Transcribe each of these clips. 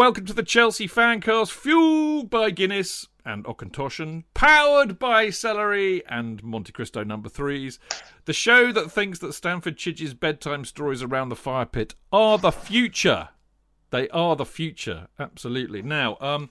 Welcome to the Chelsea Fancast, fueled by Guinness and Auchentoshan, powered by Celery and Monte Cristo number threes. The show that thinks that Stamford Chidge's bedtime stories around the fire pit are the future. They are the future, absolutely. Now, um,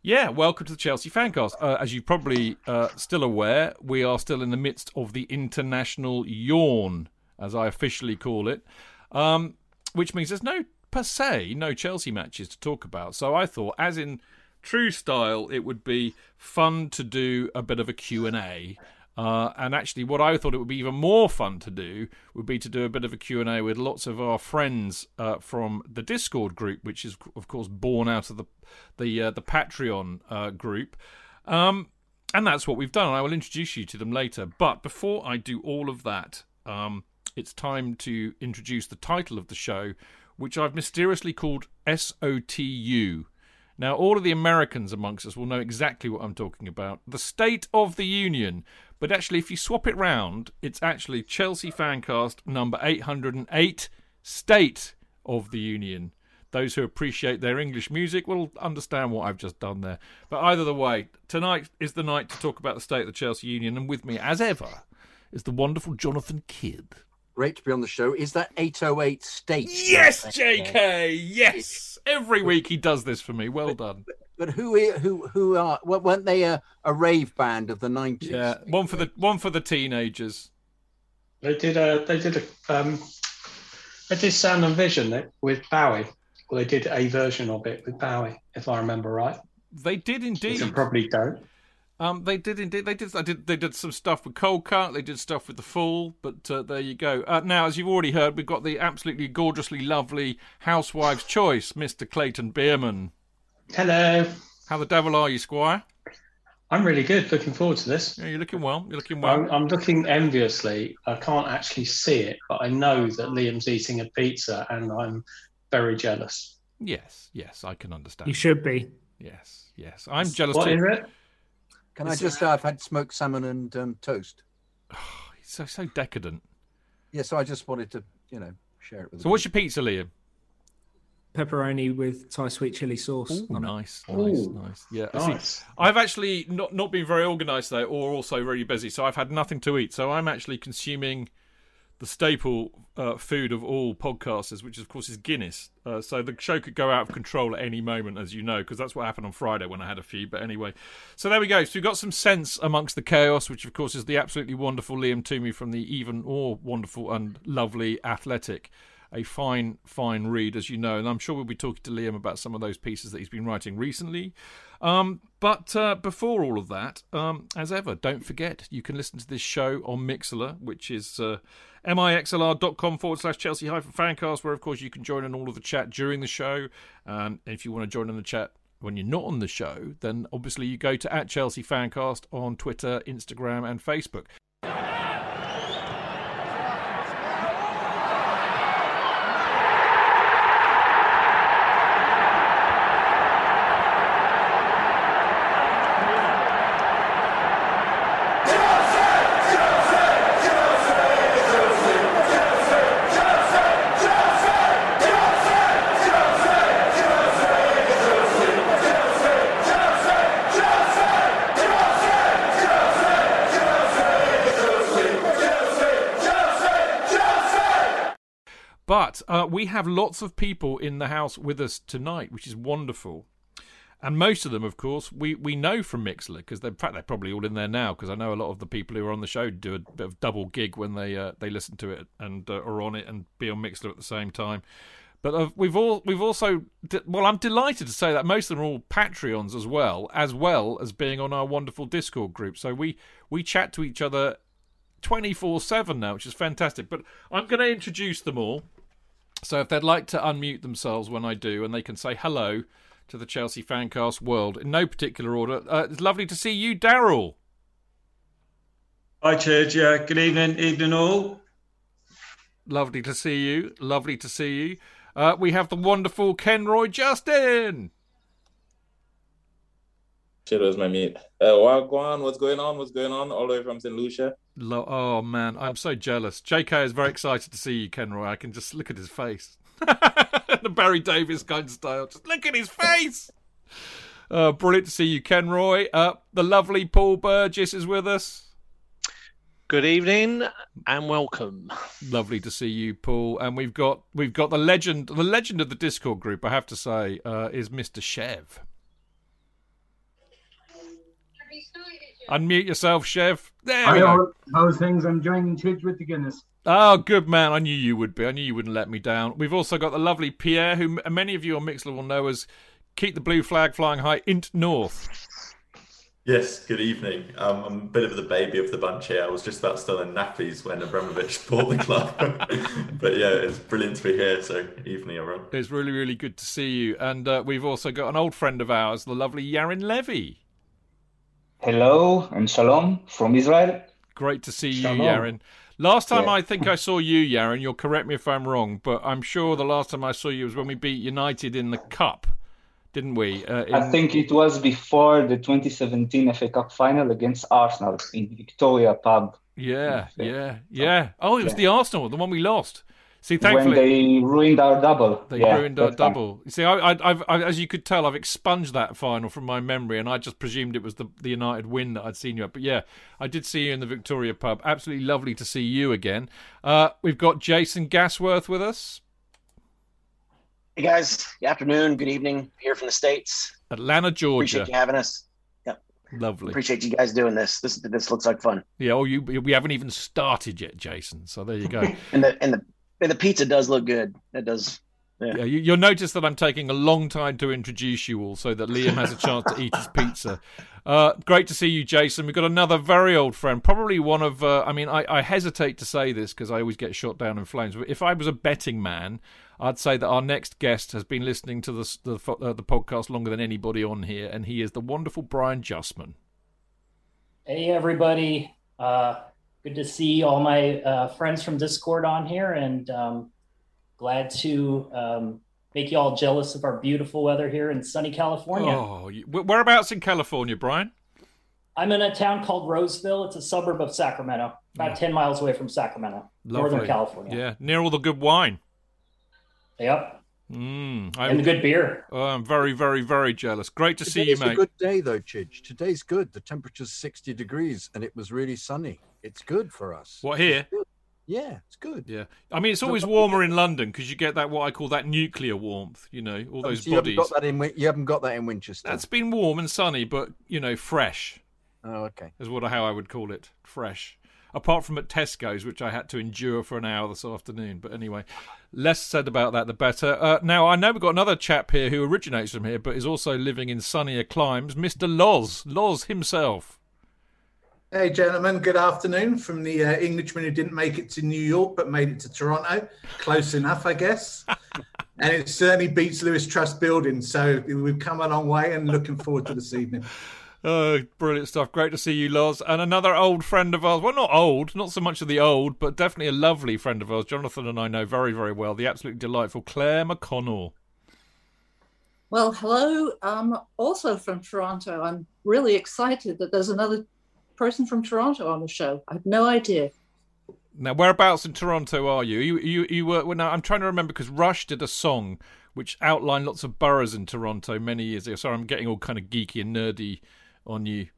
yeah, welcome to the Chelsea Fancast. Uh, as you're probably uh, still aware, we are still in the midst of the international yawn, as I officially call it, um, which means there's no per se no Chelsea matches to talk about. So I thought, as in true style, it would be fun to do a bit of a Q and A. Uh, and actually, what I thought it would be even more fun to do would be to do a bit of a Q&A with lots of our friends uh, from the Discord group, which is, of course, born out of the the uh, the Patreon uh, group. Um, and that's what we've done. I will introduce you to them later. But before I do all of that, um, it's time to introduce the title of the show, which I've mysteriously called SOTU. Now, all of the Americans amongst us will know exactly what I'm talking about. The State of the Union. But actually, if you swap it round, it's actually Chelsea Fancast number 808, State of the Union. Those who appreciate their English music will understand what I've just done there. But either the way, tonight is the night to talk about the state of the Chelsea Union, and with me, as ever, is the wonderful Jonathan Kydd. Great to be on the show. Is that 808 State? Yes, JK. Yes. Every week he does this for me. Well done. But who who who are weren't they a, a rave band of the 90s? Yeah, one for the one for the teenagers. They did a they did a um they did Sound and Vision with Bowie. Well, they did a version of it with Bowie, if I remember right. They did indeed. You probably don't. Um, they did indeed. They did. I did. They did some stuff with Coldcut. They did stuff with the Fool. But uh, there you go. Uh, now, as you've already heard, we've got the absolutely gorgeously lovely housewife's choice, Mister Clayton Beerman. Hello. How the devil are you, Squire? I'm really good. Looking forward to this. Yeah, you're looking well. You're looking well. I'm, I'm looking enviously. I can't actually see it, but I know that Liam's eating a pizza, and I'm very jealous. Yes, yes, I can understand. You should be. Yes, yes, I'm jealous What too. is it? Can I just say I've had smoked salmon and um, toast? He's so so decadent. Yeah, so I just wanted to, you know, share it with So, what's your pizza, Liam? Pepperoni with Thai sweet chili sauce. Ooh, on it. nice, nice, Ooh, nice. Yeah, I see. Nice. I've actually not not been very organised though, or also very busy, so I've had nothing to eat. So I'm actually consuming the staple uh, food of all podcasters, which of course is Guinness. Uh, so the show could go out of control at any moment, as you know, because that's what happened on Friday when I had a few. But anyway, so there we go. So we've got some sense amongst the chaos, which of course is the absolutely wonderful Liam Twomey from the even more wonderful and lovely Athletic. A fine, fine read, as you know, and I'm sure we'll be talking to Liam about some of those pieces that he's been writing recently. Um, but uh, before all of that, um, as ever, don't forget you can listen to this show on Mixlr, which is uh, mixlr.com forward slash Chelsea hyphen fancast, where of course you can join in all of the chat during the show. Um, and if you want to join in the chat when you're not on the show, then obviously you go to at Chelsea Fancast on Twitter, Instagram, and Facebook. We have lots of people in the house with us tonight, which is wonderful. And most of them, of course, we, we know from Mixlr because in fact they're probably all in there now because I know a lot of the people who are on the show do a bit of double gig when they uh, they listen to it and uh, are on it and be on Mixlr at the same time. But uh, we've all we've also well, I'm delighted to say that most of them are all Patreons as well, as well as being on our wonderful Discord group. So we we chat to each other 24 7 now, which is fantastic. But I'm going to introduce them all. So if they'd like to unmute themselves when I do, and they can say hello to the Chelsea Fancast world in no particular order, uh, it's lovely to see you, Daryl. Hi, Church. Yeah, good evening, evening all. Lovely to see you. Lovely to see you. Uh, we have the wonderful Kenroy Justin. Cheers, my mate. Uh, Wagwan, what's going on? What's going on? All the way from St. Lucia. Lo- oh man, I'm so jealous. JK is very excited to see you, Kenroy. I can just look at his face. the Barry Davies kind of style. Just look at his face. Uh, brilliant to see you, Kenroy. Uh, the lovely Paul Burgess is with us. Good evening and welcome. Lovely to see you, Paul. And we've got we've got the legend, the legend of the Discord group. I have to say, uh, is Mister Chev. Unmute yourself, Chef. There we Hi, go. all. How's things? I'm joining Chidge with the Guinness. Oh, good man. I knew you would be. I knew you wouldn't let me down. We've also got the lovely Pierre, who many of you on Mixlr will know as Keep the Blue Flag Flying High Int North. Yes, good evening. Um, I'm a bit of the baby of the bunch here. I was just about still in nappies when Abramovich bought the club. but yeah, it's brilliant to be here. So, evening, everyone. It's really, really good to see you. And uh, we've also got an old friend of ours, the lovely Yaron Levy. Hello and shalom from Israel. Great to see you, Yaron. Last time Yeah. I think I saw you, Yaron. you'll correct me if I'm wrong, but I'm sure the last time I saw you was when we beat United in the Cup, didn't we? Uh, in- I think it was before the 2017 FA Cup final against Arsenal in Victoria Pub Yeah, Yeah. yeah, yeah. Oh, it was Yeah. the Arsenal, the one we lost. See, thankfully, when thankfully they ruined our double. they Yeah, ruined our that time. double. You see, I, I, I've, I, as you could tell, I've expunged that final from my memory, and I just presumed it was the the United win that I'd seen you at. But yeah, I did see you in the Victoria pub. Absolutely lovely to see you again. Uh, we've got Jason Gasworth with us, Hey guys, good afternoon, good evening. Here from the states. Atlanta, Georgia. Appreciate you having us. Lovely. Appreciate you guys doing this. This this looks like fun. Yeah. Oh, you we haven't even started yet, Jason. So there you go. And the and the and the pizza does look good. It does. Yeah. Yeah, you, you'll notice that I'm taking a long time to introduce you all so that Liam has a chance to eat his pizza. Uh, great to see you, Jason. We've got another very old friend, probably one of, uh, I mean, I, I hesitate to say this because I always get shot down in flames, but if I was a betting man, I'd say that our next guest has been listening to the, the, uh, the podcast longer than anybody on here, and he is the wonderful Brian Justman. Hey, everybody. Uh, good to see all my uh, friends from Discord on here and um, glad to um, make you all jealous of our beautiful weather here in sunny California. Oh, whereabouts in California, Brian? I'm in a town called Roseville. It's a suburb of Sacramento, about 10 miles away from Sacramento, Northern California. Yeah, near all the good wine. Yep. Mm, And the good beer. Oh, I'm very, very, very jealous. Great to see you, Today's mate. a good day though, Chidge. Today's good. The temperature's 60 degrees and it was really sunny. It's good for us. What here? Yeah, it's good. Yeah, I mean it's always warmer in London because you get that what I call that nuclear warmth. You know, all those So you haven't bodies. got that in. You haven't got that in Winchester. That's been warm and sunny, but you know, fresh Oh, okay. is what how I would call it. Fresh. Apart from at Tesco's, which I had to endure for an hour this afternoon. But anyway, less said about that, the better. Uh, now I know we've got another chap here who originates from here, but is also living in sunnier climes. Mister Loz, Loz himself. Hey, gentlemen, good afternoon from the uh, Englishman who didn't make it to New York but made it to Toronto. Close enough, I guess. and it certainly beats Lewis Trust Building. So we've come a long way and looking forward to this evening. Oh, brilliant stuff. Great to see you, Loz. And another old friend of ours. Well, not old, not so much of the old, but definitely a lovely friend of ours. Jonathan and I know very, very well. The absolutely delightful Claire McConnell. Well, hello. Um, also from Toronto. I'm really excited that there's another person from Toronto on the show. I had no idea. Now, whereabouts in Toronto are you? You, you, you were. Well, now I'm trying to remember because Rush did a song which outlined lots of boroughs in Toronto many years ago. Sorry, I'm getting all kind of geeky and nerdy on you.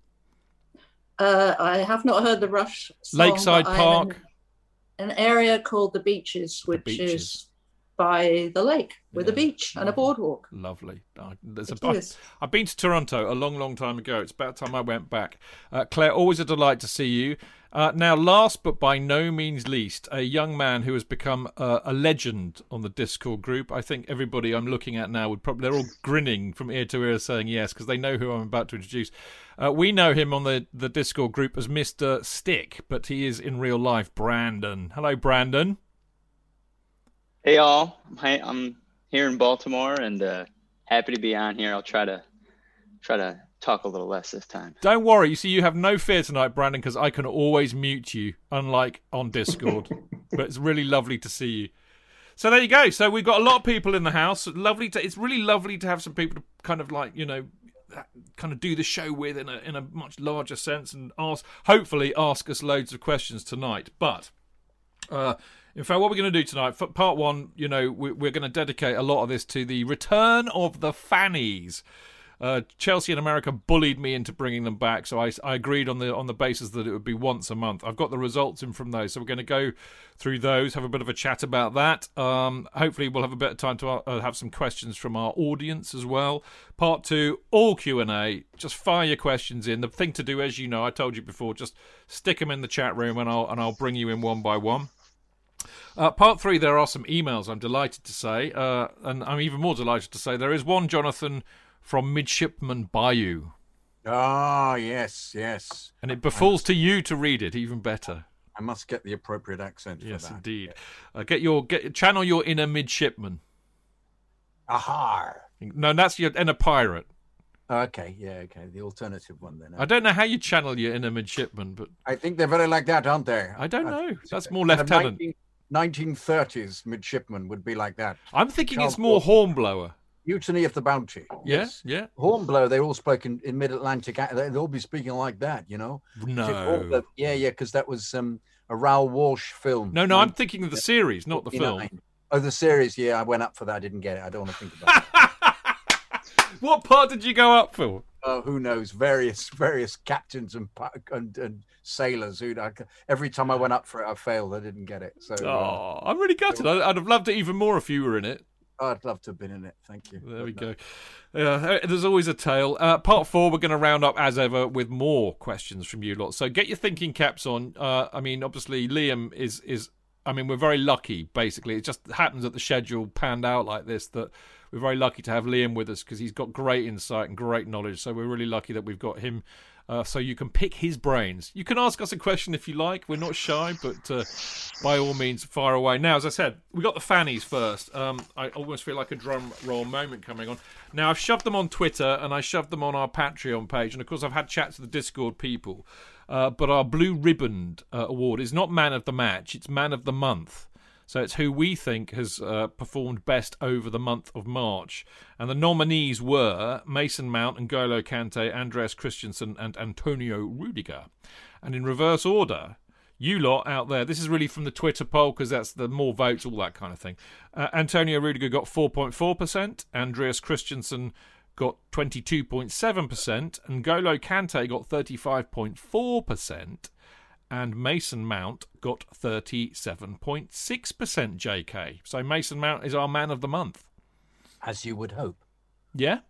Uh, I have not heard the Rush song, Lakeside Park. an area called the Beaches, which Beaches. is by the lake with a beach and a boardwalk. Lovely. Uh, there's a, is. I've been to Toronto a long, long time ago. It's about time I went back. Uh, Claire, always a delight to see you. Uh, now, last but by no means least, a young man who has become a legend on the Discord group. I think everybody I'm looking at now would probably, they're all grinning from ear to ear saying yes because they know who I'm about to introduce. Uh, we know him on the, the Discord group as Mr. Stick, but he is in real life Brandon. Hello, Brandon. Hey all, Hi, I'm here in Baltimore and uh, happy to be on here. I'll try to try to talk a little less this time. Don't worry. You see, you have no fear tonight, Brandon, because I can always mute you, unlike on Discord. but it's really lovely to see you. So there you go. So we've got a lot of people in the house. Lovely to. It's really lovely to have some people to kind of like you know, kind of do the show with in a in a much larger sense and ask, hopefully, ask us loads of questions tonight. But Uh, in fact, what we're going to do tonight, for part one, you know, we, we're going to dedicate a lot of this to the return of the fannies. Uh, Chelsea and America bullied me into bringing them back, so I, I, agreed on the on the basis that it would be once a month. I've got the results in from those, so we're going to go through those, have a bit of a chat about that. Um, hopefully, we'll have a bit of time to uh, have some questions from our audience as well. Part two, all Q and A. Just fire your questions in. The thing to do, as you know, I told you before, just stick them in the chat room, and I'll and I'll bring you in one by one. Uh, part three, there are some emails. I'm delighted to say, uh, and I'm even more delighted to say there is one, Jonathan from Midshipman Bayou. Ah, yes, yes. And it befalls to you to read it, even better. I must get the appropriate accent. Yes, that. indeed. Uh, get your get channel your inner midshipman. Aha. No, that's your inner pirate. Okay, yeah, okay. The alternative one then. I don't know how you channel your inner midshipman, but I think they're very like that, aren't they? I don't know. That's more lieutenant. 19, 1930s midshipman would be like that. I'm thinking Charles it's more hornblower. Mutiny of the Bounty. Yes, yeah. Hornblower, they all spoke in, in mid Atlantic. They'd all be speaking like that, you know? No. Yeah, yeah, because that was um, a Raoul Walsh film. No, no, I'm thinking of the series, not the film. Oh, the series, yeah, I went up for that. I didn't get it. I don't want to think about it. what part did you go up for? Oh, who knows? Various various captains and and, and sailors who every time I went up for it, I failed. I didn't get it. So, oh, uh, I'm really gutted. I'd have loved it even more if you were in it. I'd love to have been in it. Thank you. There we no. go. Yeah, there's always a tale. Uh, part four, we're going to round up as ever with more questions from you lot. So get your thinking caps on. Uh, I mean, obviously Liam is is. I mean, we're very lucky. Basically, it just happens that the schedule panned out like this. That we're very lucky to have Liam with us because he's got great insight and great knowledge. So we're really lucky that we've got him uh, so you can pick his brains. You can ask us a question if you like. We're not shy, but uh, by all means, fire away. Now, as I said, we got the fannies first. Um, I almost feel like a drum roll moment coming on. Now, I've shoved them on Twitter and I shoved them on our Patreon page, and of course, I've had chats with the Discord people. Uh, but our Blue Ribbon uh, award is not Man of the Match; it's Man of the Month. So it's who we think has uh, performed best over the month of March. And the nominees were Mason Mount, N'Golo Kante, Andreas Christensen, and Antonio Rudiger. And in reverse order, you lot out there, this is really from the Twitter poll because that's the more votes, all that kind of thing. Uh, Antonio Rudiger got 4.4%, Andreas Christensen got 22.7%, N'Golo Kante got 35.4% and Mason Mount got 37.6% JK. So Mason Mount is our man of the month. As you would hope. Yeah?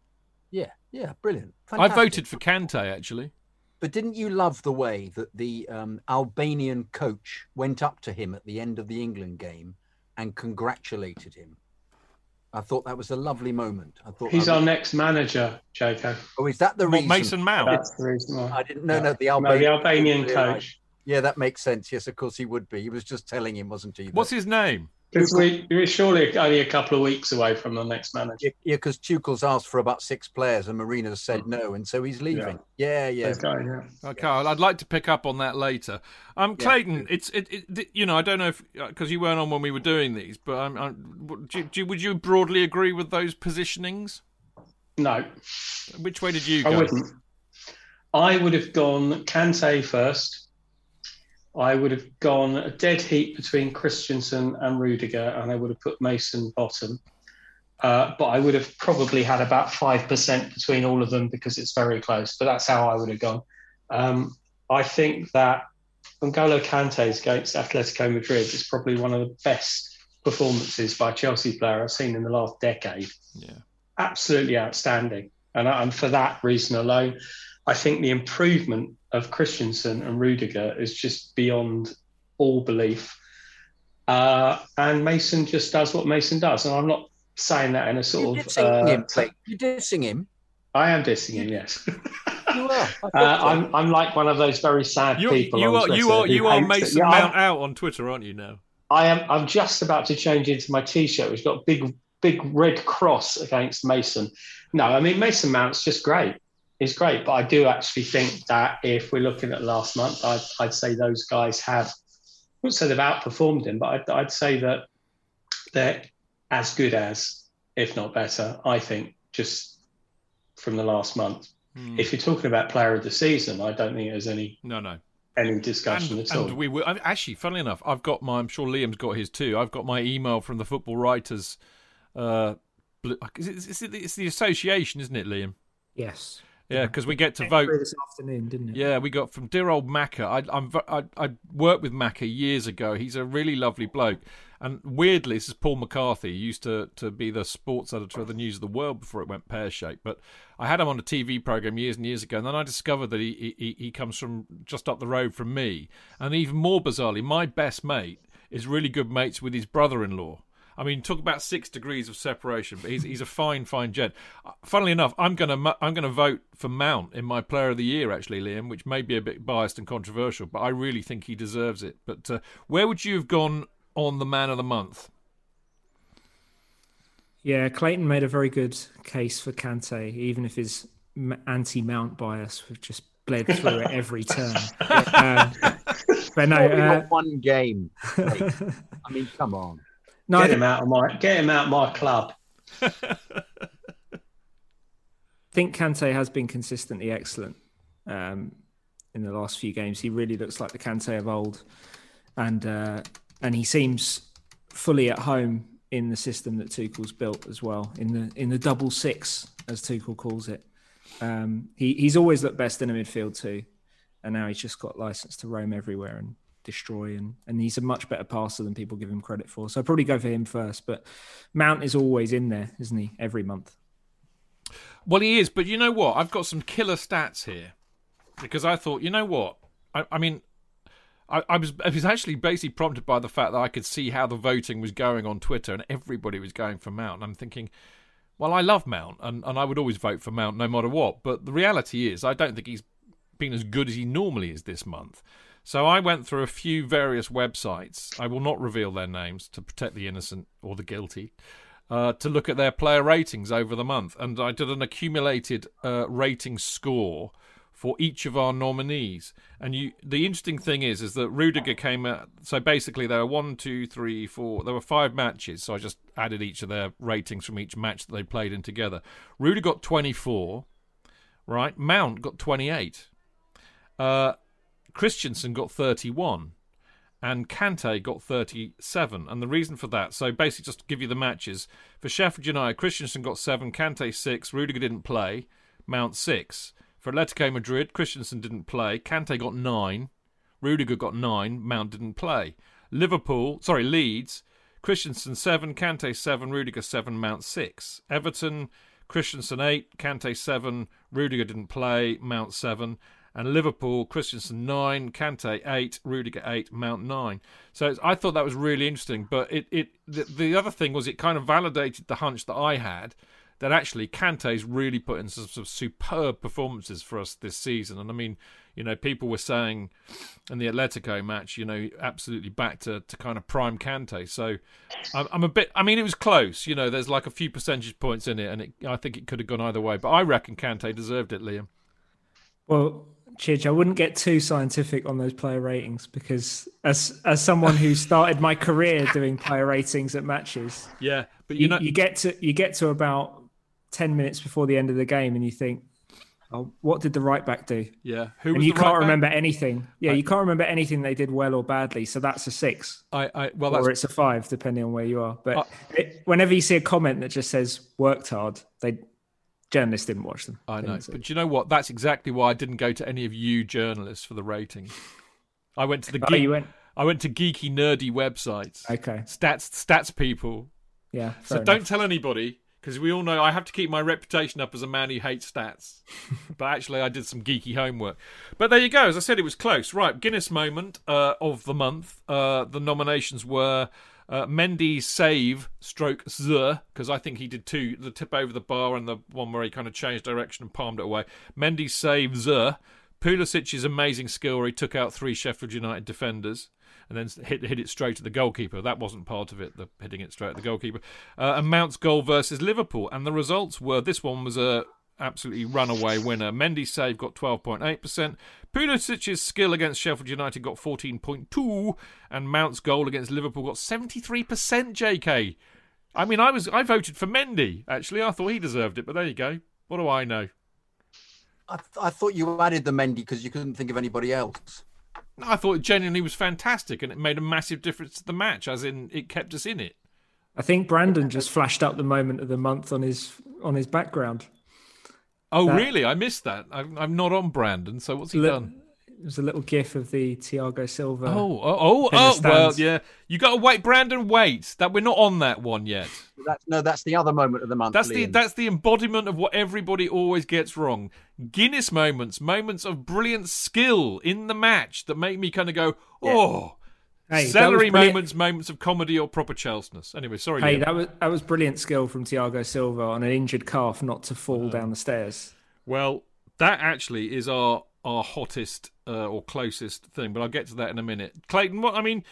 Yeah, yeah, brilliant. Fantastic. I voted for Kante, actually. But didn't you love the way that the um, Albanian coach went up to him at the end of the England game and congratulated him? I thought that was a lovely moment. I thought he's our next manager, JK. Oh, is that the reason? Mason Mount. That's the reason why. I didn't know. No, no, the Albanian, no, the Albanian coach. Yeah, that makes sense. Yes, of course he would be. He was just telling him, wasn't he? What's his name? Because we, we're surely only a couple of weeks away from the next manager. Yeah, because Tuchel's asked for about six players and Mourinho said no, and so he's leaving. Yeah, yeah. yeah. yeah. Okay, I'd like to pick up on that later. Um, Clayton, yeah. it's it, it, you know I don't know if because uh, you weren't on when we were doing these, but I'm, I'm, do, do, would you broadly agree with those positionings? No. Which way did you go? I wouldn't. I would have gone Kante first. I would have gone a dead heat between Christensen and Rudiger, and I would have put Mason bottom. Uh, but I would have probably had about 5% between all of them because it's very close. But that's how I would have gone. Um, I think that N'Golo Kante's against Atletico Madrid is probably one of the best performances by a Chelsea player I've seen in the last decade. Yeah. Absolutely outstanding. And, and for that reason alone, I think the improvement of Christensen and Rudiger is just beyond all belief. Uh, and Mason just does what Mason does. And I'm not saying that in a sort you of. Uh, him, you did sing him. I am dissing him, yes. you are. Uh, I'm, I'm like one of those very sad you, people. You are, you are, you are Mason yeah, Mount out on Twitter, aren't you now? I am. I'm just about to change into my T-shirt, which got a big, big red cross against Mason. No, I mean Mason Mount's just great is great. But I do actually think that if we're looking at last month, I'd, I'd say those guys have, I wouldn't say they've outperformed him, but I'd, I'd say that they're as good as, if not better, I think, just from the last month. Mm. If you're talking about player of the season, I don't think there's any no, no any discussion and, at all. and we were I mean, actually, funnily enough, I've got my. I'm sure Liam's got his too. I've got my email from the football writers. Uh, is it, is it, it's the association, isn't it, Liam? Yes. Yeah, because we get to vote. this afternoon, didn't it? Yeah, we got from dear old Macca. I, I'm I, I worked with Macca years ago. He's a really lovely bloke. And weirdly, this is Paul McCarthy. He used to, to be the sports editor of the News of the World before it went pear shaped. But I had him on a TV program years and years ago, and then I discovered that he, he he comes from just up the road from me. And even more bizarrely, my best mate is really good mates with his brother-in-law. I mean, talk about six degrees of separation, but he's he's a fine, fine gent. Uh, Funnily enough, I'm gonna I'm gonna vote for Mount in my Player of the Year, actually, Liam, which may be a bit biased and controversial, but I really think he deserves it. But uh, where would you have gone on the Man of the Month? Yeah, Clayton made a very good case for Kante, even if his anti-Mount bias have just bled through at every turn. Um, but no, Only uh, got one game. Like, I mean, come on. No, get him out of my get him out of my club. I think Kante has been consistently excellent um, in the last few games. He really looks like the Kante of old, and uh, and he seems fully at home in the system that Tuchel's built as well in the in the double six as Tuchel calls it. Um, he he's always looked best in a midfield too, and now he's just got license to roam everywhere and destroy and and he's a much better passer than people give him credit for. So I'd probably go for him first, but Mount is always in there, isn't he? Every month. Well, he is, but you know what? I've got some killer stats here because I thought, you know what? I, I mean, I, I was I was actually basically prompted by the fact that I could see how the voting was going on Twitter, and everybody was going for Mount. And I'm thinking, well, I love Mount, and, and I would always vote for Mount no matter what. But the reality is, I don't think he's been as good as he normally is this month. So I went through a few various websites. I will not reveal their names to protect the innocent or the guilty. Uh, to look at their player ratings over the month, and I did an accumulated uh, rating score for each of our nominees. And you, the interesting thing is, is that Rudiger came out. So basically, there were one, two, three, four. There were five matches. So I just added each of their ratings from each match that they played in together. Rudiger got twenty four, right? Mount got twenty eight. Uh, Christensen got 31 and Kante got 37. And the reason for that, so basically just to give you the matches, for Sheffield United, Christensen got 7, Kante 6, Rudiger didn't play, Mount 6. For Atletico Madrid, Christensen didn't play, Kante got 9, Rudiger got 9, Mount didn't play. Liverpool, sorry, Leeds, Christensen 7, Kante 7, Rudiger 7, Mount 6. Everton, Christensen 8, Kante 7, Rudiger didn't play, Mount 7 and Liverpool, Christensen nine, Kante eight, Rudiger eight, Mount nine. So I thought that was really interesting. But it, it the, the other thing was it kind of validated the hunch that I had that actually Kante's really put in some, some superb performances for us this season. And I mean, you know, people were saying in the Atletico match, you know, absolutely back to, to kind of prime Kante. So I'm, I'm a bit. I mean, it was close. You know, there's like a few percentage points in it, and it, I think it could have gone either way. But I reckon Kante deserved it, Liam. Well, Chidge, I wouldn't get too scientific on those player ratings because, as as someone who started my career doing player ratings at matches, Yeah, but you you, know, you get to you get to about ten minutes before the end of the game, and you think, "Oh, what did the right back do?" yeah, who and you can't right back? remember anything. Yeah, I- you can't remember anything they did well or badly. So that's a six. I, I well, or it's a five, depending on where you are. But Uh, it, whenever you see a comment that just says "worked hard," they journalists didn't watch them. I know, but you know what? That's exactly why I didn't go to any of you journalists for the ratings. I went to the Oh, geek, went- I went to geeky nerdy websites. Okay. Stats stats people. Yeah, So fair don't tell anybody because we all know I have to keep my reputation up as a man who hates stats. but actually, I did some geeky homework. But there you go. As I said, it was close. Right, Guinness moment uh, of the month. Uh, the nominations were uh, Mendy's save, stroke Z, because I think he did two: the tip over the bar and the one where he kind of changed direction and palmed it away. Mendy's save Z. Pulisic's amazing skill where he took out three Sheffield United defenders and then hit hit it straight at the goalkeeper. That wasn't part of it, the hitting it straight at the goalkeeper. Uh, and Mount's goal versus Liverpool, and the results were this one was a absolutely runaway winner. Mendy's save got 12.8%. Pulisic's skill against Sheffield United got 14.2, and Mount's goal against Liverpool got 73%. JK, I mean, I was I voted for Mendy. Actually, I thought he deserved it, but there you go. What do I know? I, th- I thought you added the Mendy because you couldn't think of anybody else. I thought it genuinely was fantastic, and it made a massive difference to the match, as in it kept us in it. I think Brandon just flashed up the moment of the month on his on his background. Oh, That- really? I missed that. I'm, I'm not on Brandon, so what's he Li- done? It was a little gif of the Thiago Silva. Oh, oh, oh, oh well, yeah. You got to wait, Brandon. Wait, that we're not on that one yet. That's, no, that's the other moment of the month. That's the Liam. that's the embodiment of what everybody always gets wrong. Guinness moments, moments of brilliant skill in the match that make me kind of go, oh. Hey, Celery moments, moments of comedy or proper Chelseness. Anyway, sorry. Hey, Liam. that was that was brilliant skill from Thiago Silva on an injured calf not to fall down the stairs. Well, that actually is our our hottest uh, or closest thing, but I'll get to that in a minute. Clayton, what I mean,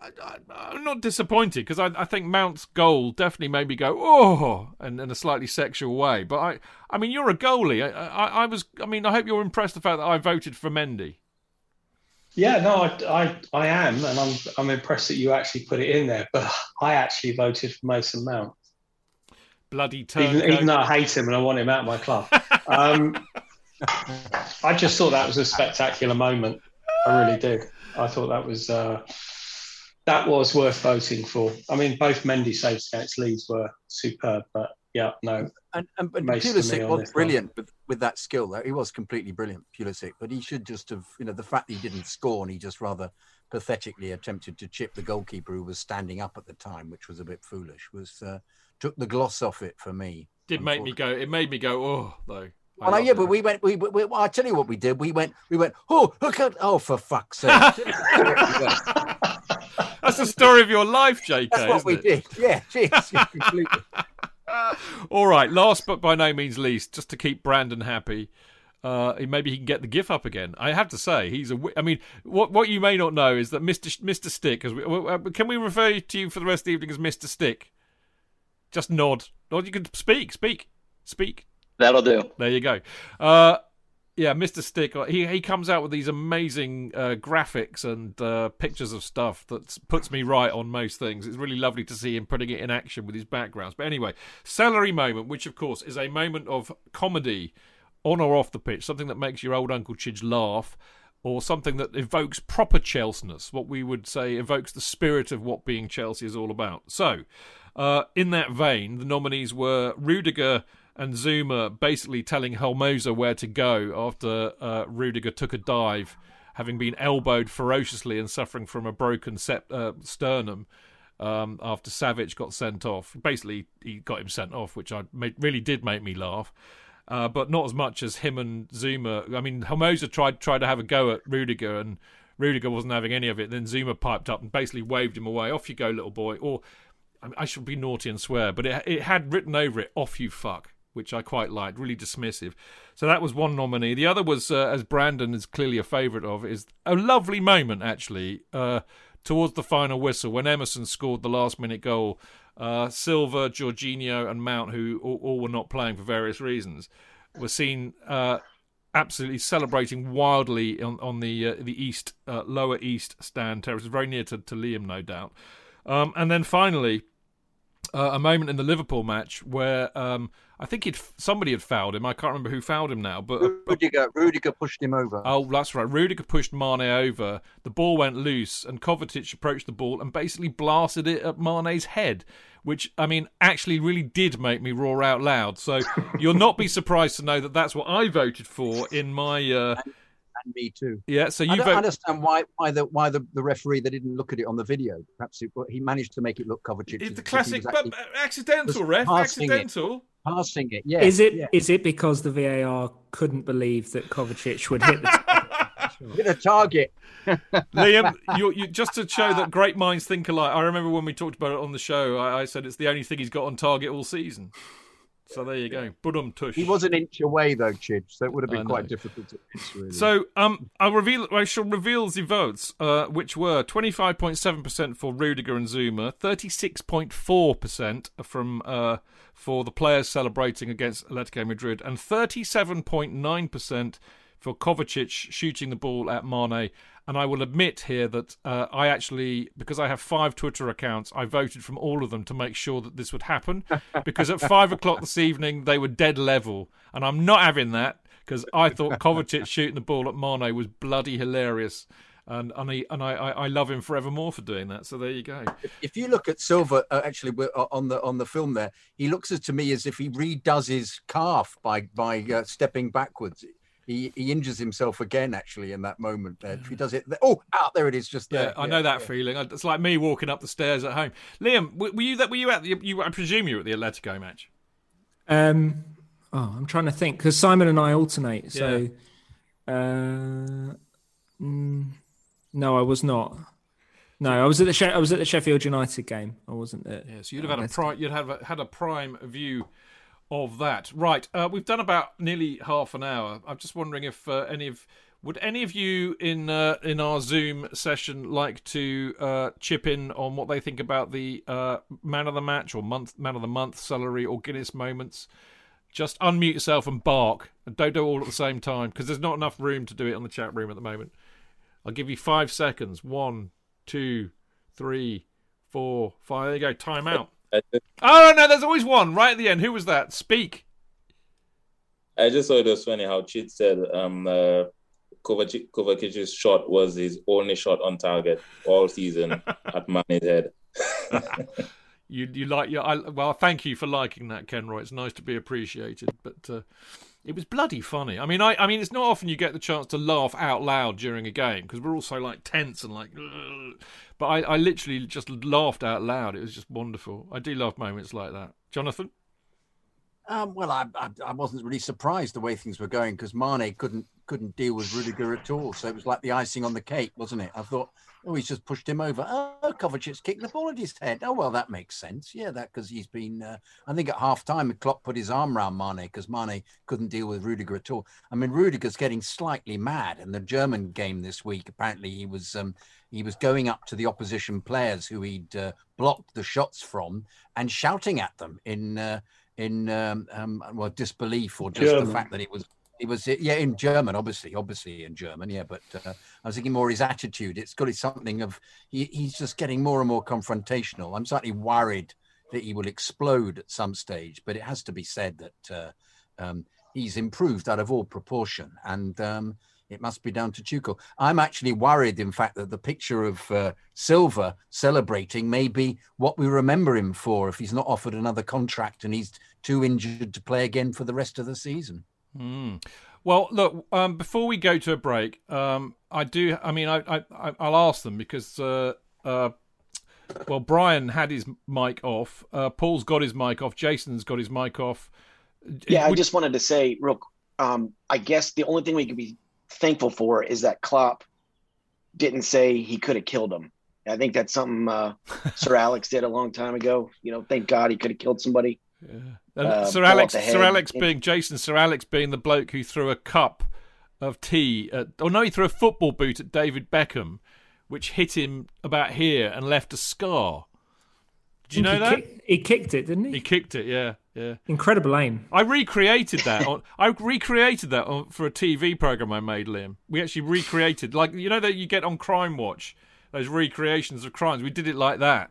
I, I, I'm not disappointed because I, I think Mount's goal definitely made me go oh, and in a slightly sexual way. But I, I mean, you're a goalie. I, I, I was, I mean, I hope you're impressed the fact that I voted for Mendy. Yeah, no, I, I, I am, and I'm, I'm impressed that you actually put it in there. But I actually voted for Mason Mount, Bloody even, even though I hate him and I want him out of my club. Um, I just thought that was a spectacular moment. I really did. I thought that was uh, that was worth voting for. I mean, both Mendy saves against Leeds were superb, but yeah, no. And, and, and Mason to me Pulisic was brilliant with, with that skill. Though. He was completely brilliant, Pulisic. But he should just have, you know, the fact that he didn't score and he just rather pathetically attempted to chip the goalkeeper who was standing up at the time, which was a bit foolish, was uh, took the gloss off it for me. Did make me go. It made me go oh though. I Well, yeah, it. but we went. We, we, we I tell you what we did. We went. We went. Oh, look at. Oh, for fuck's sake! That's the story of your life, JK. That's what isn't we it? did. Yeah, cheers. completely. All right, last but by no means least, just to keep Brandon happy, uh, maybe he can get the GIF up again. I have to say, he's a. I mean, what what you may not know is that Mister Mister Stick. As we, uh, can we refer to you for the rest of the evening as Mister Stick? Just nod. Nod. You can speak. Speak. Speak. That'll do. There you go. Uh, yeah, Mr. Stick. uh, He he comes out with these amazing uh, graphics and uh, pictures of stuff that puts me right on most things. It's really lovely to see him putting it in action with his backgrounds. But anyway, celery moment, which of course is a moment of comedy on or off the pitch, something that makes your old Uncle Chidge laugh. Or something that evokes proper Chelseness, what we would say evokes the spirit of what being Chelsea is all about. So, uh, in that vein, the nominees were Rudiger and Zouma basically telling Hermoso where to go after uh, Rudiger took a dive, having been elbowed ferociously and suffering from a broken uh, sternum. Um, after Savić got sent off, basically he got him sent off, which I made, really did make me laugh. Uh, but not as much as him and Zouma. I mean, Hermoso tried tried to have a go at Rudiger, and Rudiger wasn't having any of it. Then Zouma piped up and basically waved him away. Off you go, little boy. Or I, I should be naughty and swear, but it it had written over it, "Off you fuck," which I quite liked. Really dismissive. So that was one nominee. The other was, uh, as Brandon is clearly a favourite of, is a lovely moment actually uh, towards the final whistle when Emerson scored the last minute goal. Uh, Silva, Jorginho, and Mount, who all, all were not playing for various reasons, were seen uh, absolutely celebrating wildly on, on the uh, the east uh, lower east stand terrace, very near to, to Liam, no doubt. Um, and then finally, uh, a moment in the Liverpool match where um, I think he'd, somebody had fouled him. I can't remember who fouled him now, but Rudiger, Rudiger pushed him over. Oh, that's right. Rudiger pushed Mane over. The ball went loose, and Kovacic approached the ball and basically blasted it at Mane's head, which, I mean, actually really did make me roar out loud. So you'll not be surprised to know that that's what I voted for in my. Uh, and me too. Yeah, so you I don't vote- understand why why the why the, the referee they didn't look at it on the video. Perhaps it, he managed to make it look Kovacic. It's the as if he classic, was but actually accidental, ref. passing it. Accidental. Passing it, yeah. Is it? Is yeah. it because the VAR couldn't believe that Kovacic would hit the hit a target? Liam, you, you, just to show that great minds think alike. I remember when we talked about it on the show. I, I said it's the only thing he's got on target all season. So there you go. Budum tush. He was an inch away though, Chidge, so it would have been quite difficult to miss. Really. So um, I'll reveal. I shall reveal the votes, uh, which were twenty five point seven percent for Rudiger and Zouma, thirty six point four percent from uh, for the players celebrating against Atletico Madrid, and thirty seven point nine percent for Kovacic shooting the ball at Mane. And I will admit here that uh, I actually, because I have five Twitter accounts, I voted from all of them to make sure that this would happen. because at five o'clock this evening, they were dead level. And I'm not having that because I thought Kovacic shooting the ball at Mane was bloody hilarious. and and, he, and I, I, I love him forevermore for doing that. So there you go. If you look at Silva, uh, actually uh, on the on the film there, he looks as to me as if he redoes his calf by by uh, stepping backwards. He, he injures himself again actually in that moment there. If he does it, oh, out there it is, just there. Yeah, I know that yeah. feeling. It's like me walking up the stairs at home. Liam, were you that? Were you at the? You, I presume you were at the Atletico match. Um, oh, I'm trying to think because Simon and I alternate. So, uh, mm, no, I was not. No, I was at the she- I was at the Sheffield United game. I wasn't there. Yeah, so you'd have had a pri- you'd have a, had a prime view of that. Right, uh, we've done about nearly half an hour. I'm just wondering if uh, any of would any of you in uh, in our Zoom session like to uh, chip in on what they think about the uh, man of the match or month man of the month salary or Guinness moments? Just unmute yourself and bark, and don't do it all at the same time because there's not enough room to do it on the chat room at the moment. I'll give you five seconds. One, two, three, four, five. There you go. Time out. Oh no, there's always one right at the end. Who was that? Speak. I just thought it was funny how Chid said um, uh, Kovacic, Kovacic's shot was his only shot on target all season at Mane's head. You you like your I, well, thank you for liking that, Kenroy. It's nice to be appreciated, but uh, it was bloody funny. I mean, I I mean, it's not often you get the chance to laugh out loud during a game because we're all so like tense and like. Ugh. But I I literally just laughed out loud. It was just wonderful. I do love moments like that. Jonathan. Um, well, I, I, I wasn't really surprised the way things were going because Mane couldn't couldn't deal with Rudiger at all. So it was like the icing on the cake, wasn't it? I thought, oh, he's just pushed him over. Oh, Kovacic's kicked the ball at his head. Oh, well, that makes sense. Yeah, that because he's been. Uh, I think at half time, Klopp put his arm around Mane because Mane couldn't deal with Rudiger at all. I mean, Rudiger's getting slightly mad. In the German game this week, apparently he was. Um, he was going up to the opposition players who he'd uh, blocked the shots from and shouting at them in uh, in um, um, well disbelief or just German. the fact that it was it was yeah in German obviously obviously in German yeah but uh, I was thinking more his attitude it's got something of he, he's just getting more and more confrontational I'm slightly worried that he will explode at some stage but it has to be said that uh, um, he's improved out of all proportion and um, it must be down to Tuchel. I'm actually worried, in fact, that the picture of uh, Silva celebrating may be what we remember him for if he's not offered another contract and he's too injured to play again for the rest of the season. Mm. Well, look. Um, before we go to a break, um, I do. I mean, I, I I'll ask them because. Uh, uh, well, Brian had his mic off. Uh, Paul's got his mic off. Jason's got his mic off. Yeah, I just wanted to say real. Um, I guess the only thing we could be thankful for is that Klopp didn't say he could have killed him. I think that's something uh, Sir Alex did a long time ago. You know, thank God he could have killed somebody. And uh, Sir Alex, Sir. Alex being Jason, Sir Alex being the bloke who threw a cup of tea. At, oh no, he threw a football boot at David Beckham, which hit him about here and left a scar. Did you know he that? kick- he kicked it, didn't he? He kicked it. Yeah, yeah. Incredible aim. I recreated that. on, I recreated that on, for a TV program I made, Liam. We actually recreated, like you know that you get on Crime Watch, those recreations of crimes. We did it like that.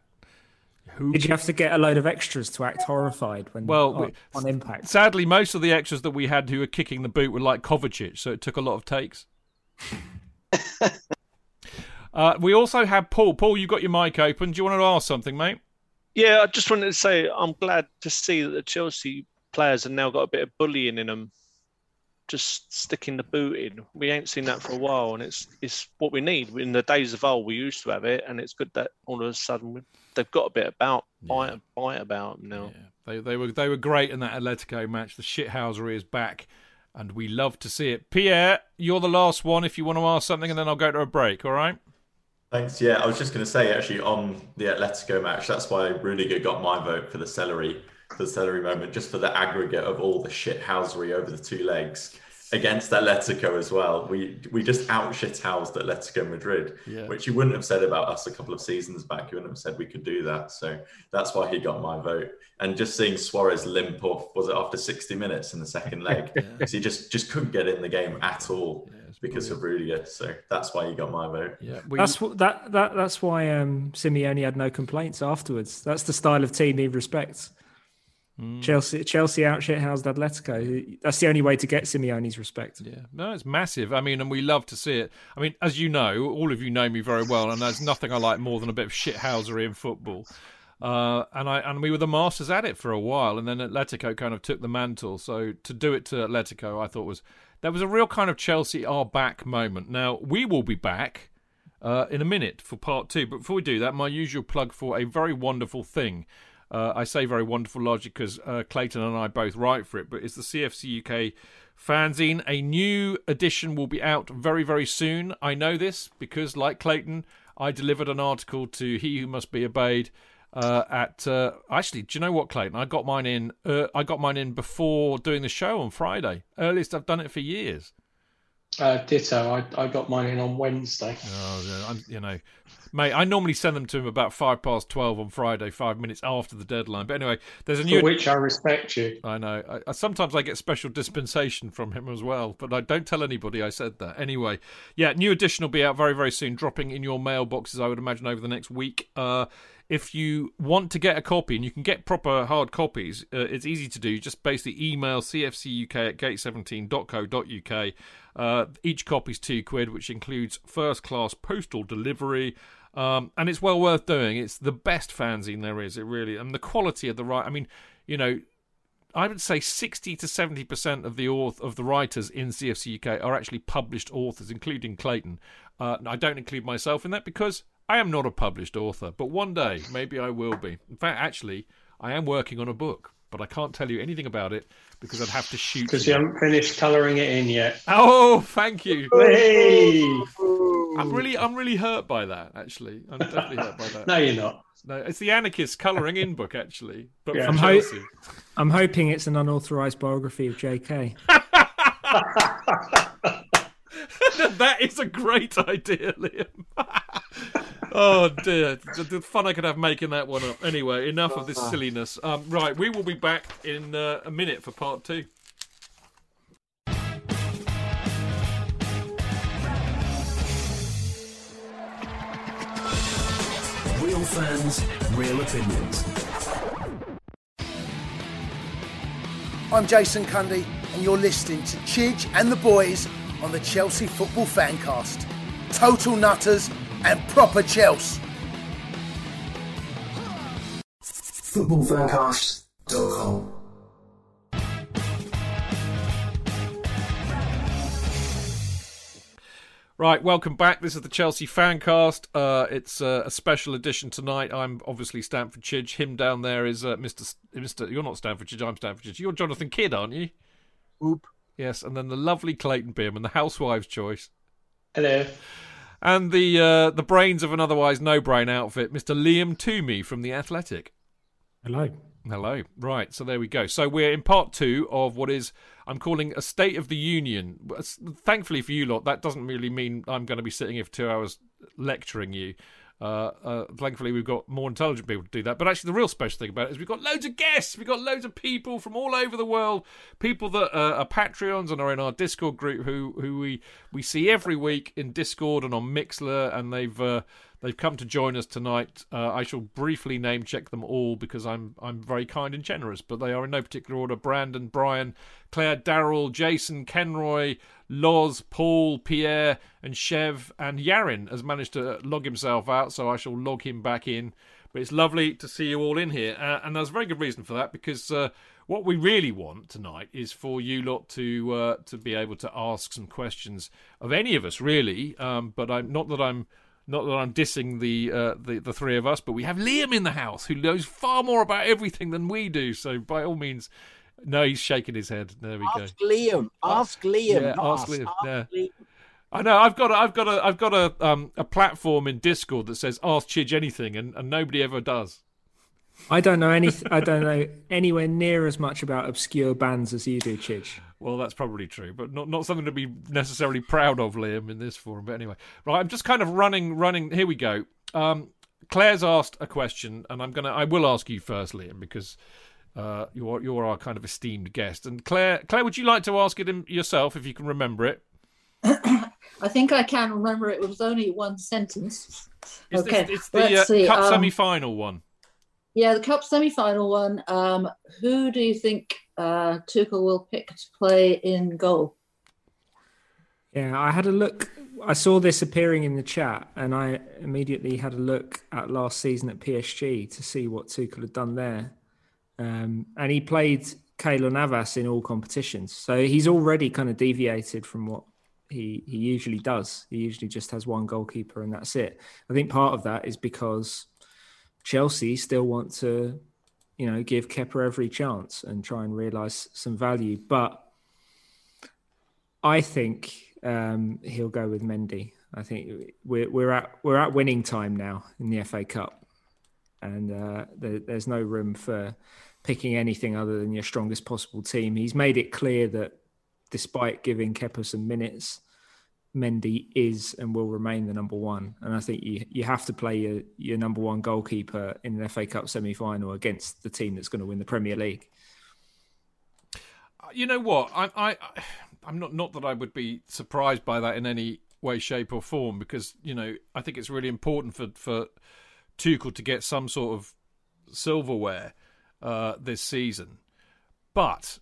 Did you have to get a load of extras to act horrified when Well, on, we- on impact? Sadly, most of the extras that we had who were kicking the boot were like Kovacic, so it took a lot of takes. uh, we also had Paul. Paul, you got your mic open. Do you want to ask something, mate? Yeah, I just wanted to say I'm glad to see that the Chelsea players have now got a bit of bullying in them. Just sticking the boot in. We ain't seen that for a while, and it's it's what we need. In the days of old, we used to have it, and it's good that all of a sudden we- they've got a bit about bite, bite about them now. They they were they were great in that Atletico match. The shithousery is back, and we love to see it. Pierre, you're the last one. If you want to ask something, and then I'll go to a break. All right. Thanks. Yeah, I was just going to say actually on the Atletico match, that's why Rudiger got my vote for the celery, for the celery moment, just for the aggregate of all the shithousery over the two legs against Atletico as well. We we just out shithoused Atletico Madrid, Yeah. which you wouldn't have said about us a couple of seasons back. You wouldn't have said we could do that. So that's why he got my vote. And just seeing Suarez limp off, was it after 60 minutes in the second leg? Because he just just couldn't get in the game at all because of Rudiger. So that's why he got my vote. Yeah, that's what that, that that's why um, Simeone had no complaints afterwards. That's the style of team he respects. Chelsea, Chelsea out shithoused Atletico. That's the only way to get Simeone's respect. Yeah, no, it's massive. I mean, and we love to see it. I mean, as you know, all of you know me very well, and there's nothing I like more than a bit of shithousery in football. Uh, and I and we were the masters at it for a while, and then Atletico kind of took the mantle. So to do it to Atletico, I thought was that was a real kind of Chelsea are back moment. Now we will be back uh, in a minute for part two, but before we do that, my usual plug for a very wonderful thing. Uh, I say very wonderful logic because uh, Clayton and I both write for it, but it's the CFC UK fanzine. A new edition will be out very, very soon. I know this because, like Clayton, I delivered an article to He Who Must Be Obeyed. Uh, at uh, actually, do you know what, Clayton? I got mine in. Uh, I got mine in before doing the show on Friday. Earliest I've done it for years. Uh, ditto. I, I got mine in on Wednesday. Oh, yeah, I'm, you know, mate. I normally send them to him about five past twelve on Friday, five minutes after the deadline. But anyway, there's a For new. which I respect you. I know. I, I, sometimes I get special dispensation from him as well, but I don't tell anybody I said that. Anyway, yeah, new edition will be out very, very soon, dropping in your mailboxes. I would imagine over the next week. Uh, if you want to get a copy, and you can get proper hard copies, uh, it's easy to do. Just basically email cfcuk at gate17.co.uk. Uh, each copy's two quid, which includes first class postal delivery. Um, and it's well worth doing. It's the best fanzine there is. It really, and the quality of the right. I mean, you know, I would say sixty to seventy percent of the author, of the writers in CFC UK are actually published authors, including Clayton. Uh, I don't include myself in that because I am not a published author. But one day, maybe I will be. In fact, actually, I am working on a book, but I can't tell you anything about it because I'd have to shoot. Because you haven't finished colouring it in yet. Oh, thank you. Hey! I'm really, I'm really hurt by that. Actually, I'm definitely hurt by that. No, you're not. No, it's the anarchist colouring in book actually, but Yeah. from I'm, ho- I'm hoping it's an unauthorized biography of JK. that is a great idea, Liam. oh dear, the, the fun I could have making that one up. Anyway, enough of this silliness. Um, right, we will be back in uh, a minute for part two. Real fans, real opinions. I'm Jason Cundy, and you're listening to Chidge and the boys on the Chelsea Football Fancast. Total nutters and proper Chelsea. Footballfancast.com. Right, welcome back. This is the Chelsea Fancast. Uh, it's uh, a special edition tonight. I'm obviously Stamford Chidge. Him down there is uh, Mr. S- Mr. You're not Stamford Chidge. I'm Stamford Chidge. You're Jonathan Kydd, aren't you? Oop. Yes, and then the lovely Clayton Beerman, the housewife's choice. Hello. And the uh, the brains of an otherwise no brain outfit, Mr. Liam Twomey from the Athletic. Hello. Hello. Right, so there we go. So we're in part two of what is I'm calling a State of the Union. Thankfully for you lot, that doesn't really mean I'm going to be sitting here for two hours lecturing you. Uh, uh, thankfully, we've got more intelligent people to do that. But actually, the real special thing about it is we've got loads of guests. We've got loads of people from all over the world. People that uh, are Patreons and are in our Discord group who who we we see every week in Discord and on Mixlr, and they've uh, they've come to join us tonight. Uh, I shall briefly name check them all because I'm I'm very kind and generous, but they are in no particular order: Brandon, Brian, Claire, Daryl, Jason, Kenroy, Loz, Paul, Pierre, and Chev, and Yaron has managed to log himself out, so I shall log him back in. But it's lovely to see you all in here, uh, and there's a very good reason for that because uh, what we really want tonight is for you lot to uh, to be able to ask some questions of any of us, really. Um, but I'm not that I'm not that I'm dissing the, uh, the the three of us, but we have Liam in the house who knows far more about everything than we do. So by all means, no, he's shaking his head. There we Ask Liam. Ask Liam. Yeah, ask. Liam. Ask Yeah. Liam. I know. I've got. A, I've got a. I've got a. Um, a platform in Discord that says "Ask Chidge anything," and, and nobody ever does. I don't know any. I don't know anywhere near as much about obscure bands as you do, Chidge. Well, that's probably true, but not not something to be necessarily proud of, Liam, in this forum. But anyway, right. I'm just kind of running, running. Here we go. Um, Claire's asked a question, and I'm gonna. I will ask you first, Liam, because uh, you're you're our kind of esteemed guest. And Claire, Claire, would you like to ask it in- yourself if you can remember it? I think I can remember it It was only one sentence. It's okay, the, it's the let's uh, see. cup um, semi-final one. Yeah, the cup semi-final one. Um, who do you think uh, Tuchel will pick to play in goal? Yeah, I had a look. I saw this appearing in the chat, and I immediately had a look at last season at PSG to see what Tuchel had done there. Um, and he played Keylor Navas in all competitions, so he's already kind of deviated from what he he usually does. He usually just has one goalkeeper, and that's it. I think part of that is because Chelsea still want to, you know, give Kepa every chance and try and realise some value, but I think um, he'll go with Mendy. I think we're we're at we're at winning time now in the FA Cup, and uh, there, there's no room for picking anything other than your strongest possible team. He's made it clear that despite giving Kepa some minutes, Mendy is and will remain the number one. And I think you you have to play your your number one goalkeeper in an FA Cup semi final against the team that's going to win the Premier League. You know what? I, I I'm not not that I would be surprised by that in any way, shape, or form because you know I think it's really important for for Tuchel to get some sort of silverware uh, this season, but.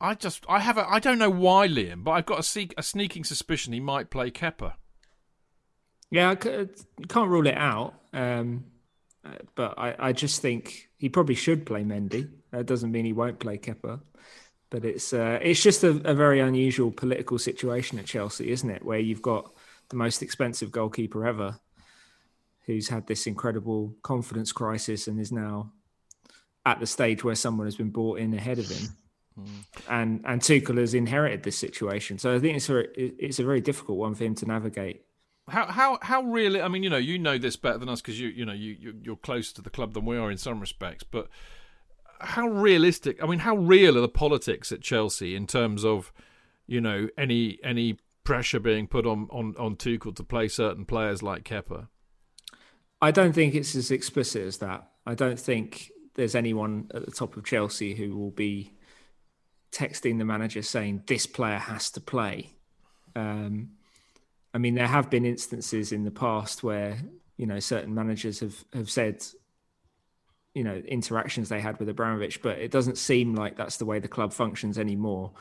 I just I have a I don't know why Liam, but I've got a, seek, a sneaking suspicion he might play Kepa. Yeah, I can't rule it out. Um, but I, I just think he probably should play Mendy. That doesn't mean he won't play Kepa, But it's uh, it's just a, a, very unusual political situation at Chelsea, isn't it? Where you've got the most expensive goalkeeper ever, who's had this incredible confidence crisis and is now at the stage where someone has been brought in ahead of him. Mm. And and Tuchel has inherited this situation, so I think it's a it's a very difficult one for him to navigate. How how how really? I mean, you know, you know this better than us because you you know you you're closer to the club than we are in some respects, but how realistic? I mean, how real are the politics at Chelsea in terms of, you know, any any pressure being put on on on Tuchel to play certain players like Kepa? I don't think it's as explicit as that. I don't think there's anyone at the top of Chelsea who will be texting the manager saying this player has to play. Um, I mean, there have been instances in the past where you know certain managers have have said you know interactions they had with Abramovich, but it doesn't seem like that's the way the club functions anymore.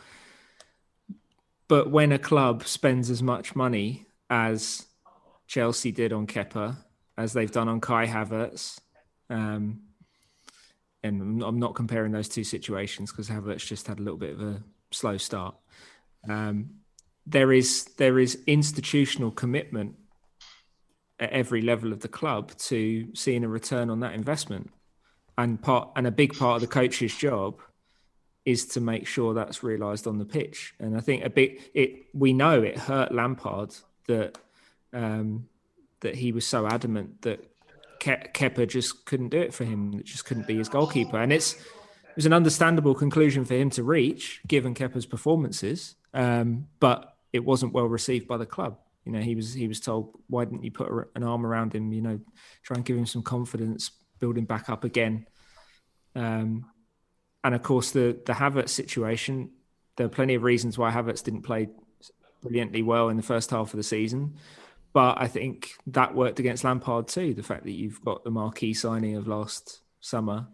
But when a club spends as much money as Chelsea did on Kepa, as they've done on Kai Havertz, um, and I'm not comparing those two situations because Havertz just had a little bit of a slow start. Um, there is there is institutional commitment at every level of the club to seeing a return on that investment and part and a big part of the coach's job is to make sure that's realised on the pitch. And I think a bit it we know it hurt Lampard that um, that he was so adamant that Ke- Kepa just couldn't do it for him, that just couldn't be his goalkeeper. And it's it was an understandable conclusion for him to reach, given Kepa's performances. Um, but it wasn't well received by the club. You know, he was he was told, "Why didn't you put an arm around him? You know, try and give him some confidence, building back up again. Um, and of course, the the Havertz situation. There are plenty of reasons why Havertz didn't play brilliantly well in the first half of the season, but I think that worked against Lampard too. The fact that you've got the marquee signing of last summer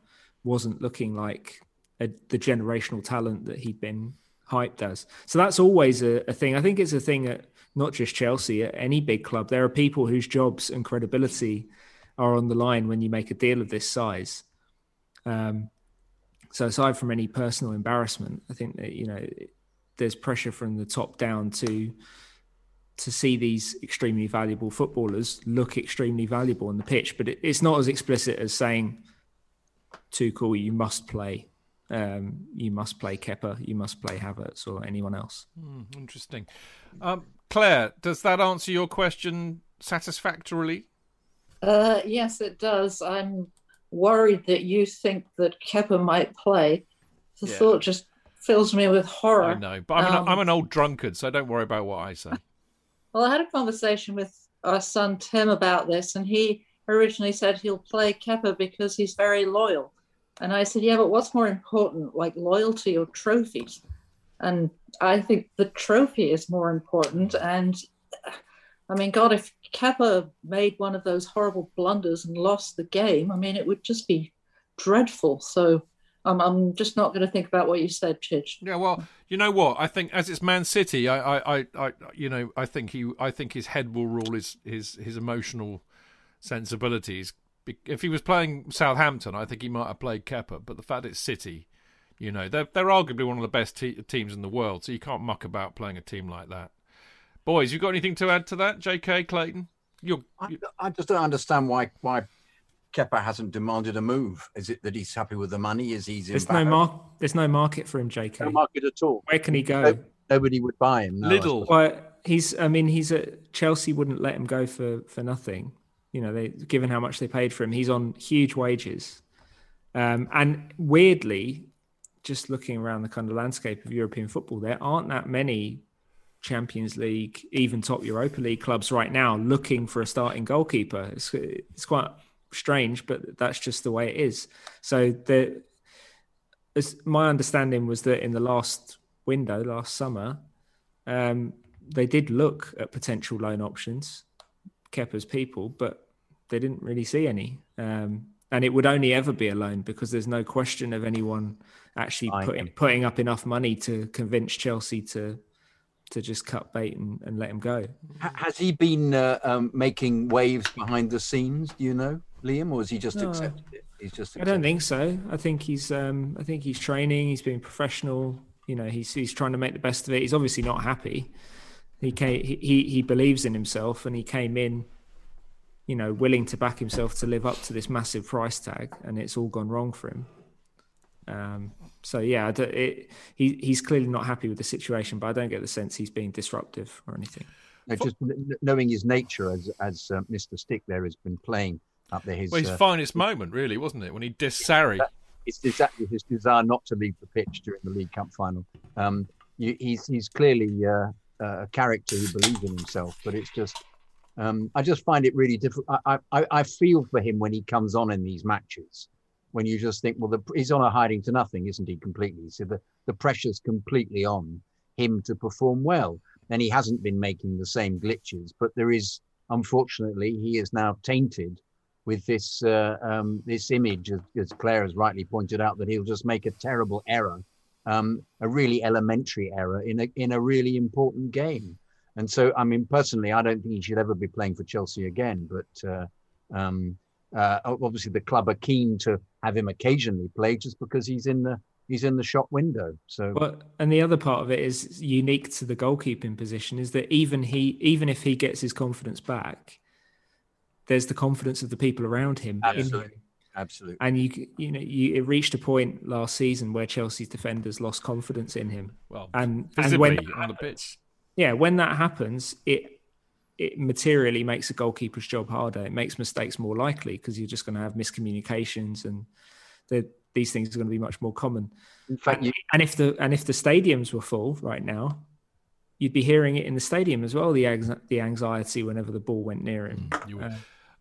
wasn't looking like a, the generational talent that he'd been hyped as. So that's always a, a, thing. I think it's a thing at not just Chelsea, at any big club. There are people whose jobs and credibility are on the line when you make a deal of this size. Um, so aside from any personal embarrassment, I think that you know there's pressure from the top down to to see these extremely valuable footballers look extremely valuable on the pitch. But it, it's not as explicit as saying, "Tuchel, you must play." Um, you must play Kepa, you must play Havertz, or anyone else. Mm, interesting. Um, Claire, does that answer your question satisfactorily? Uh, yes, it does. I'm worried that you think that Kepa might play. The yeah. thought just fills me with horror. I know, but I'm, um, an, I'm an old drunkard, so don't worry about what I say. Well, I had a conversation with our son Tim about this, and he originally said he'll play Kepa because he's very loyal. And I said, yeah, but what's more important, like loyalty or trophies? And I think the trophy is more important. And I mean, God, if Kepa made one of those horrible blunders and lost the game, I mean, it would just be dreadful. So I'm, I'm just not going to think about what you said, Chidge. Yeah, well, you know what? I think as it's Man City, I, I, I, I you know, I think he, I think his head will rule his, his, his emotional sensibilities. If he was playing Southampton, I think he might have played Kepa. But the fact it's City, you know, they're they're arguably one of the best te- teams in the world, so you can't muck about playing a team like that. Boys, you got anything to add to that, J.K. Clayton? You're, I, I just don't understand why why Kepa hasn't demanded a move. Is it that he's happy with the money? Is he's There's no mar- There's no market for him, J.K. No market at all. Where can he go? No- nobody would buy him. No, I. Well, he's. I mean, he's at Chelsea. Wouldn't let him go for for nothing. You know, they given how much they paid for him, he's on huge wages. Um, and weirdly, just looking around the kind of landscape of European football, there aren't that many Champions League, even top Europa League clubs right now looking for a starting goalkeeper. It's it's quite strange, but that's just the way it is. So the as my understanding was that in the last window, last summer, um, they did look at potential loan options, Kepa's people, but they didn't really see any. Um, and it would only ever be a loan because there's no question of anyone actually putting putting up enough money to convince Chelsea to to just cut bait and, and let him go. Has he been uh, um, making waves behind the scenes? Do you know, Liam, or has he just No. accepted it? He's just. I don't think so. I think he's um, I think he's training. He's being professional. You know, he's he's trying to make the best of it. He's obviously not happy. He came, he he believes in himself, and he came in, you know, willing to back himself to live up to this massive price tag, and it's all gone wrong for him. Um, so yeah, it, he he's clearly not happy with the situation, but I don't get the sense he's being disruptive or anything. No, just knowing his nature, as as uh, Mr. Stick there has been playing up there. His, well, his uh, finest moment, really, wasn't it, when he dissed Sarri? it's exactly his desire not to leave the pitch during the League Cup final. Um, you, he's he's clearly uh, a character who believes in himself, but it's just um, I just find it really difficult. I, I I feel for him when he comes on in these matches, when you just think, well, the, he's on a hiding to nothing, isn't he? Completely. So the the pressure's completely on him to perform well, and he hasn't been making the same glitches, but there is unfortunately he is now tainted with this uh, um, this image, as, as Claire has rightly pointed out, that he'll just make a terrible error, um, a really elementary error in a in a really important game. And so, I mean, personally, I don't think he should ever be playing for Chelsea again. But uh, um, uh, obviously, the club are keen to have him occasionally play just because he's in the he's in the shop window. So But and the other part of it is unique to the goalkeeping position is that even he even if he gets his confidence back, there's the confidence of the people around him. in him. absolutely, absolutely. And you you know you it reached a point last season where Chelsea's defenders lost confidence in him. Well, and and visibly when on the pitch. yeah, when that happens, it it materially makes a goalkeeper's job harder. It makes mistakes more likely because you're just going to have miscommunications and the, these things are going to be much more common. In fact, and, and if the and if the stadiums were full right now, you'd be hearing it in the stadium as well. The anx- the anxiety whenever the ball went near him. Uh,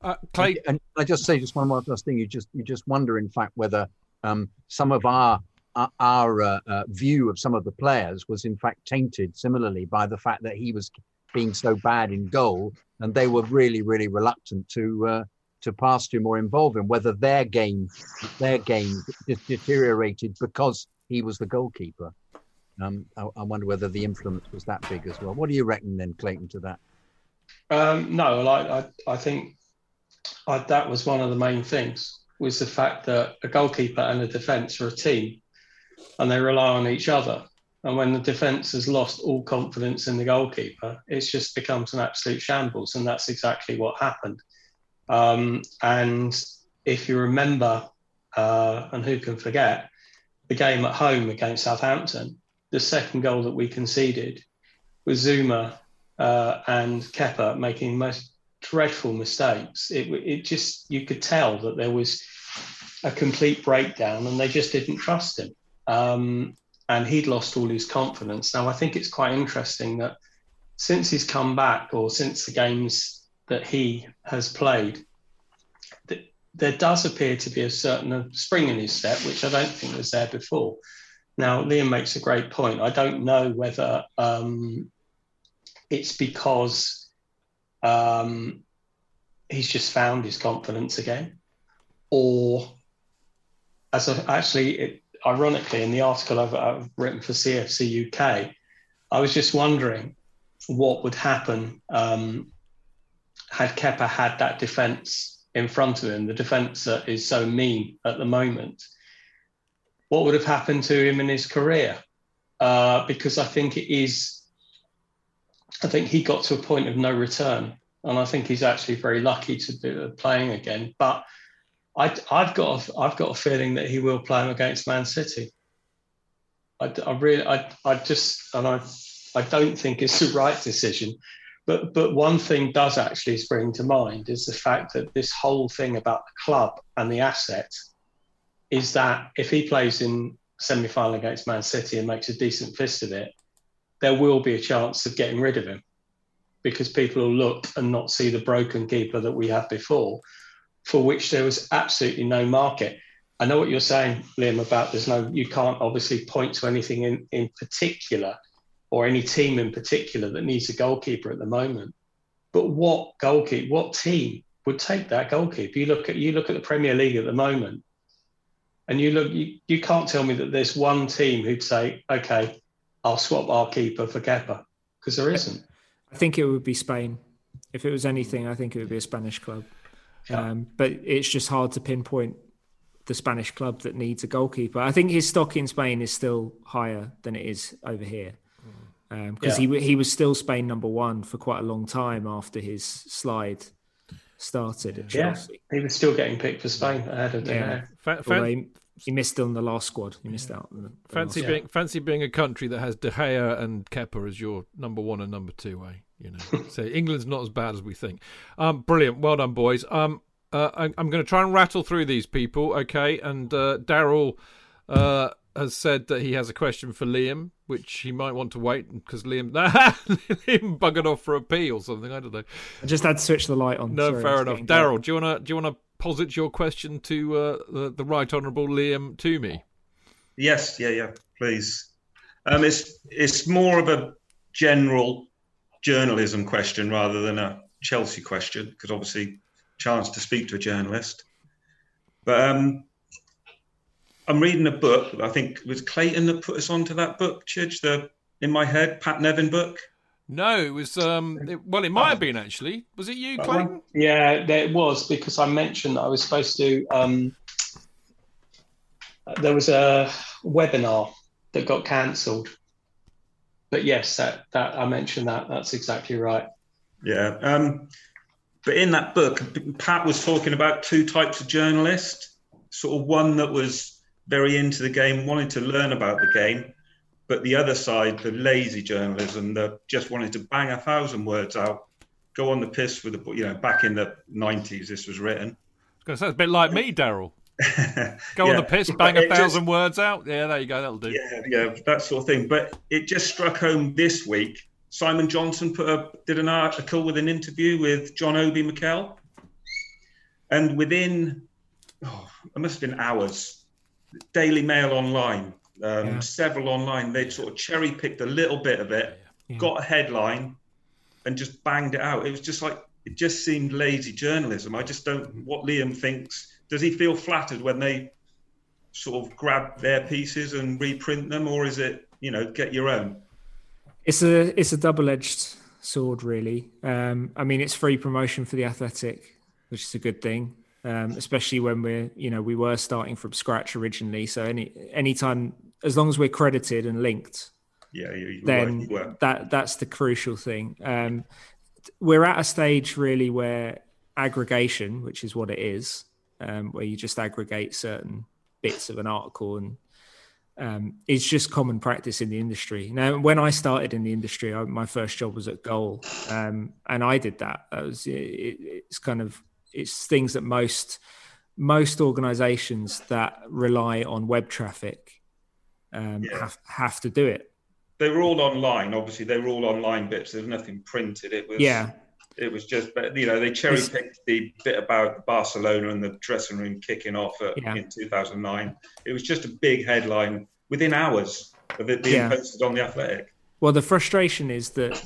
Uh, Clay, and I just say just one more last thing. You just you just wonder, in fact, whether um, some of our our, our uh, uh, view of some of the players was in fact tainted similarly by the fact that he was being so bad in goal, and they were really really reluctant to uh, to pass to him or involve him. Whether their game their game de- deteriorated because he was the goalkeeper. Um, I, I wonder whether the influence was that big as well. What do you reckon then, Clayton, to that? Um, no, like, I, I think I, that was one of the main things was the fact that a goalkeeper and a defence are a team, and they rely on each other. And when the defence has lost all confidence in the goalkeeper, it just becomes an absolute shambles, and that's exactly what happened. Um, and if you remember, uh, and who can forget, the game at home against Southampton, the second goal that we conceded was Zouma uh, and Kepa making most dreadful mistakes. It, it just, you could tell that there was a complete breakdown and they just didn't trust him. Um, and he'd lost all his confidence. Now, I think it's quite interesting that since he's come back or since the games that he has played, there does appear to be a certain spring in his step, which I don't think was there before. Now, Liam makes a great point. I don't know whether um, it's because um, he's just found his confidence again, or as a, actually, it, ironically, in the article I've, I've written for CFC UK, I was just wondering what would happen um, had Kepa had that defence in front of him, the defence that is so mean at the moment. What would have happened to him in his career? Uh, because I think it is, I think he got to a point of no return. And I think he's actually very lucky to be playing again. But I, have got a, I've got a feeling that he will play him against Man City. I, I really, I, I just, and I, I don't think it's the right decision. But, but one thing does actually spring to mind is the fact that this whole thing about the club and the asset is that if he plays in semi-final against Man City and makes a decent fist of it, there will be a chance of getting rid of him because people will look and not see the broken keeper that we had before for which there was absolutely no market. I know what you're saying, Liam, about there's no, you can't obviously point to anything in, in particular or any team in particular that needs a goalkeeper at the moment. But what goalkeeper, what team would take that goalkeeper? You look at you look at the Premier League at the moment, and you look you, you can't tell me that there's one team who'd say, okay, I'll swap our keeper for Kepa, because there isn't. I think it would be Spain. If it was anything, I think it would be a Spanish club. Um, but it's just hard to pinpoint the Spanish club that needs a goalkeeper. I think his stock in Spain is still higher than it is over here because um, yeah. he he was still Spain number one for quite a long time after his slide started at Chelsea. Yeah, he was still getting picked for Spain ahead of yeah. Fa- fa- he, missed on the last squad. He missed out. The, the fancy being yeah. fancy being a country that has De Gea and Kepa as your number one and number two. Way you know, so England's not as bad as we think. Um, brilliant, well done, boys. Um, uh, I, am going to try and rattle through these people, okay? And uh, Daryl uh, has said that he has a question for Liam, which he might want to wait because Liam, Liam buggered off for a pee or something. I don't know. I just had to switch the light on. No, Sorry, fair enough. Daryl, do you want to do you want to posit your question to uh, the, the right honourable Liam Twomey. Yes, yeah, yeah, please. Um, it's it's more of a general journalism question rather than a Chelsea question because obviously chance to speak to a journalist. But um, I'm reading a book. I think it was Clayton that put us onto that book, Chidge, the In My Head, Pat Nevin book. No, it was. Um, it, well, it might have been actually. Was it you, Clayton? Yeah, it was because I mentioned that I was supposed to. Um, there was a webinar that got cancelled. But yes, that, that I mentioned that. That's exactly right. Yeah. Um, but in that book, Pat was talking about two types of journalist. Sort of one that was very into the game, wanted to learn about the game, but the other side, the lazy journalism that just wanted to bang a thousand words out, go on the piss with the, you know, back in the 90s, this was written. I was going to say, it's a bit like me, Daryl. Go yeah. on the piss, bang a thousand just, words out. Yeah, there you go. That'll do. Yeah, yeah, that sort of thing. But it just struck home this week. Simon Johnson put a, did an article with an interview with John Obi Mikel, and within oh, it must have been hours, Daily Mail online, um, yeah. several online, they sort of cherry picked a little bit of it, yeah. got a headline, and just banged it out. It was just like it just seemed lazy journalism. I just don't what Liam thinks does he feel flattered when they sort of grab their pieces and reprint them, or is it you know get your own? It's a it's a double edged sword, really. Um, I mean, it's free promotion for the athletic, which is a good thing, um, especially when we're you know we were starting from scratch originally. So any anytime as long as we're credited and linked, yeah, you, then that that's the crucial thing. Um, we're at a stage really where aggregation, which is what it is, um, where you just aggregate certain bits of an article and um, it's just common practice in the industry. Now, when I started in the industry, I, my first job was at Goal, um, and I did that. that was, it, it's kind of it's things that most most organisations that rely on web traffic um, yeah. have have to do it. They were all online. Obviously, they were all online bits. There was nothing printed. It was yeah. It was just, you know, they cherry picked the bit about Barcelona and the dressing room kicking off at, yeah. in 2009. It was just a big headline within hours of it being yeah. posted on the Athletic. Well, the frustration is that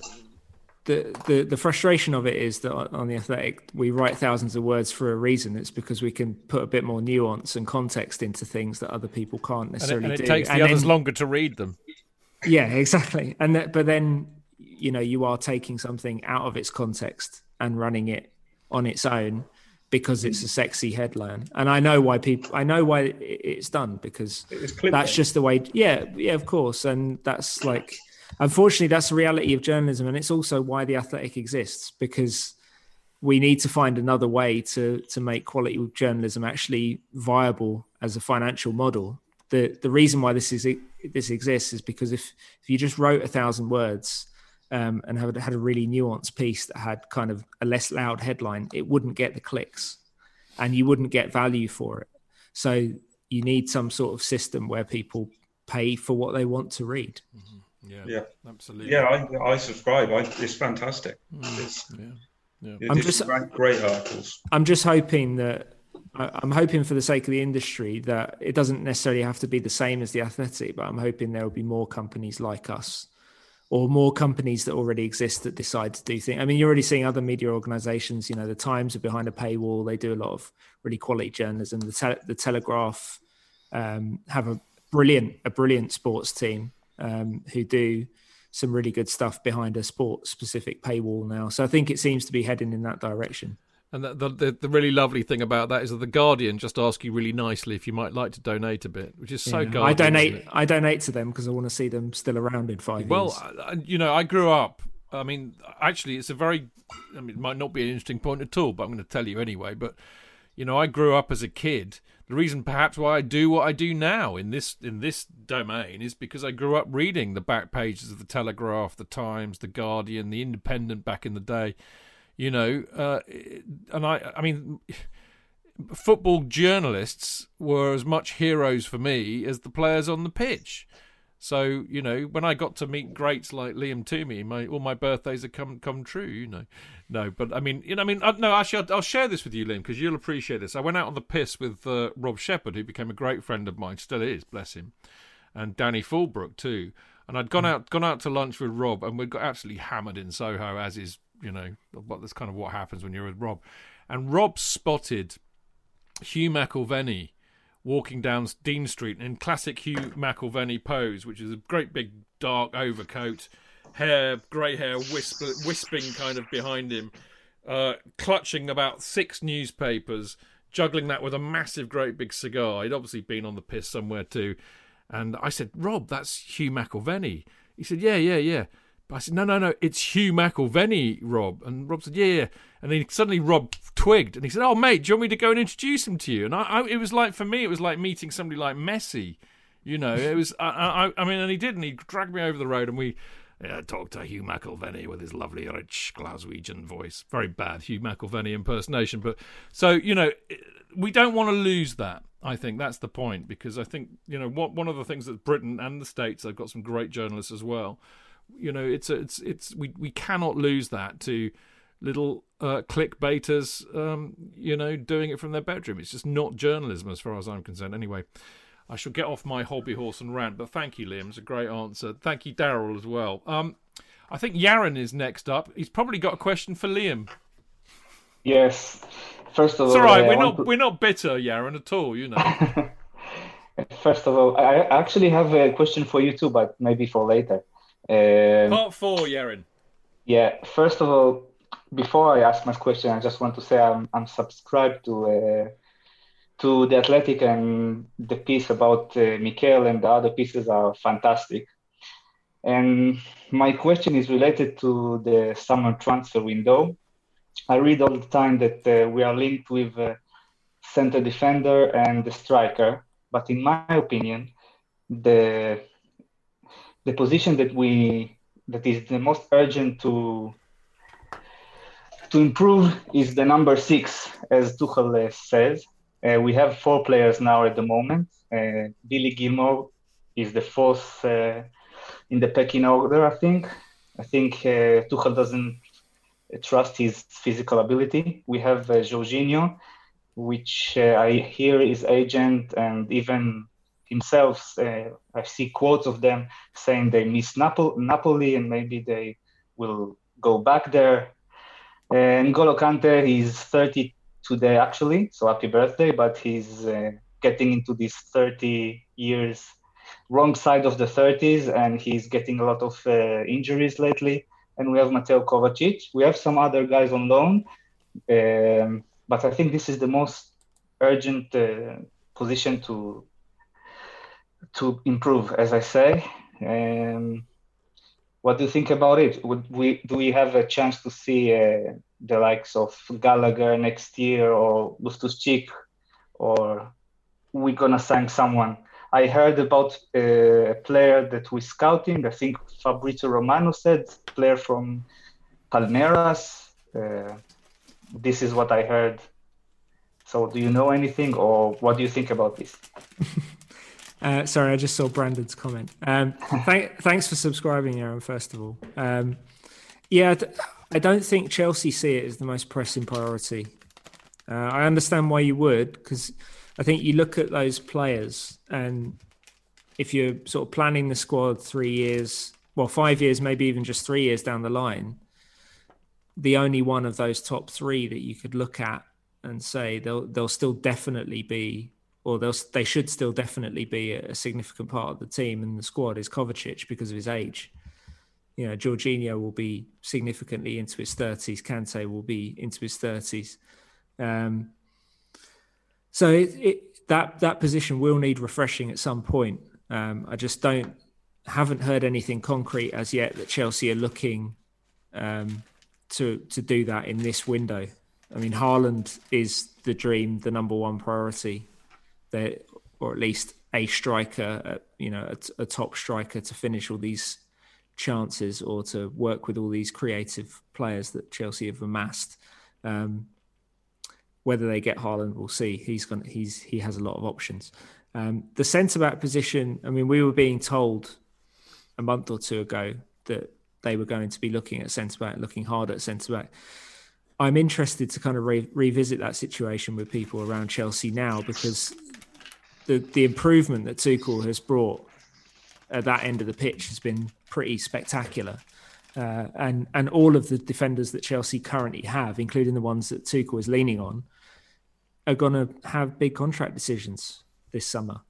the, the the frustration of it is that on the athletic we write thousands of words for a reason. It's because we can put a bit more nuance and context into things that other people can't And it, necessarily and it do. takes the And others then- longer to read them. yeah exactly. And that, but then you know you are taking something out of its context and running it on its own because it's a sexy headline. And i know why people i know why it's done because that's just the way yeah yeah of course. And that's like unfortunately that's the reality of journalism and it's also why the athletic exists because we need to find another way to to make quality journalism actually viable as a financial model the the reason why this is this exists is because if if you just wrote a thousand words um, and had, had a really nuanced piece that had kind of a less loud headline, it wouldn't get the clicks, and you wouldn't get value for it. So you need some sort of system where people pay for what they want to read. Yeah, Yeah, absolutely. Yeah, I, I subscribe. I, it's fantastic. Mm. It's, yeah. It I'm is just- great, great articles. I'm just hoping that I- I'm hoping for the sake of the industry that it doesn't necessarily have to be the same as the athletic, but I'm hoping there will be more companies like us or more companies that already exist that decide to do things. I mean, you're already seeing other media organizations, you know, the Times are behind a paywall. They do a lot of really quality journalism. The, Tele- the Telegraph um, have a brilliant, a brilliant sports team um, who do some really good stuff behind a sport specific paywall now. So I think it seems to be heading in that direction. And the, the, the, really lovely thing about that is that the Guardian just ask you really nicely if you might like to donate a bit, which is so Yeah. Guardian. I donate. I donate to them because I want to see them still around in five Well, years. I- you know, I grew up. I mean, actually, it's a very. I mean, it might not be an interesting point at all, but I'm going to tell you anyway. But you know, I grew up as a kid. The reason, perhaps, why I do what I do now in this in this domain is because I grew up reading the back pages of the Telegraph, the Times, the Guardian, the Independent back in the day. You know, uh, and I. I mean. Football journalists were as much heroes for me as the players on the pitch. So you know, when I got to meet greats like Liam Twomey, my all my birthdays have come come true. You know, no, but I mean, you know, I mean, uh, no, actually, I'll, I'll share this with you, Liam, because you'll appreciate this. I went out on the piss with uh, Rob Shepherd, who became a great friend of mine, still is, bless him, and Danny Fullbrook too. And I'd gone out gone out to lunch with Rob, and we got absolutely hammered in Soho, as is you know, what that's kind of what happens when you're with Rob. And Rob spotted Hugh McIlvanney walking down Dean Street in classic Hugh McIlvanney pose, which is a great big dark overcoat, hair, grey hair, wisp, wisping kind of behind him, uh, clutching about six newspapers, juggling that with a massive, great big cigar. He'd obviously been on the piss somewhere too. And I said, Rob, that's Hugh McIlvanney. He said, Yeah, yeah, yeah. But I said, No, no, no, it's Hugh McIlvanney, Rob. And Rob said, Yeah, yeah. And then suddenly Rob twigged and he said, Oh, mate, do you want me to go and introduce him to you? And I, I it was like, for me, it was like meeting somebody like Messi. You know, it was, I, I, I mean, and he did, and he dragged me over the road and we yeah, talked to Hugh McIlvanney with his lovely, rich Glaswegian voice. Very bad Hugh McIlvanney impersonation. But so, you know, we don't want to lose that. I think that's the point because I think, you know, what, one of the things that Britain and the States, they've got some great journalists as well. You know, it's, a, it's, it's, we, we cannot lose that to little uh, clickbaiters, um, you know, doing it from their bedroom. It's just not journalism as far as I'm concerned. Anyway, I shall get off my hobby horse and rant, but thank you, Liam. It's a great answer. Thank you, Daryl, as well. Um, I think Yaron is next up. He's probably got a question for Liam. Yes. First of It's all, all right. I We're not we're not bitter, Yaron, at all. You know. First of all, I I actually have a question for you too, but maybe for later. Um, Part four, Yaron. Yeah, first of all, before I ask my question, I just want to say I'm I'm subscribed to uh, to the Athletic and the piece about uh, Mikel and the other pieces are fantastic. And my question is related to the summer transfer window. I read all the time that uh, we are linked with uh, center defender and the striker, but in my opinion, the the position that we that is the most urgent to to improve is the number six, as Tuchel uh, says. Uh, we have four players now at the moment. Uh, Billy Gilmour is the fourth uh, in the pecking order, I think. I think uh, Tuchel doesn't trust his physical ability. We have uh, Jorginho, which uh, I hear is agent and even himself. I see quotes of them saying they miss Napo- Napoli and maybe they will go back there. And N'Golo Kante, he's 30 today actually, so happy birthday! But he's uh, getting into these 30 years wrong side of the 30s, and he's getting a lot of uh, injuries lately. And we have Mateo Kovacic. We have some other guys on loan, um, but I think this is the most urgent uh, position to to improve, as I say. Um, what do you think about it? Would we do we have a chance to see uh, the likes of Gallagher next year or Cheek, or we gonna sign someone? I heard about uh, a player that we're scouting. I think Fabrizio Romano said player from Palmeiras. Uh, this is what I heard. So, do you know anything, or what do you think about this? Uh, sorry, I just saw Brandon's comment. Um, th- thanks for subscribing, Aaron. First of all, um, yeah, I don't think Chelsea see it as the most pressing priority. Uh, I understand why you would, because I think you look at those players, and if you're sort of planning the squad three years, well, five years, maybe even just three years down the line, the only one of those top three that you could look at and say they'll they'll still definitely be or they'll they should still definitely be a significant part of the team and the squad is Kovacic because of his age. You know, Jorginho will be significantly into his thirties. Kante will be into his thirties. Um, so it, it, that that position will need refreshing at some point. Um, I just don't haven't heard anything concrete as yet that Chelsea are looking um, to to do that in this window. I mean, Haaland is the dream, the number one priority that, or at least a striker, you know, a, a, top striker to finish all these chances or to work with all these creative players that Chelsea have amassed. Um, whether they get Haaland, we'll see. He's going. He's he has a lot of options. Um, the centre back position. I mean, we were being told a month or two ago that they were going to be looking at centre back, looking hard at centre back. I'm interested to kind of re- revisit that situation with people around Chelsea now because the the improvement that Tuchel has brought at that end of the pitch has been pretty spectacular. Uh, and and all of the defenders that Chelsea currently have, including the ones that Tuchel is leaning on, are going to have big contract decisions this summer.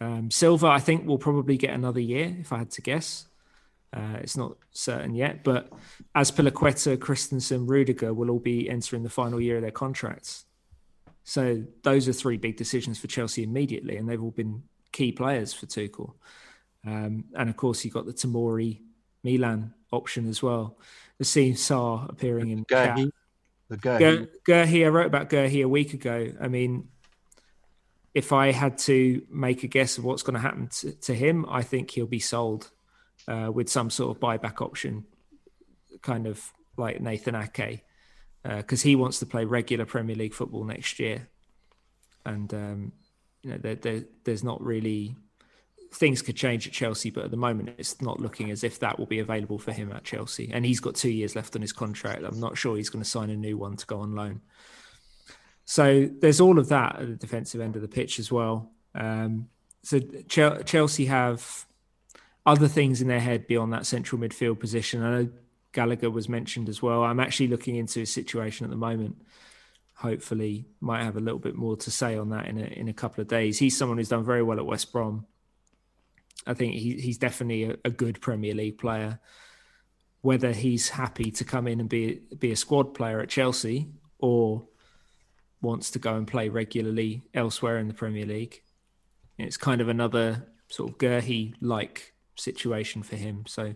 Um, Silva, I think, will probably get another year, if I had to guess. Uh, it's not certain yet, but Azpilicueta, Christensen, Rudiger will all be entering the final year of their contracts. So those are three big decisions for Chelsea immediately, and they've all been key players for Tuchel. Um, and of course, you've got the Tomori Milan option as well. The seen Saar appearing in Guehi. The Guehi. Guehi. I wrote about Guehi a week ago. I mean, if I had to make a guess of what's going to happen to, to him, I think he'll be sold uh, with some sort of buyback option, kind of like Nathan Ake because uh, he wants to play regular Premier League football next year, and um, you know there, there, there's not really things could change at Chelsea, but at the moment it's not looking as if that will be available for him at Chelsea, and he's got two years left on his contract. I'm not sure he's going to sign a new one to go on loan. So there's all of that at the defensive end of the pitch as well. Um, so Chelsea have other things in their head beyond that central midfield position. I Gallagher was mentioned as well. I'm actually looking into his situation at the moment. Hopefully, might have a little bit more to say on that in a, in a couple of days. He's someone who's done very well at West Brom. I think he, he's definitely a, a good Premier League player. Whether he's happy to come in and be be a squad player at Chelsea or wants to go and play regularly elsewhere in the Premier League, it's kind of another sort of Guehi like situation for him. So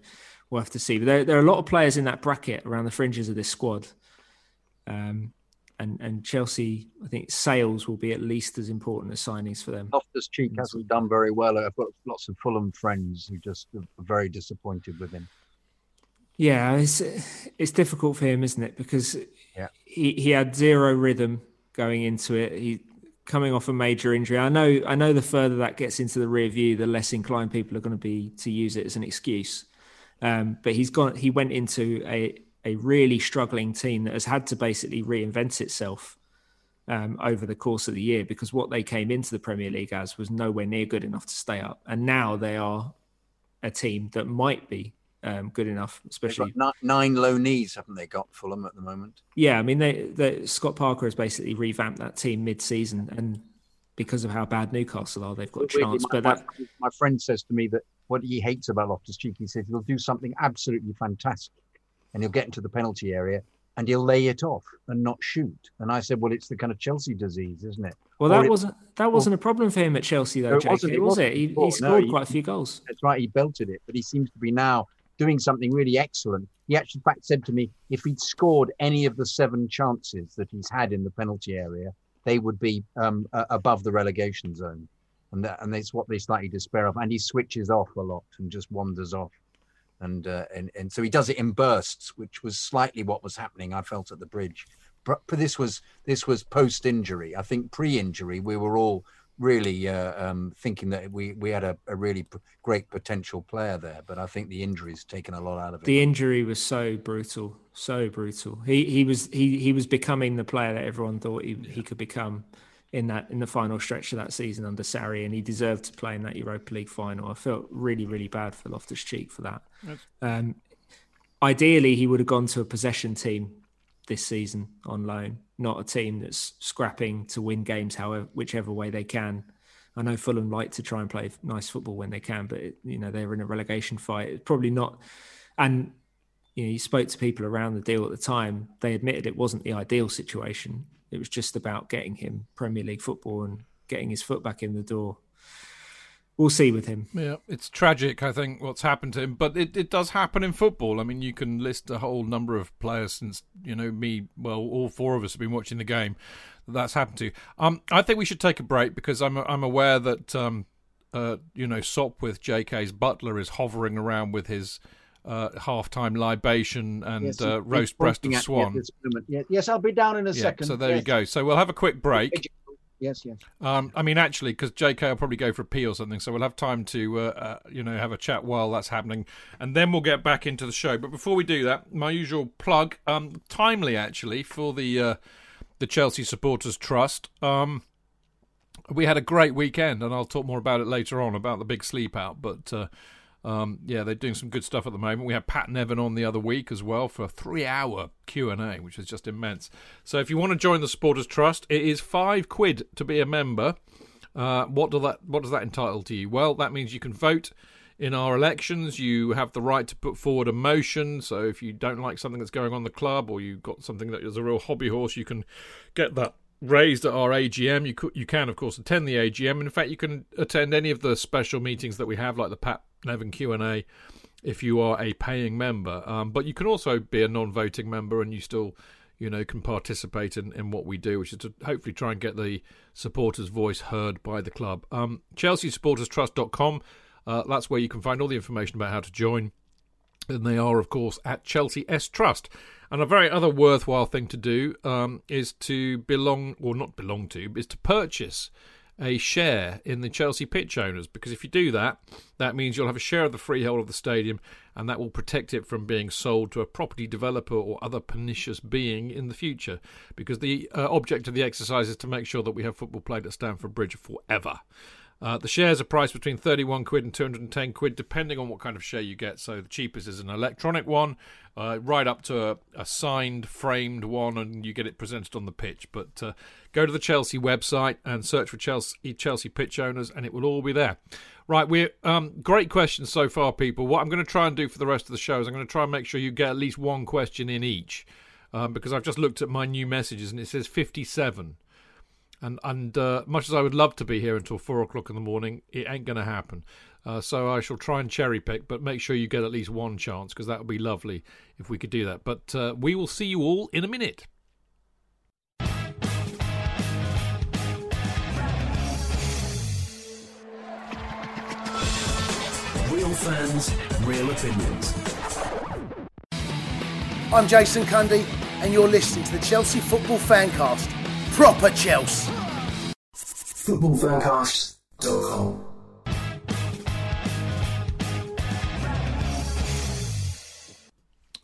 we'll have to see. But there, there are a lot of players in that bracket around the fringes of this squad. Um, and, and Chelsea, I think sales will be at least as important as signings for them. Loftus Cheek hasn't done very well. I've got lots of Fulham friends who just are very disappointed with him. Yeah, it's it's difficult for him, isn't it? Because yeah. he, he had zero rhythm going into it. He coming off a major injury. I know I know the further that gets into the rear view, the less inclined people are going to be to use it as an excuse. Um, but he's gone. He went into a a really struggling team that has had to basically reinvent itself um, over the course of the year because what they came into the Premier League as was nowhere near good enough to stay up, and now they are a team that might be um, good enough, especially. nine low knees, haven't they got Fulham at the moment? Yeah, I mean, they, they Scott Parker has basically revamped that team mid-season, and because of how bad Newcastle are, they've got a Weirdly, chance. my, But my that friend- my friend says to me that what he hates about Loftus Cheek, he says he'll do something absolutely fantastic, and he'll get into the penalty area and he'll lay it off and not shoot. And I said, well, it's the kind of Chelsea disease, isn't it? well, that it- wasn't that wasn't a problem for him at Chelsea No, though, it wasn't, it was wasn't it? He, he No, scored he- quite a few goals. That's right. He belted it, but he seems to be now doing something really excellent. He actually, in fact, said to me, if he'd scored any of the seven chances that he's had in the penalty area, they would be um, above the relegation zone, and that, and that's what they slightly despair of. And he switches off a lot and just wanders off, and uh, and and so he does it in bursts, which was slightly what was happening. I felt at the bridge, but, but this was this was post injury. I think pre injury we were all really uh, um, thinking that we we had a, a really p- great potential player there, but I think the injury's taken a lot out of it. The injury was so brutal, so brutal. He he was he he was becoming the player that everyone thought he, he could become in that in the final stretch of that season under Sarri, and he deserved to play in that Europa League final. I felt really really bad for Loftus Cheek for that. Um, ideally, he would have gone to a possession team this season on loan, not a team that's scrapping to win games however whichever way they can. I know Fulham like to try and play nice football when they can, but you know they're in a relegation fight. It's probably not. And you know, you spoke to people around the deal at the time. They admitted it wasn't the ideal situation. It was just about getting him Premier League football and getting his foot back in the door. We'll see with him. Yeah, it's tragic, I think, what's happened to him, but it, it does happen in football. I mean, you can list a whole number of players since, you know, me, well, all four of us have been watching the game that that's happened to. Um, I think we should take a break because I'm I'm aware that, um, uh, you know, Sopwith JK's butler is hovering around with his uh, half-time libation and Yes, uh, roast breast of at me at swan. Yeah, yes, I'll be down in a Yeah, second. so there you go. So we'll have a quick break. Yes, yes. Um, I mean, actually, because JK will probably go for a pee or something, so we'll have time to, uh, uh, you know, have a chat while that's happening, and then we'll get back into the show. But before we do that, my usual plug, um, timely actually for the uh, the Chelsea Supporters Trust. Um, we had a great weekend, and I'll talk more about it later on about the big sleep out. But uh, um, yeah, they're doing some good stuff at the moment. We had Pat Nevin on the other week as well for a three-hour Q and A, which is just immense. So if you want to join the Supporters Trust, it is five quid to be a member. Uh, what do that What does that entitle to you? Well, that means you can vote in our elections. You have the right to put forward a motion. So if you don't like something that's going on the club, or you've got something that is a real hobby horse, you can get that raised at our AGM. You you can of course attend the AGM. In fact, you can attend any of the special meetings that we have, like the Pat Nevin Q and A, if you are a paying member. Um, but you can also be a non-voting member, and you still, you know, can participate in, in what we do, which is to hopefully try and get the supporters' voice heard by the club. Um, ChelseaSupportersTrust.com. Uh, that's where you can find all the information about how to join. And they are, of course, at Chelsea S Trust. And a very other worthwhile thing to do um, is to belong, or not belong to, is to purchase a share in the Chelsea pitch owners. Because if you do that, that means you'll have a share of the freehold of the stadium, and that will protect it from being sold to a property developer or other pernicious being in the future. Because the uh, object of the exercise is to make sure that we have football played at Stamford Bridge forever. Uh, the shares are priced between 31 quid and 210 quid, depending on what kind of share you get. So the cheapest is an electronic one, uh, right up to a, a signed, framed one, and you get it presented on the pitch. But uh, go to the Chelsea website and search for Chelsea, Chelsea pitch owners, and it will all be there. Right, we're um, great questions so far, people. What I'm going to try and do for the rest of the show is I'm going to try and make sure you get at least one question in each, um, because I've just looked at my new messages and it says 57. And and uh, much as I would love to be here until four o'clock in the morning, it ain't going to happen. Uh, so I shall try and cherry pick, but make sure you get at least one chance because that would be lovely if we could do that. But uh, we will see you all in a minute. Real fans, real opinions. I'm Jason Cundy, and you're listening to the Chelsea Football Fancast. Proper Chelsea. Footballfancast.com.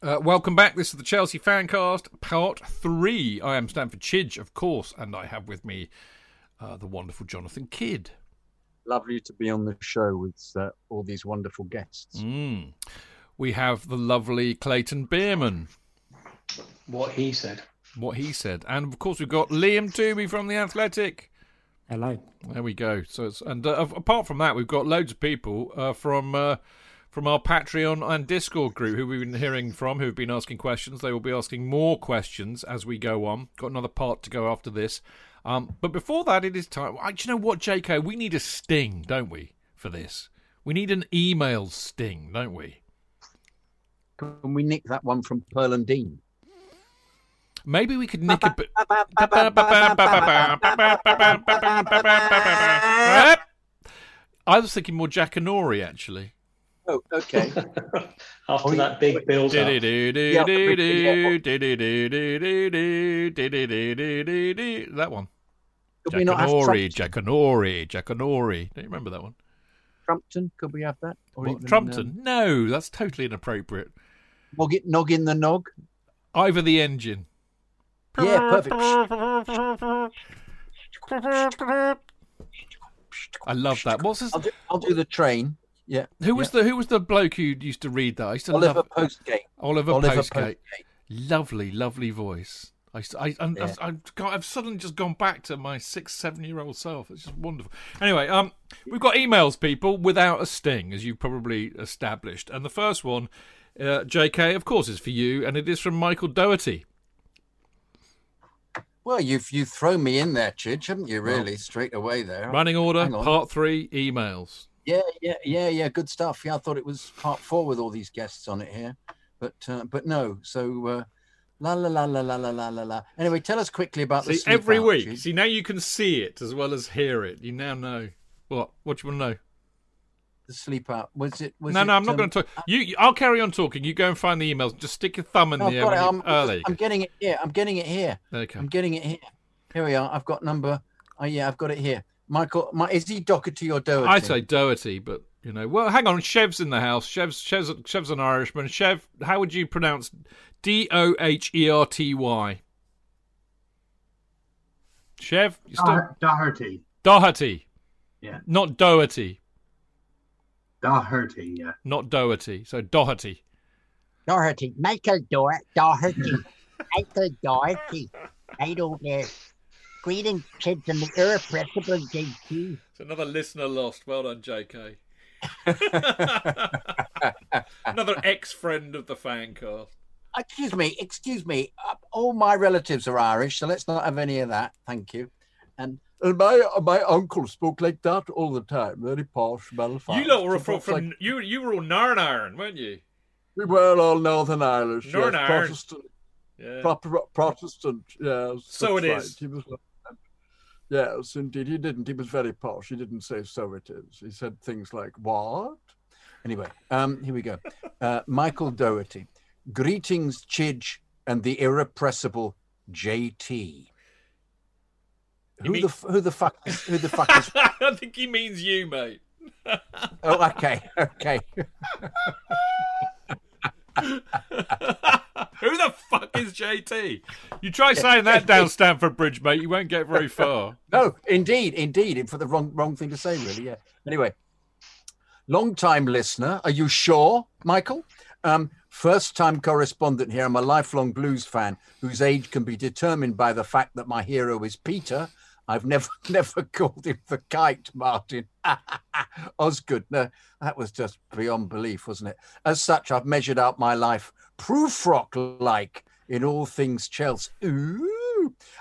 Uh, welcome back. This is the Chelsea Fancast, part three. I am Stamford Chidge, of course, and I have with me uh, the wonderful Jonathan Kydd. Lovely to be on the show with uh, all these wonderful guests. Mm. we have the lovely Clayton Beerman. What he said. What he said. And of course, we've got Liam Twomey from The Athletic. Hello. There we go. So, it's, and uh, apart from that, we've got loads of people uh, from uh, from our Patreon and Discord group who we've been hearing from, who've been asking questions. They will be asking more questions as we go on. Got another part to go after this. Um, but before that, it is time. I, do you know what, JK? We need a sting, don't we, for this? We need an email sting, don't we? Can we nick that one from Pearl and Dean? Maybe we could nick a bit. I was thinking more Jackanory, actually. Oh, okay. After that big build up. That one. Could we not have Jackanory, Trumpton? Jackanory, Jackanory. Don't you remember that one? Trumpton? Could we have that? Or What, even, Trumpton? um, No, that's totally inappropriate. Nog, it, in the nog? Ivor the engine. Yeah, perfect. I love that. What's his? I'll do, I'll do the train. Yeah. Who was the Who was the bloke who used to read that? I used to Oliver love Postgate. Oliver, Oliver Postgate. Lovely, lovely voice. I, I, I, yeah. I, have got- I've suddenly just gone back to my six, seven-year-old self. It's just wonderful. Anyway, um, we've got emails, people, without a sting, as you've probably established. And the first one, uh, J.K., of course, is for you, and it is from Michael Doherty. Well, you've you've thrown me in there, Chidge, haven't you? Really, straight away there. Running order, part three, emails. Yeah, yeah, yeah, yeah. Good stuff. Yeah, I thought it was part four with all these guests on it here, but uh, but no. So uh, la la la la la la la la la. Anyway, tell us quickly about the See, sleep every out, week. Chidge. See, now you can see it as well as hear it. You now know. What? What do you want to know? The sleep out was it? Was no, it, no, I'm not um, going to talk. You, you- I'll carry on talking. You go and find the emails. Just stick your thumb in No, I've the got air. it. when you- I'm, there you I'm getting it here. I'm getting it here. Okay. I'm getting it here. Here we are. I've got number. Oh yeah, I've got it here. Michael, my, is he Doherty or Doherty? I say Doherty, but you know, well, hang on. Chev's in the house. Chev's Chev's Chev's an Irishman. Chev, how would you pronounce D O H E R T Y? Chev, you still Doherty. Doherty, Yeah. not Doherty, Doherty, yeah. not Doherty. So Doherty. Doherty, Michael Dor- Doherty, Michael Doherty, right over there. Greetings, kids, and the irrepressible JT. It's another listener lost. Well done, J.K. another ex-friend of the fan cast. Excuse me, excuse me. Uh, all my relatives are Irish, so let's not have any of that. Thank you. And and my my uncle spoke like that all the time. Very posh, Belfast. You lot were from, It's like- from you. You were all Narn Iron, weren't you? we were all Northern Irish, yes, Northern Ireland. Protestant, Yeah. proper Protestant. Yes, So that's it right. is. He was. Yes, indeed. He didn't. He was very posh. He didn't say "so it is." He said things like "what." Anyway, um, here we go. Uh, Michael Doherty. Greetings, Chidge, and the irrepressible JT. Who mean- the who the fuck is, who the fuck is? I think he means you, mate. oh, okay, okay. Who the fuck is JT? You try saying that down Stamford Bridge, mate. You won't get very far. No, indeed, indeed. For the wrong wrong thing to say, really. Yeah. Anyway, long time listener. Are you sure, Michael? Um, first time correspondent here. I'm a lifelong blues fan whose age can be determined by the fact that my hero is Peter. I've never never called him the kite, Martin. Osgood. No, that was just beyond belief, wasn't it? As such, I've measured out my life proof rock like in all things Chelsea. Ooh.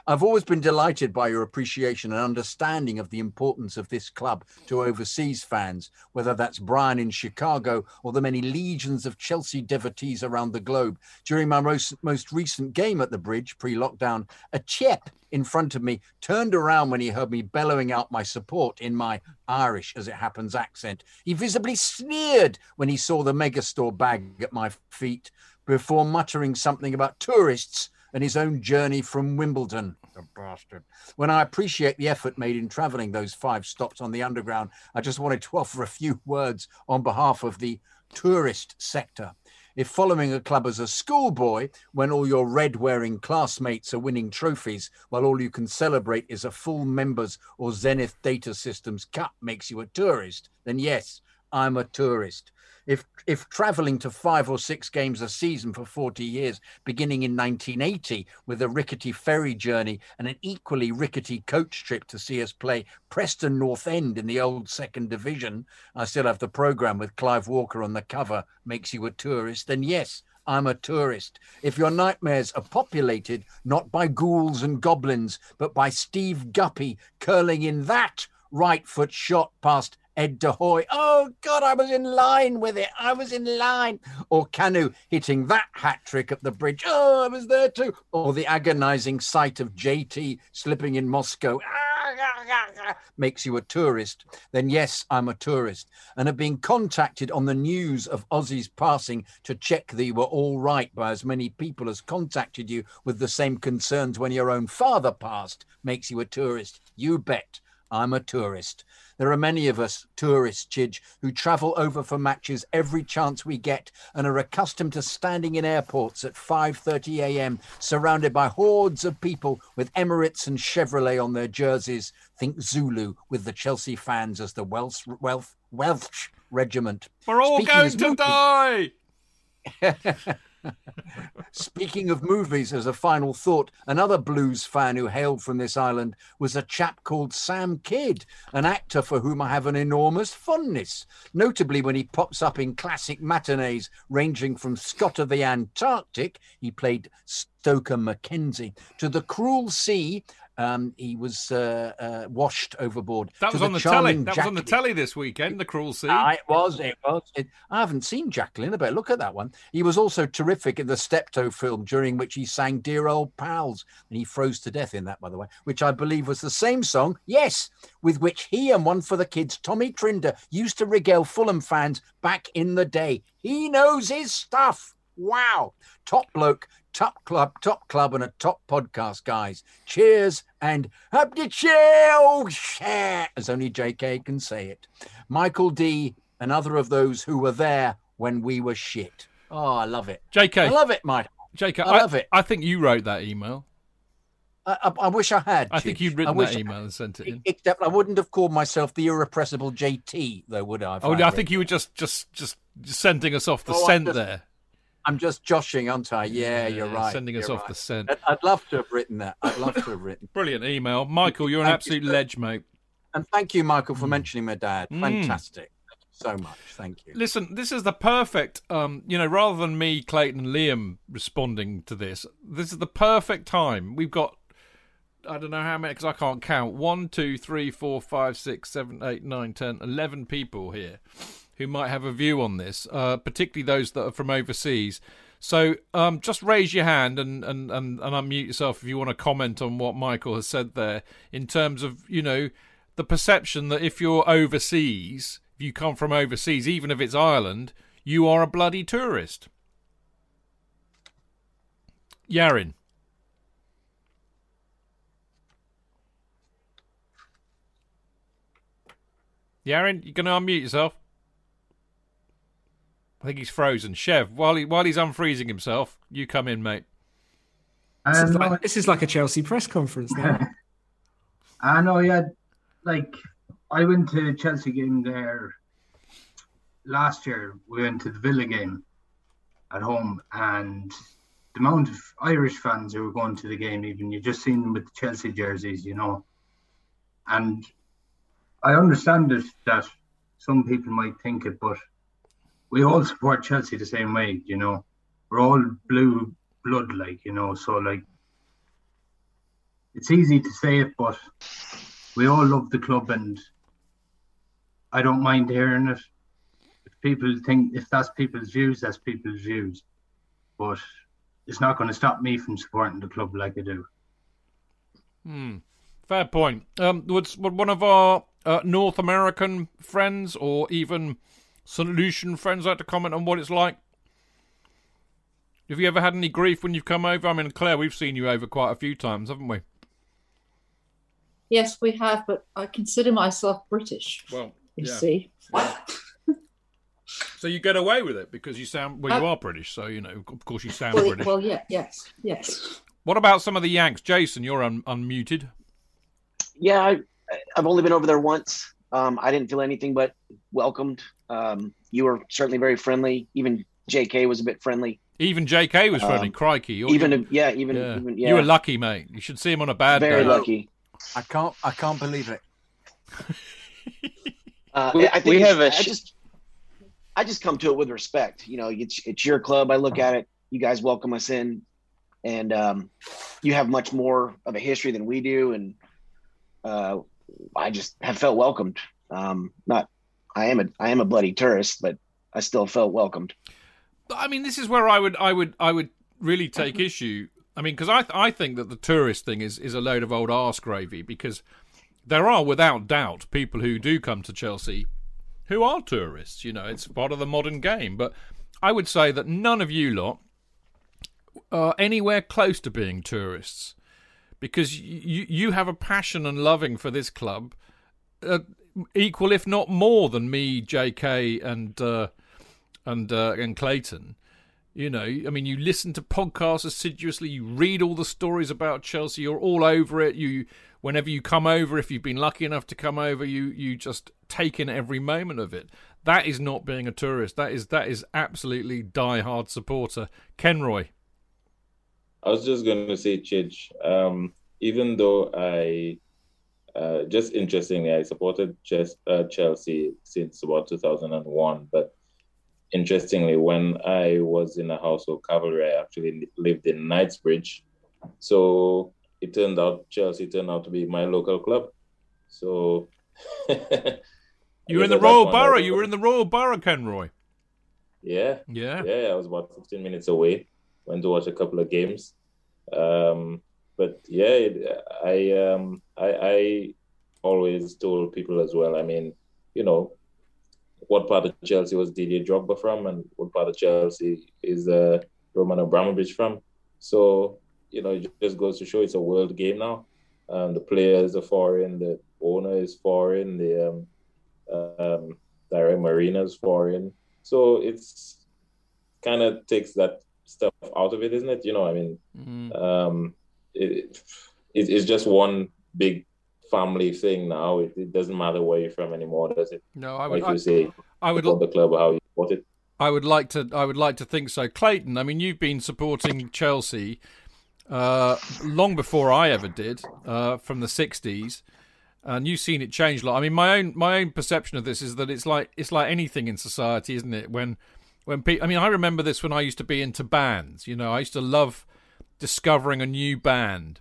I've always been delighted by your appreciation and understanding of the importance of this club to overseas fans, whether that's Brian in Chicago or the many legions of Chelsea devotees around the globe. During my most, most recent game at the bridge pre lockdown, a chip in front of me turned around when he heard me bellowing out my support in my Irish, as it happens, accent. He visibly sneered when he saw the megastore bag at my feet before muttering something about tourists and his own journey from Wimbledon. The bastard. When I appreciate the effort made in travelling those five stops on the underground, I just wanted to offer a few words on behalf of the tourist sector. If following a club as a schoolboy, when all your red wearing classmates are winning trophies, while all you can celebrate is a full members or Zenith Data Systems Cup makes you a tourist, then yes, I'm a tourist. If if travelling to five or six games a season for 40 years, beginning in 1980 with a rickety ferry journey and an equally rickety coach trip to see us play Preston North End in the old second division, I still have the programme with Clive Walker on the cover, makes you a tourist, then yes, I'm a tourist. If your nightmares are populated not by ghouls and goblins, but by Steve Guppy curling in that right foot shot past Ed de Goey. Oh God, I was in line with it. I was in line. Or Kanu hitting that hat trick at the bridge. Oh, I was there too. Or the agonizing sight of JT slipping in Moscow. Makes you a tourist, then yes, I'm a tourist, and have been contacted on the news of Ozzy's passing to check you were all right by as many people as contacted you with the same concerns when your own father passed. Makes you a tourist. You bet. I'm a tourist. There are many of us, tourists, Chidge, who travel over for matches every chance we get and are accustomed to standing in airports at 5:30 a.m. surrounded by hordes of people with Emirates and Chevrolet on their jerseys. Think Zulu with the Chelsea fans as the Welsh Welsh Welsh regiment. We're all Speaking going to die. Speaking of movies, as a final thought, another blues fan who hailed from this island was a chap called Sam Kydd, an actor for whom I have an enormous fondness, notably when he pops up in classic matinees ranging from Scott of the Antarctic, he played Stoker Mackenzie, to The Cruel Sea. Um, he was uh, uh, washed overboard. That was on the telly. That was on the telly this weekend. The Cruel Sea. Ah, it was. It was. It, I haven't seen Jacqueline, but look at that one. He was also terrific in the Steptoe film, during which he sang "Dear Old Pals," and he froze to death in that, by the way, which I believe was the same song. Yes, with which he and one for the kids, Tommy Trinder, used to regale Fulham fans back in the day. He knows his stuff. Wow, top bloke. Top club, top club, and a top podcast, guys. Cheers and up the chill, as only JK can say it. Michael D, another of those who were there when we were shit. Oh, I love it. JK. I love it, Mike. JK, I love it. I think you wrote that email. I, I, I wish I had. I think you'd written that I email and sent it in. Except I wouldn't have called myself the irrepressible JT, though, would I? Oh, I'd I think you were just just just sending us off the Oh, scent just- there. I'm just joshing, aren't I? Yeah, you're right. sending us off the scent. I'd, love to have written that. I'd love to have written. Brilliant email, Michael. You're an absolute you, ledge, mate. And thank you, Michael, for mentioning my dad. Mm. Fantastic. You so much. Thank you. Listen, this is the perfect, um, you know, rather than me, Clayton, and Liam responding to this, this is the perfect time. We've got, I don't know how many, because I can't count. One, two, three, four, five, six, seven, eight, nine, ten, eleven people here who might have a view on this, uh, particularly those that are from overseas. So um, just raise your hand and, and, and, and unmute yourself if you want to comment on what Michael has said there in terms of, you know, the perception that if you're overseas, if you come from overseas, even if it's Ireland, you are a bloody tourist. Yaron. Yaron, you're going to unmute yourself? I think he's frozen. Chev, while he while he's unfreezing himself, you come in, mate. This, is Um, like, this is like a Chelsea press conference now. I know, yeah. Like, I went to a Chelsea game there last year. We went to the Villa game at home, and the amount of Irish fans who were going to the game, even you just seen them with the Chelsea jerseys, you know. And I understand it that some people might think it, but we all support Chelsea the same way, you know. We're all blue blood, like, you know, so like it's easy to say it, but we all love the club, and I don't mind hearing it. If people think if that's people's views, that's people's views, but it's not going to stop me from supporting the club like I do. Hmm. Fair point. Um, would, would one of our uh, North American friends or even solution friends like to comment on what it's like? Have you ever had any grief when you've come over? I mean, Claire, we've seen you over quite a few times, haven't we? Yes, we have, but I consider myself British. Well, you yeah. see. So you get away with it because you sound well. You Uh, are British, so you know. Of course, you sound Well, British. well, yeah, yes, yes. What about some of the Yanks, Jason? You're un- unmuted. Yeah, I, I've only been over there once. Um, I didn't feel anything but welcomed. Um, you were certainly very friendly. Even J.K. was a bit friendly. Even J.K. was friendly. Um, Crikey, You're- even you- yeah, even- even- yeah. You were lucky, mate. You should see him on a bad day. Very day. lucky. I can't. I can't believe it. Uh, We- I think we have a I sh- just, I just come to it with respect. You know, it's it's your club. I look at it. You guys welcome us in, and um, you have much more of a history than we do, and uh, I just have felt welcomed. Um, not, I am a I am a bloody tourist, but I still felt welcomed. I mean, this is where I would, I would, I would really take issue. I mean, because I, I think that the tourist thing is is a load of old arse gravy. Because there are, without doubt, people who do come to Chelsea who are tourists. You know, it's part of the modern game. But I would say that none of you lot are anywhere close to being tourists because you you have a passion and loving for this club uh, equal, if not more, than me, J.K. and uh, and uh, and Clayton. You know, I mean, you listen to podcasts assiduously. You read all the stories about Chelsea. You're all over it. You, whenever you come over, if you've been lucky enough to come over, you you just take in every moment of it. That is not being a tourist. That is that is absolutely die-hard supporter. Kenroy. I was just going to say, Chidge, um, even though I, uh, just interestingly, I supported Ches- uh, Chelsea since about 2001. But interestingly, when I was in a household cavalry, I actually lived in Knightsbridge. So it turned out, Chelsea turned out to be my local club. So. You were in the Royal Borough. You were in the Royal Borough, Kenroy. Yeah. Yeah. Yeah, I was about 15 minutes away. Went to watch a couple of games. Um, but yeah, it, I um I I always told people as well. I mean, you know, what part of Chelsea was Didier Drogba from, and what part of Chelsea is uh, Roman Abramovich from? So you know, it just goes to show it's a world game now. Um, the players are foreign, the owner is foreign, the um, um, direct marina is foreign. So it's kind of takes that stuff out of it, isn't it? You know, I mean, Mm. um, it, it, it's just one big family thing now. It, it doesn't matter where you're from anymore, does it? No, I would- Like you I- say, I would support the club how you support it. I would like to. I would like to think so, Clayton. I mean, you've been supporting Chelsea uh, long before I ever did, uh, from the '60s, and you've seen it change a lot. I mean, my own my own perception of this is that it's like it's like anything in society, isn't it? When when people, I mean, I remember this when I used to be into bands. You know, I used to love discovering a new band.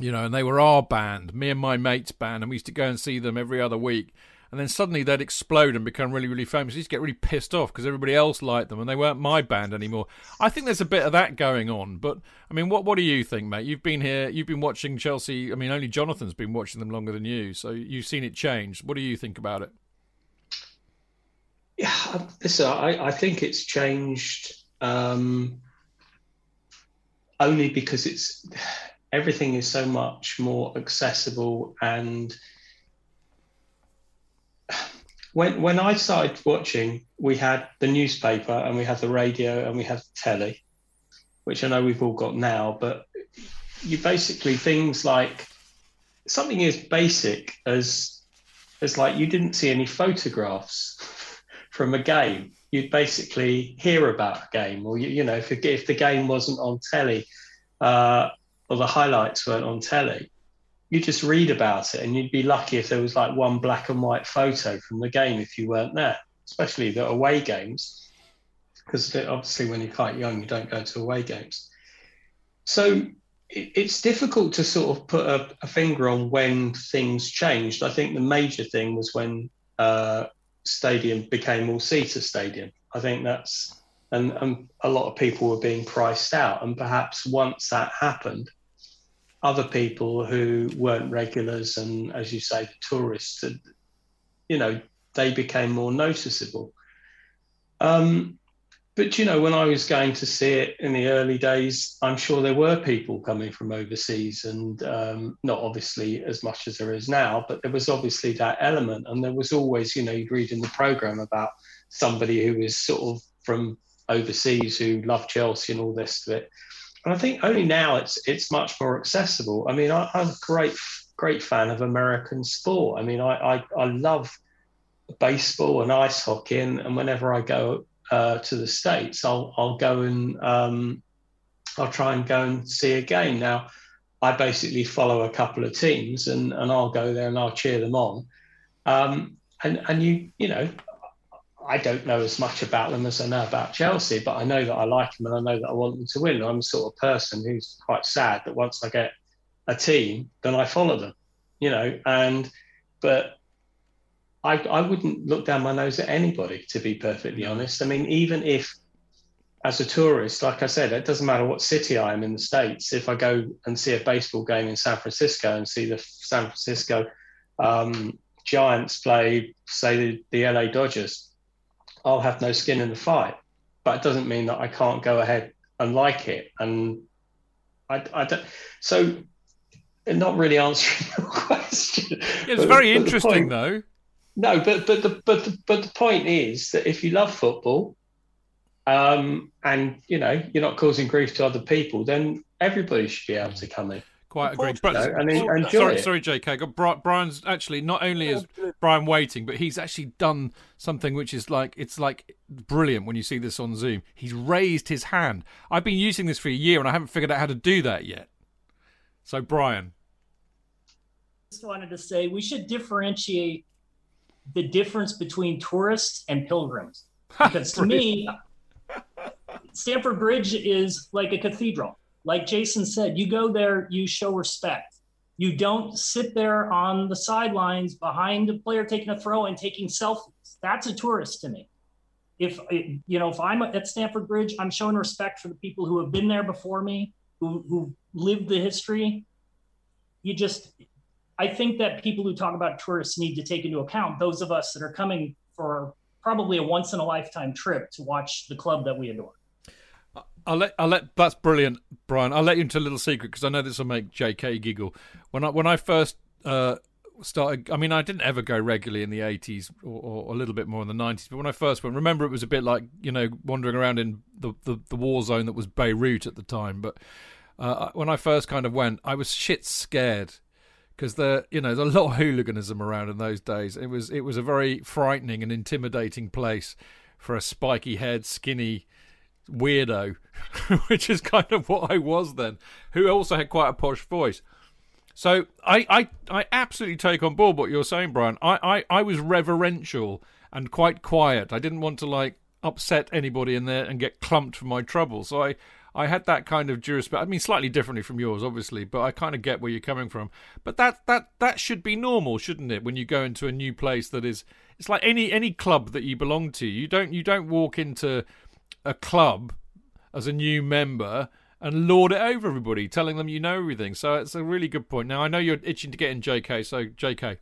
You know, and they were our band, me and my mate's band, and we used to go and see them every other week. And then suddenly they'd explode and become really, really famous. I used to get really pissed off because everybody else liked them and they weren't my band anymore. I think there's a bit of that going on. But I mean, what what do you think, mate? You've been here, you've been watching Chelsea. I mean, only Jonathan's been watching them longer than you, so you've seen it change. What do you think about it? Yeah, listen, I, I think it's changed um, only because it's everything is so much more accessible and when when I started watching, we had the newspaper and we had the radio and we had the telly, which I know we've all got now, but you basically things like something as basic as as like you didn't see any photographs from a game. You'd basically hear about a game, or you, you know, if, if the game wasn't on telly, uh, or the highlights weren't on telly, you just read about it, and you'd be lucky if there was like one black and white photo from the game if you weren't there, especially the away games, because obviously when you're quite young, you don't go to away games. So it's difficult to sort of put a, a finger on when things changed. I think the major thing was when uh, stadium became all seater stadium. I think that's and, and a lot of people were being priced out. And perhaps once that happened, other people who weren't regulars and, as you say, tourists, you know, they became more noticeable. Um, but you know, when I was going to see it in the early days, I'm sure there were people coming from overseas, and um, not obviously as much as there is now, but there was obviously that element, and there was always, you know, you'd read in the program about somebody who was sort of from overseas who loved Chelsea and all this to it. And I think only now it's it's much more accessible. I mean, I, I'm a great great fan of American sport. I mean, I I, I love baseball and ice hockey, and, and whenever I go uh, to the states, I'll I'll go and um, I'll try and go and see a game. Now, I basically follow a couple of teams, and and I'll go there and I'll cheer them on. Um, and and you you know, I don't know as much about them as I know about Chelsea, but I know that I like them and I know that I want them to win. I'm the sort of person who's quite sad that once I get a team, then I follow them, you know. And but I I wouldn't look down my nose at anybody to be perfectly honest. I mean, even if as a tourist, like I said, it doesn't matter what city I am in the States. If I go and see a baseball game in San Francisco and see the San Francisco um, Giants play, say, the, the LA Dodgers, I'll have no skin in the fight. But it doesn't mean that I can't go ahead and like it. And I, I don't. So, not really answering your question. It's very interesting, though. No, but but the but the, but the point is that if you love football, um, and you know you're not causing grief to other people, then everybody should be able to come in. Quite agree. You know, and enjoy sorry, it. sorry, JK. Got Brian's actually not only is Brian waiting, but he's actually done something which is like it's like brilliant when you see this on Zoom. He's raised his hand. I've been using this for a year and I haven't figured out how to do that yet. So, Brian, just wanted to say we should differentiate the difference between tourists and pilgrims. Because to me, Stamford Bridge is like a cathedral. Like Jason said, you go there, you show respect. You don't sit there on the sidelines behind a player taking a throw and taking selfies. That's a tourist to me. If you know, if I'm at Stamford Bridge, I'm showing respect for the people who have been there before me, who who lived the history. You just I think that people who talk about tourists need to take into account those of us that are coming for probably a once in a lifetime trip to watch the club that we adore. I'll let I'll let that's brilliant, Brian. I'll let you into a little secret because I know this will make JK giggle. When I when I first uh, started, I mean, I didn't ever go regularly in the eighties or, or a little bit more in the nineties. But when I first went, remember it was a bit like you know wandering around in the the, the war zone that was Beirut at the time. But uh, when I first kind of went, I was shit scared because there you know there's a lot of hooliganism around in those days. It was it was a very frightening and intimidating place for a spiky haired skinny weirdo, which is kind of what I was then, who also had quite a posh voice. So I, I, I absolutely take on board what you're saying, Brian. I, I, I was reverential and quite quiet. I didn't want to like upset anybody in there and get clumped for my trouble. So I, I had that kind of respect. I mean, slightly differently from yours, obviously, but I kind of get where you're coming from. But that that that should be normal, shouldn't it? When you go into a new place that is, it's like any any club that you belong to. You don't you don't walk into a club as a new member and lord it over everybody, telling them you know everything. So it's a really good point. Now I know you're itching to get in, JK. So JK,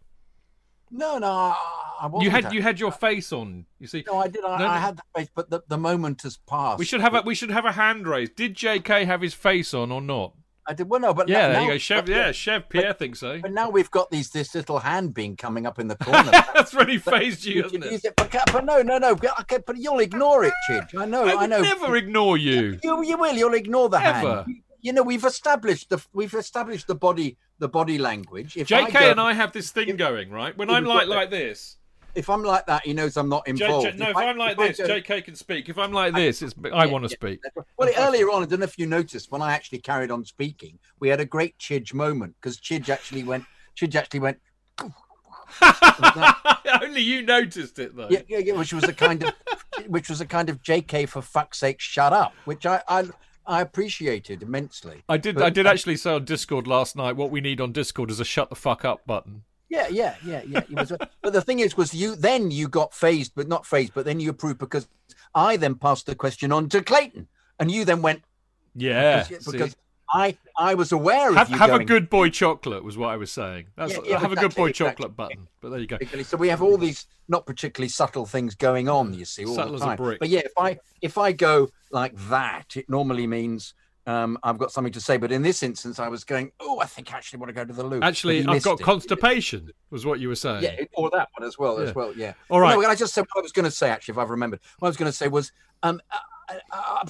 No, no, I, I you had you had your face on. You see, No, I did. I, No, I had the face, but the, the moment has passed. we should have a we should have a hand raised. Did JK have his face on or not? I did. Well, no, but yeah, now, there you go, Chef, but- Yeah, Chef Pierre thinks so. But now we've got these this little hand being coming up in the corner. That's really phased you, You hasn't it? use it, But, but no, no, no. but- Okay, but you'll ignore it, Chidge. I know. I I, know. never ignore you. You, you will. You'll ignore the Ever. hand. You, you know, we've established the we've established the body the body language. If I JK go- and I have this thing going right. When I'm like like this, If I'm like that, he knows I'm not J- involved. J- no, if I- I'm like I this, go- JK can speak. If I'm like this, it's I want to speak. Well, earlier on, I don't know if you noticed when I actually carried on speaking, we had a great Chidge moment because Chidge actually went. Chidge actually went. Only you noticed it though. Yeah, yeah, yeah, which was a kind of, which was a kind of J.K. for fuck's sake, shut up, which I I, I appreciated immensely. I did. But- I did actually say on Discord last night. What we need on Discord is a shut the fuck up button. Yeah, yeah, yeah, yeah. Was, but the thing is, was you then you got phased, but not phased, but then you approved because I then passed the question on to Clayton, and you then went Yeah, because, because I I was aware of have, you have a good boy chocolate was what I was saying. That's Yeah, yeah, have a good boy exactly, chocolate button. But there you go. So we have all these not particularly subtle things going on. You see, all Subtle the as a time. brick. But yeah, if I if I go like that, it normally means um, I've got something to say. But in this instance, I was going, oh, I think I actually want to go to the loo. Actually, I've got it. constipation. Was what you were saying. Yeah, or that one as well, Yeah. as well. Yeah. All right. No, I just said what I was going to say actually, if I've remembered, what I was going to say was, um,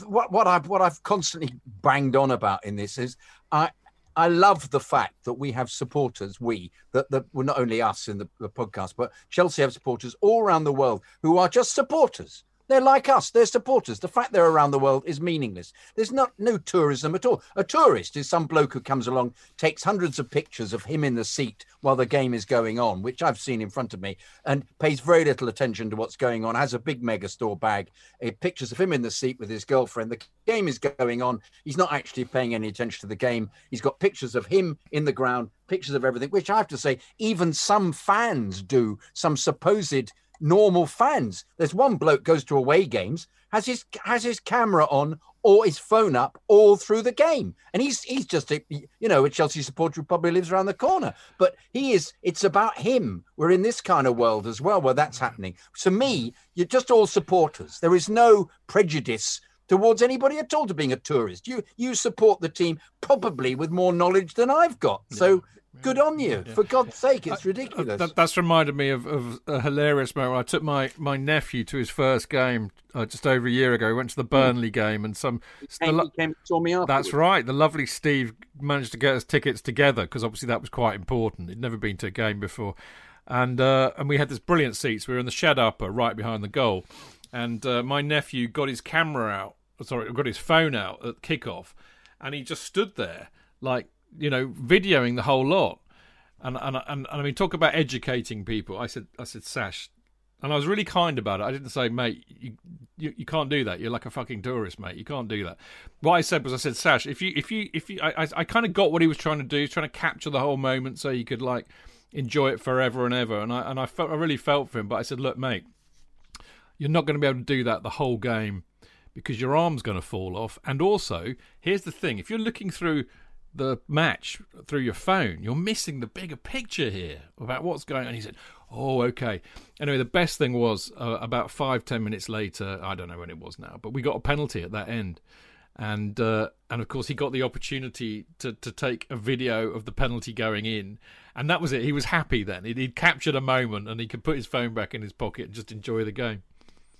what what I've what I've constantly banged on about in this is, I I love the fact that we have supporters, we, that, that well, not only us in the, the podcast, but Chelsea have supporters all around the world who are just supporters. They're like us. They're supporters. The fact they're around the world is meaningless. There's not no tourism at all. A tourist is some bloke who comes along, takes hundreds of pictures of him in the seat while the game is going on, which I've seen in front of me, and pays very little attention to what's going on. Has a big megastore bag, uh, pictures of him in the seat with his girlfriend. The game is going on. He's not actually paying any attention to the game. He's got pictures of him in the ground, pictures of everything, which I have to say, even some fans do. Some supposed normal fans. There's one bloke goes to away games, has his has his camera on or his phone up all through the game, and he's he's just a you know a Chelsea supporter who probably lives around the corner. But he is. It's about him. We're in this kind of world as well where that's happening. To me, you're just all supporters. There is no prejudice towards anybody at all to being a tourist. You you support the team probably with more knowledge than I've got. So good on you. For God's sake, it's ridiculous. That, that's reminded me of, of a hilarious moment. I took my, my nephew to his first game uh, just over a year ago. He went to the Burnley game, and some. the came, lo- he came and saw me afterwards. that's right. The lovely Steve managed to get us tickets together because obviously that was quite important. He'd never been to a game before, and uh, and we had this brilliant seats. We were in the shed upper, right behind the goal, and uh, my nephew got his camera out. Sorry, got his phone out at kickoff, and he just stood there like you know videoing the whole lot. And and and, and I mean, talk about educating people. I said, I said, Sash, and I was really kind about it. I didn't say, mate, you, you you can't do that. You're like a fucking tourist, mate. You can't do that. What I said was, I said, Sash, if you if you if you, I I, I kind of got what he was trying to do. He's trying to capture the whole moment so you could like enjoy it forever and ever. And I and I felt I really felt for him. But I said, look, mate, you're not going to be able to do that the whole game because your arm's going to fall off. And also, here's the thing: if you're looking through the match through your phone, you're missing the bigger picture here about what's going on. He said, "Oh, okay." Anyway, the best thing was uh, about five ten minutes later. I don't know when it was now, but we got a penalty at that end, and uh, and of course he got the opportunity to to take a video of the penalty going in, and that was it. He was happy then. He'd, he'd captured a moment, and he could put his phone back in his pocket and just enjoy the game.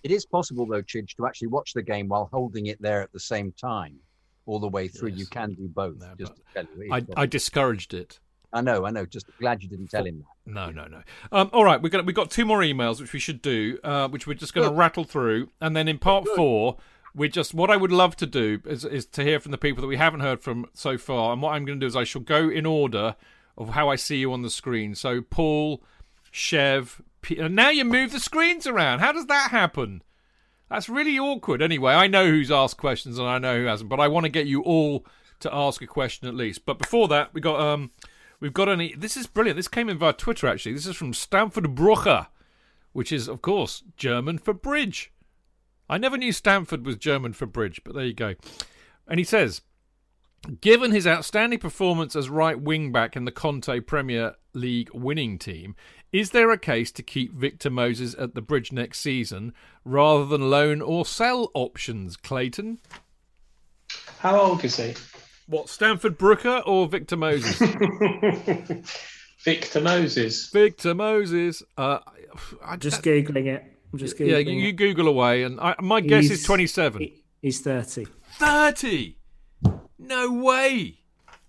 It is possible though, Chidge, to actually watch the game while holding it there at the same time, all the way through. You can do both. just to tell you, I. I discouraged it. I know, I know. Just glad you didn't tell him that. No, no, no. Um, all right, we've got we've got two more emails which we should do, uh, which we're just going to rattle through, and then in part four, we just what I would love to do is is to hear from the people that we haven't heard from so far, and what I'm going to do is I shall go in order of how I see you on the screen. So Paul, Chev, Now you move the screens around. How does that happen? That's really awkward. Anyway, I know who's asked questions and I know who hasn't, but I want to get you all to ask a question at least. But before that, we got um, we've got an. e- This is brilliant. This came in via Twitter actually. This is from Stamford Brucher, which is of course German for bridge. I never knew Stamford was German for bridge, but there you go. And he says, Given his outstanding performance as right wing back in the Conte Premier League winning team, is there a case to keep Victor Moses at the bridge next season rather than loan or sell options, Clayton? How old is he? What, Stamford Brucher or Victor Moses? Victor Moses. Victor Moses. Uh, I, Just googling it. I'm just googling yeah, you, you. Google away, and I, my guess is He's- 27. He's 30. 30? No way.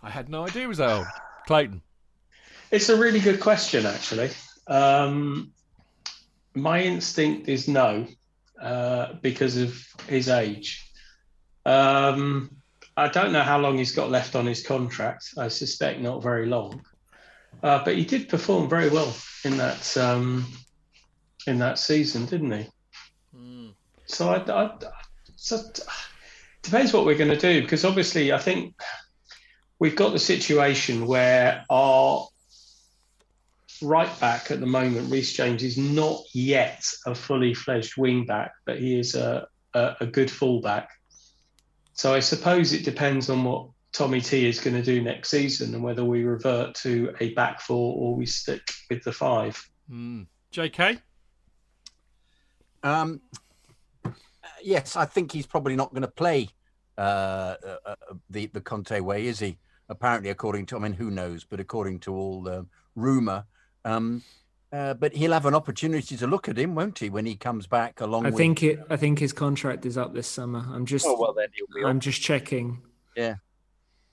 I had no idea he was that old. Clayton. It's a really good question, actually. Um, my instinct is no, uh, because of his age. Um, I don't know how long he's got left on his contract. I suspect not very long. Uh, but he did perform very well in that um, in that season, didn't he? So I, I, so depends what we're going to do because obviously I think we've got the situation where our right back at the moment, Reece James, is not yet a fully fledged wing back, but he is a, a, a good fullback. So I suppose it depends on what Tommy T is going to do next season and whether we revert to a back four or we stick with the five. Mm. JK? Um, yes, I think he's probably not going to play uh, uh, uh, the the Conte way, is he? Apparently, according to I mean, who knows? But according to all the rumor, um, uh, but he'll have an opportunity to look at him, won't he, when he comes back along? I with, think it. I think his contract is up this summer. I'm just. Oh, well, then he'll be I'm off. just checking. Yeah.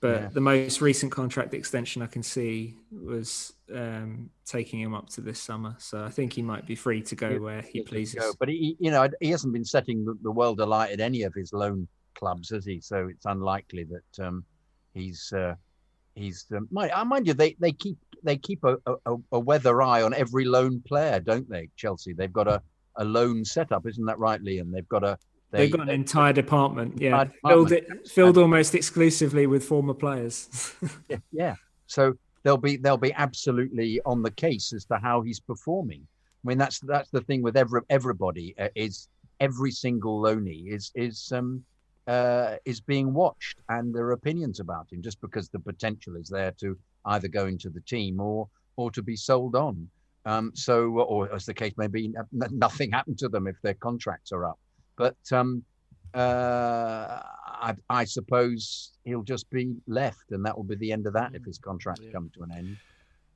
But Yeah. the most recent contract extension I can see was um, taking him up to this summer. So I think he might be free to go He- where he could pleases. go. But he, you know, he hasn't been setting the, the world alight at any of his loan clubs, has he? So it's unlikely that um, he's uh, he's. Um, mind, uh, mind you, they they keep they keep a, a, a weather eye on every lone player, don't they? Chelsea, they've got a a loan setup, isn't that right, Liam? They've got a. They, They've got an entire department, yeah, Entire filled it, filled almost exclusively with former players. yeah, yeah. So they'll be they'll be absolutely on the case as to how he's performing. I mean, that's that's the thing with every everybody uh, is every single loanee is is um uh is being watched and there are opinions about him just because the potential is there to either go into the team or or to be sold on. Um, so, or as the case may be, nothing happened to them if their contracts are up. But um, uh, I, I suppose he'll just be left, and that will be the end of that if his contract comes to an end.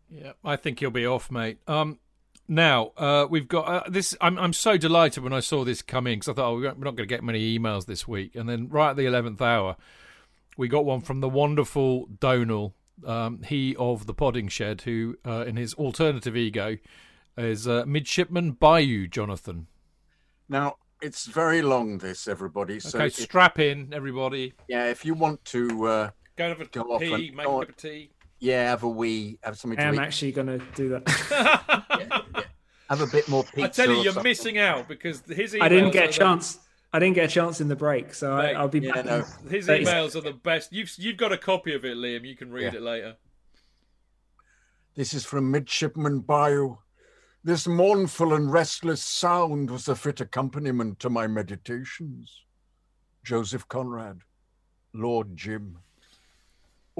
Yeah, I think he'll be off, mate. Um, now uh, we've got uh, this. I'm I'm so delighted when I saw this come in because I thought oh, we're not going to get many emails this week, and then right at the eleventh hour, we got one from the wonderful Donal, um, he of the Podding Shed, who uh, in his alternative ego is uh, midshipman Bayou Jonathan. Now it's very long, this everybody. So okay, if- strap in, everybody. yeah, if you want to uh, Go and have a go off and make a cup of tea. Yeah, have a wee, have something I am eat, actually going to do that. have a bit more pizza. I tell you, you're something. missing out because his I didn't get are a the- chance. I didn't get a chance in the break, so I, Mate, I'll be back. in His emails are the best. You've you've got a copy of it, Liam. You can read Yeah. it later. This is from Midshipman Bayou. This mournful and restless sound was a fit accompaniment to my meditations. Joseph Conrad, Lord Jim.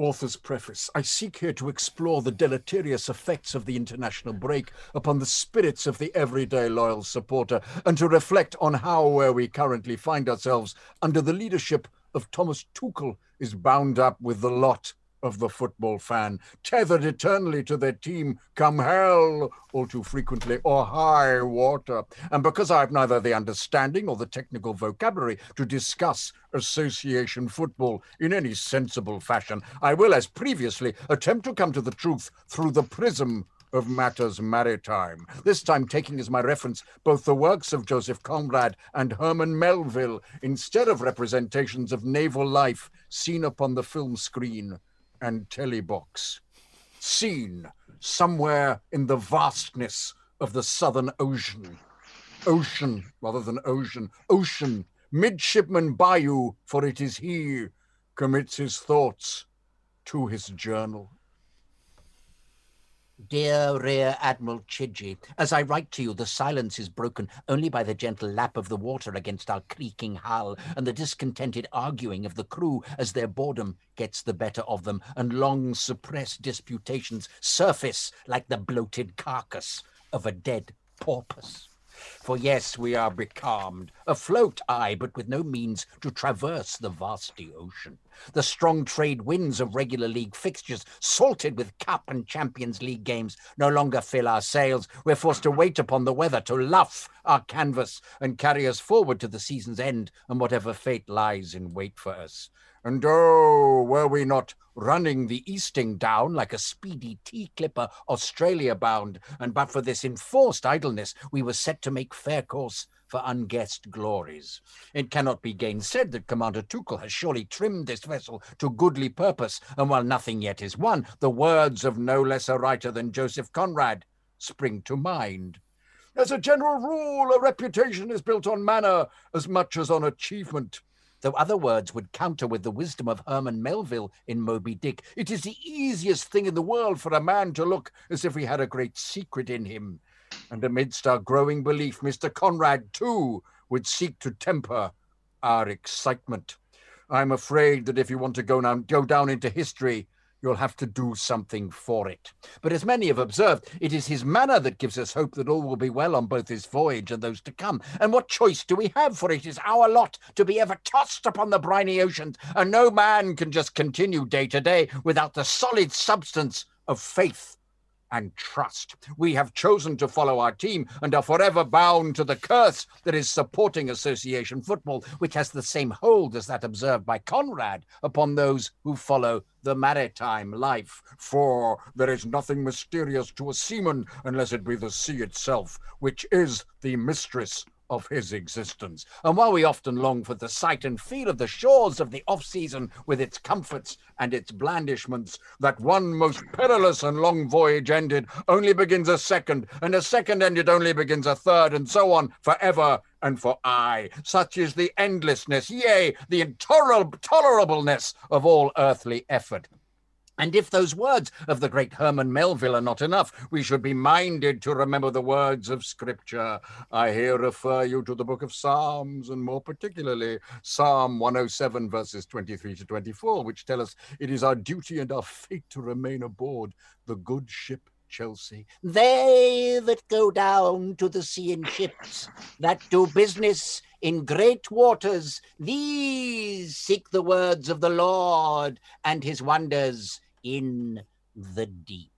Author's preface. I seek here to explore the deleterious effects of the international break upon the spirits of the everyday loyal supporter and to reflect on how where we currently find ourselves under the leadership of Thomas Tuchel is bound up with the lot of the football fan, tethered eternally to their team, come hell, all too frequently, or high water. And because I have neither the understanding or the technical vocabulary to discuss association football in any sensible fashion, I will, as previously, attempt to come to the truth through the prism of matters maritime, this time taking as my reference both the works of Joseph Conrad and Herman Melville instead of representations of naval life seen upon the film screen and telebox. Seen somewhere in the vastness of the Southern Ocean. Ocean rather than ocean. Ocean. Midshipman Bayou, for it is he commits his thoughts to his journal. Dear Rear Admiral Chidgey, as I write to you, the silence is broken only by the gentle lap of the water against our creaking hull and the discontented arguing of the crew as their boredom gets the better of them and long suppressed disputations surface like the bloated carcass of a dead porpoise. For yes, we are becalmed, afloat, aye, but with no means to traverse the vasty ocean. The strong trade winds of regular league fixtures, salted with Cup and Champions League games, no longer fill our sails. We're forced to wait upon the weather to luff our canvas and carry us forward to the season's end and whatever fate lies in wait for us. And oh, were we not running the easting down like a speedy tea clipper Australia bound, and but for this enforced idleness, we were set to make fair course for unguessed glories. It cannot be gainsaid that Commander Tuchel has surely trimmed this vessel to goodly purpose, and while nothing yet is won, the words of no less a writer than Joseph Conrad spring to mind. As a general rule, a reputation is built on manner as much as on achievement. Though other words would counter with the wisdom of Herman Melville in Moby Dick. It is the easiest thing in the world for a man to look as if he had a great secret in him. And amidst our growing belief, Mr. Conrad, too, would seek to temper our excitement. I'm afraid that if you want to go down, go down into history, you'll have to do something for it. But as many have observed, it is his manner that gives us hope that all will be well on both his voyage and those to come. And what choice do we have? For it is our lot to be ever tossed upon the briny oceans, and no man can just continue day to day without the solid substance of faith and trust. We have chosen to follow our team and are forever bound to the curse that is supporting association football, which has the same hold as that observed by Conrad upon those who follow the maritime life. For there is nothing mysterious to a seaman unless it be the sea itself, which is the mistress of his existence. And while we often long for the sight and feel of the shores of the off season with its comforts and its blandishments, that one most perilous and long voyage ended only begins a second, and a second ended only begins a third, and so on forever and for aye. Such is the endlessness, yea, the intolerableness of all earthly effort. And if those words of the great Herman Melville are not enough, we should be minded to remember the words of Scripture. I here refer you to the book of Psalms, and more particularly Psalm 107, verses 23 to 24, which tell us it is our duty and our fate to remain aboard the good ship Chelsea. They that go down to the sea in ships, that do business in great waters, these seek the words of the Lord and his wonders in the deep.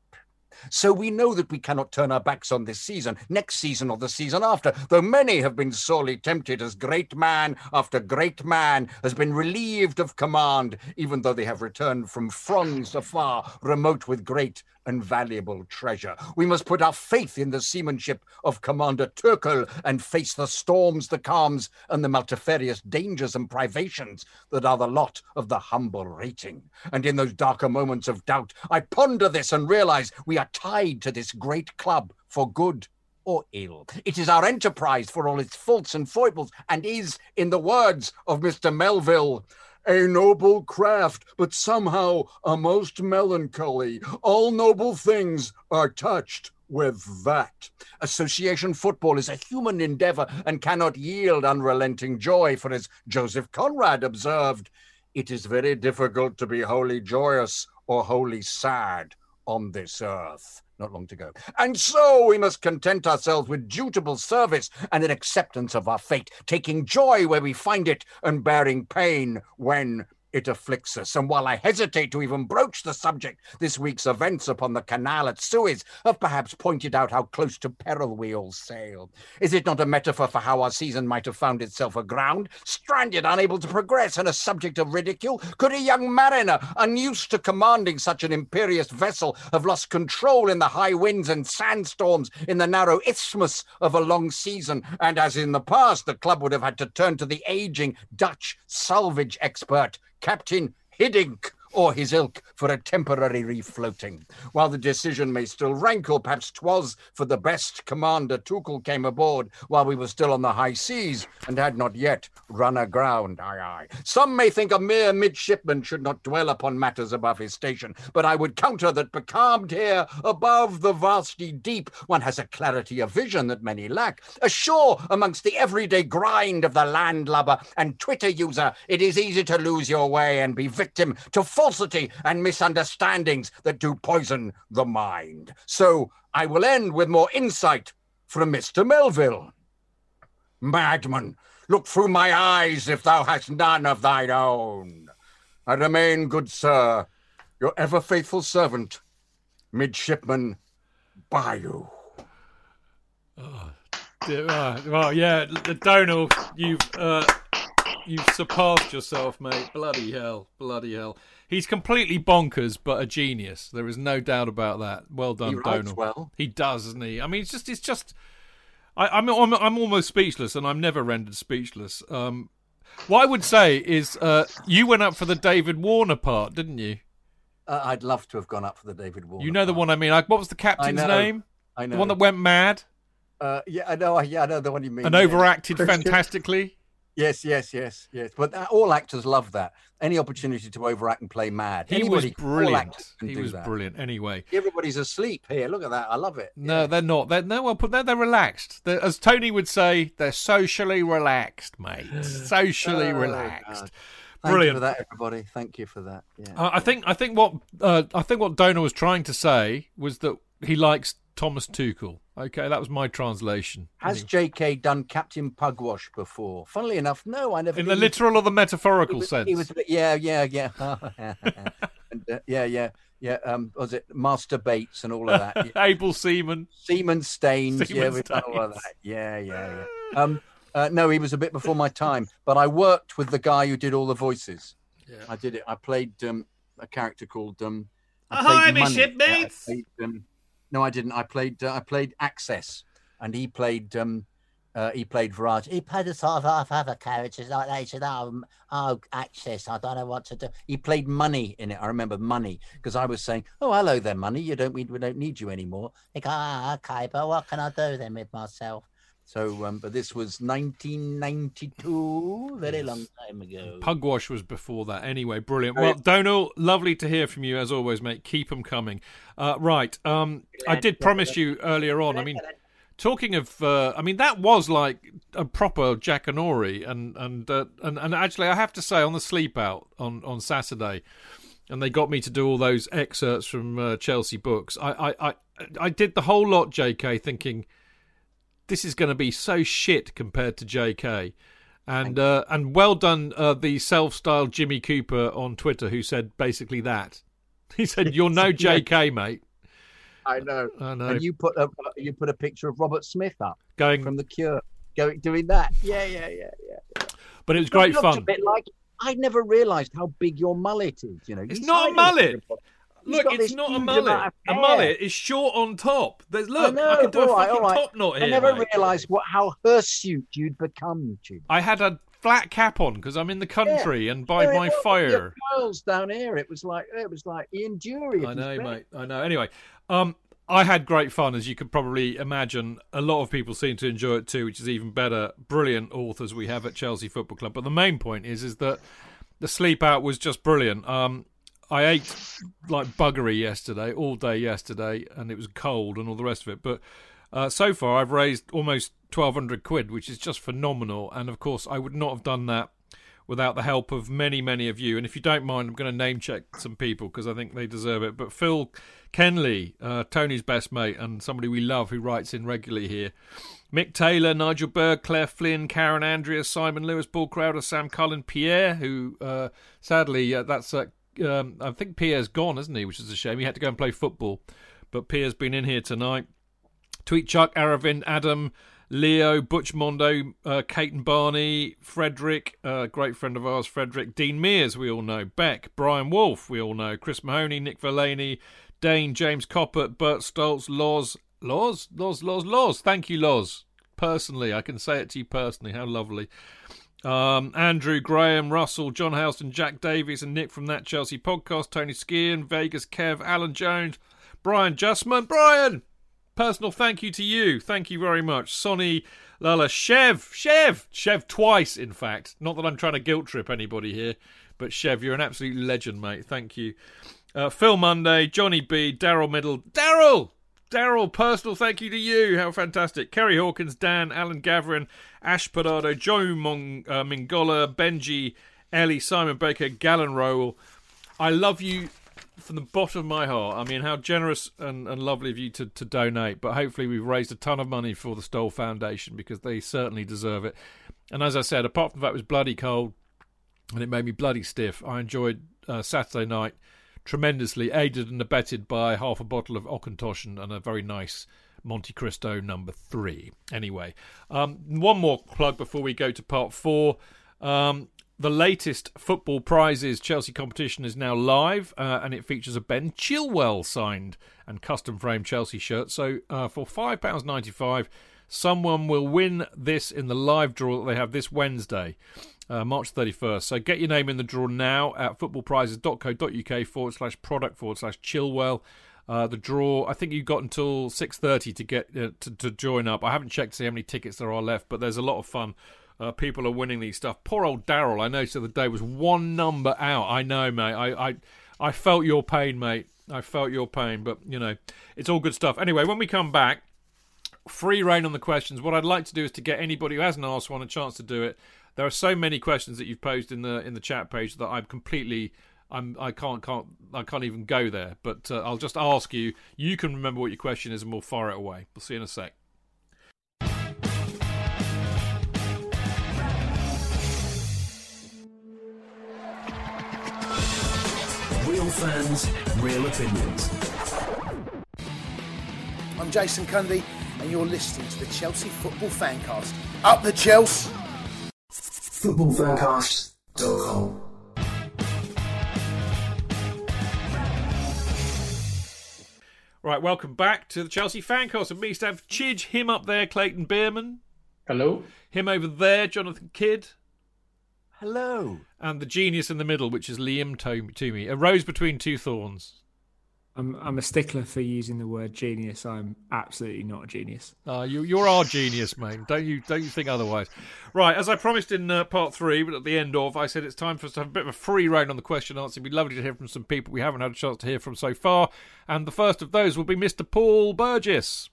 So we know that we cannot turn our backs on this season, next season, or the season after, though many have been sorely tempted as great man after great man has been relieved of command, even though they have returned from fronts afar, remote with great and valuable treasure. We must put our faith in the seamanship of Commander Tuchel and face the storms, the calms, and the multifarious dangers and privations that are the lot of the humble rating. And in those darker moments of doubt, I ponder this and realize we are tied to this great club for good or ill. It is our enterprise for all its faults and foibles, and is, in the words of Mr. Melville, a noble craft, but somehow a most melancholy. All noble things are touched with that. Association football is a human endeavor and cannot yield unrelenting joy, for as Joseph Conrad observed, it is very difficult to be wholly joyous or wholly sad on this earth. Not long to go. And so we must content ourselves with dutiful service and an acceptance of our fate, taking joy where we find it and bearing pain when it afflicts us. And while I hesitate to even broach the subject, this week's events upon the canal at Suez have perhaps pointed out how close to peril we all sail. Is it not a metaphor for how our season might have found itself aground, stranded, unable to progress, and a subject of ridicule? Could a young mariner, unused to commanding such an imperious vessel, have lost control in the high winds and sandstorms in the narrow isthmus of a long season? And as in the past, the club would have had to turn to the aging Dutch salvage expert, Captain Hiddink or his ilk for a temporary refloating. While the decision may still rankle, perhaps 'twas for the best Commander Tuchel came aboard while we were still on the high seas and had not yet run aground. Aye, aye. Some may think a mere midshipman should not dwell upon matters above his station, but I would counter that becalmed here above the vasty deep, one has a clarity of vision that many lack. Ashore amongst the everyday grind of the landlubber and Twitter user, it is easy to lose your way and be victim to falsity and misunderstandings that do poison the mind. So I will end with more insight from Mr. Melville. Madman, look through my eyes if thou hast none of thine own. I remain, good sir, your ever faithful servant, Midshipman Bayou. Dear- uh, well, yeah, L- Donal, you've uh, you've surpassed yourself, mate. Bloody hell, bloody hell. He's completely bonkers, but a genius. There is no doubt about that. Well done, He writes well. He does, doesn't he? I mean, it's just, it's just. I, I'm, I'm, I'm almost speechless, and I'm never rendered speechless. Um, what I would say is, uh, you went up for the David Warner part, didn't you? Uh, I'd love to have gone up for the David Warner. You know the one I mean. Like, what was the captain's know, name? I know The one that went mad Uh, yeah, I know. Yeah, I know the one you mean. and yeah. overacted Christian- fantastically. Yes, yes, yes, yes. But uh, all actors love that. Any opportunity to overact and play mad. He Anybody, was brilliant. He was that. brilliant. Anyway, Everybody's asleep here. Look at that. I love it. no, they're not. They're no. Well, put they're, they're relaxed. They're, as Tony would say, they're socially relaxed, mate. Socially Oh, relaxed. God. Thank Brilliant. you for that, everybody. Thank you for that. Yeah. Uh, I think I think what uh, I think what Donal was trying to say was that he likes Thomas Tuchel. Okay, that was my translation. Has J.K. done Captain Pugwash before? Funnily enough, no, I never. In did. the literal or the metaphorical He was- sense? He was, yeah, yeah, yeah. and uh, yeah, yeah, yeah. Um, was it Master Bates and all of that? Yeah. Abel Seaman. Seaman Staines. yeah, we've done all of that. Yeah, yeah, yeah. Um, uh, no, he was a bit before my time, but I worked with the guy who did all the voices. Yeah. I did it. I played um, a character called um. I Ahoy, played me Money. shipmates! Yeah, I played, um, no, I didn't. I played. Uh, I played Access, and he played. Um, uh, he played Viraj. He played a sort of half other characters like that. He said, "Oh, oh, Access. I don't know what to do." He played Money in it. I remember Money because I was saying, "Oh, hello there, Money. You don't need. We don't need you anymore." They go, "Ah, okay, but what can I do then with myself?" So, um, but this was 1992, very long time ago. Pugwash was before that. Anyway, brilliant. Well, Donal, lovely to hear from you as always, mate. Keep them coming. Uh, right. Um, I did promise you earlier on. I mean, talking of, uh, I mean, that was like a proper Jackanory, and and uh, and and actually, I have to say, on the sleep out on on Saturday, and they got me to do all those excerpts from uh, Chelsea books. I I I, I did the whole lot, J.K., thinking this is going to be so shit compared to J.K. And uh, and well done, uh, the self-styled Jimmy Cooper on Twitter, who said basically that. He said, "You're no J.K., mate." I know. I know. And you put a you put a picture of Robert Smith up Going from The Cure, going doing that. Yeah, yeah, yeah, yeah. But it was It great looked A bit like I never realised how big your mullet is. You know, It's not a hiding mullet. Look, it's not a mullet. A mullet is short on top. There's look, I, know, can do a right, fucking right. top knot here. I never mate. realised what how hirsute you'd become, Jim. I had a flat cap on because I'm in the country and by Yeah, my fire. Girls down here. It was like it was like Ian Dury. I know, mate. I know. Anyway, um, I had great fun, as you could probably imagine. A lot of people seem to enjoy it too, which is even better. Brilliant authors we have at Chelsea Football Club. But the main point is, is that the sleep out was just brilliant. Um, I ate like buggery yesterday, all day yesterday, and it was cold and all the rest of it. But uh, so far, I've raised almost twelve hundred quid, which is just phenomenal. And of course, I would not have done that without the help of many, many of you. And if you don't mind, I'm going to name check some people because I think they deserve it. But Phil Kenley, uh, Tony's best mate, and somebody we love who writes in regularly here. Mick Taylor, Nigel Berg, Claire Flynn, Karen Andreas, Simon Lewis, Paul Crowder, Sam Cullen, Pierre, who uh, sadly, uh, that's uh, um, I think Pierre's gone, isn't he? Which is a shame. He had to go and play football. But Pierre's been in here tonight. Tweet Chuck, Aravin, Adam, Leo, Butch Mondo, uh, Kate and Barney, Frederick, uh, great friend of ours, Frederick, Dean Mears, we all know, Beck, Brian Wolf, we all know, Chris Mahoney, Nick Verlaney, Dane, James Coppert, Bert Stoltz, Laws, Laws, Laws, Laws, Loz. Thank you, Laws. Personally, I can say it to you personally. How lovely. Um, Andrew, Graham, Russell, John Houston, Jack Davies, and Nick from That Chelsea Podcast, Tony Skian, Vegas, Kev, Alan Jones, Brian Justman. Brian! Personal thank you to you. Thank you very much. Sonny, Lala, Chev, Chev, Chev twice, in fact. Not that I'm trying to guilt trip anybody here, but Chev, you're an absolute legend, mate. Thank you. Uh, Phil Monday, Johnny B, Daryl Middle, Daryl, Daryl, personal thank you to you. How fantastic. Kerry Hawkins, Dan, Alan Gavrin, Ash Podado, Joe Mong, uh, Mingola, Benji, Ellie, Simon Baker, Gallon Rowell. I love you from the bottom of my heart. I mean, how generous and, and lovely of you to, to donate. But hopefully, we've raised a ton of money for the Stoll Foundation because they certainly deserve it. And as I said, apart from that, it was bloody cold and it made me bloody stiff, I enjoyed uh, Saturday night tremendously, aided and abetted by half a bottle of Auchentoshan and a very nice Monte Cristo number three. Anyway, um, one more plug before we go to part four. Um, the latest football prizes Chelsea competition is now live, uh, and it features a Ben Chilwell signed and custom framed Chelsea shirt. So uh, for five pounds ninety five, someone will win this in the live draw that they have this Wednesday. Uh, March 31st. So get your name in the draw now at footballprizes.co.uk forward slash product forward slash Chilwell. Uh, the draw, I think you've got until 6.30 to get uh, to, to join up. I haven't checked to see how many tickets there are left, but there's a lot of fun. Uh, people are winning these stuff. Poor old Daryl, I noticed the other day, was one number out. I know, mate. I, I, I felt your pain, mate. I felt your pain, but, you know, it's all good stuff. Anyway, when we come back, free reign on the questions. What I'd like to do is to get anybody who hasn't asked one a chance to do it. There are so many questions that you've posed in the in the chat page that I'm completely I'm I can't can't I can't even go there. But uh, I'll just ask you. You can remember what your question is, and we'll fire it away. We'll see you in a sec. Real fans, real opinions. I'm Jason Cundy, and you're listening to the Chelsea Football Fancast. Up the Chelsea! Footballfancast.com. Right, welcome back to the Chelsea Fancast. And me, Stav Chidge, him up there, Clayton Beerman. Hello. Him over there, Jonathan Kydd. Hello. And the genius in the middle, which is Liam to- Twomey. A rose between two thorns. I'm I'm a stickler for using the word genius. I'm absolutely not a genius. Uh, you you're our genius, mate. Don't you don't you think otherwise? Right, as I promised in uh, part three, but at the end of, I said it's time for us to have a bit of a free reign on the question answer. It'd be lovely to hear from some people we haven't had a chance to hear from so far, and the first of those will be Mr. Paul Burgess.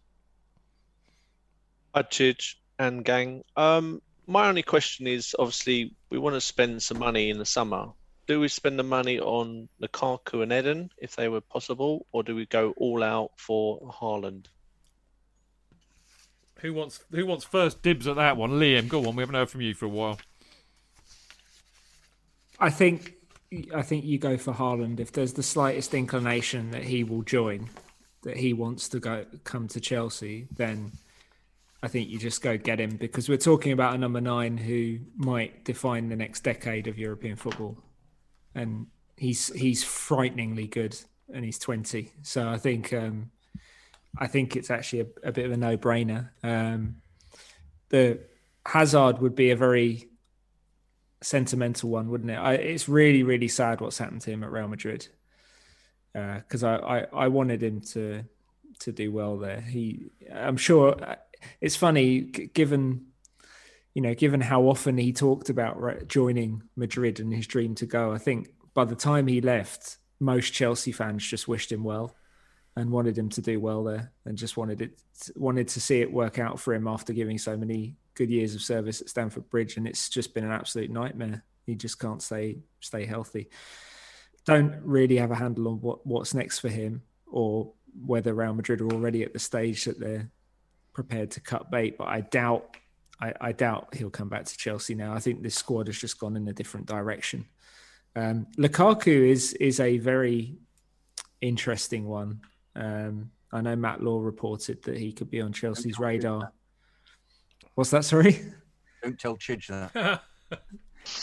Hi, Chidge and gang. Um, my only question is obviously we want to spend some money in the summer. Do we spend the money on Lukaku and Eden if they were possible, or do we go all out for Haaland? Who wants who wants first dibs at that one? Liam, go on. We haven't heard from you for a while. I think I think you go for Haaland if there's the slightest inclination that he will join, that he wants to go come to Chelsea, then I think you just go get him because we're talking about a number nine who might define the next decade of European football, and he's he's frighteningly good, and he's twenty. So I think um, I think it's actually a, a bit of a no brainer. Um, the Hazard would be a very sentimental one, wouldn't it? I, it's really, really sad what's happened to him at Real Madrid because I, I, I wanted him to to do well there. He, I'm sure, it's funny given you know given how often he talked about joining Madrid and his dream to go. I think by the time he left, most Chelsea fans just wished him well and wanted him to do well there and just wanted it wanted to see it work out for him after giving so many good years of service at Stamford Bridge and it's just been an absolute nightmare. He just can't stay stay healthy. Don't really have a handle on what, what's next for him or whether Real Madrid are already at the stage that they're prepared to cut bait, but I doubt I, I doubt he'll come back to Chelsea now. I think this squad has just gone in a different direction. Um, Lukaku is is a very interesting one. Um, I know Matt Law reported that he could be on Chelsea's radar. What's that? Sorry. Don't tell Chidge that.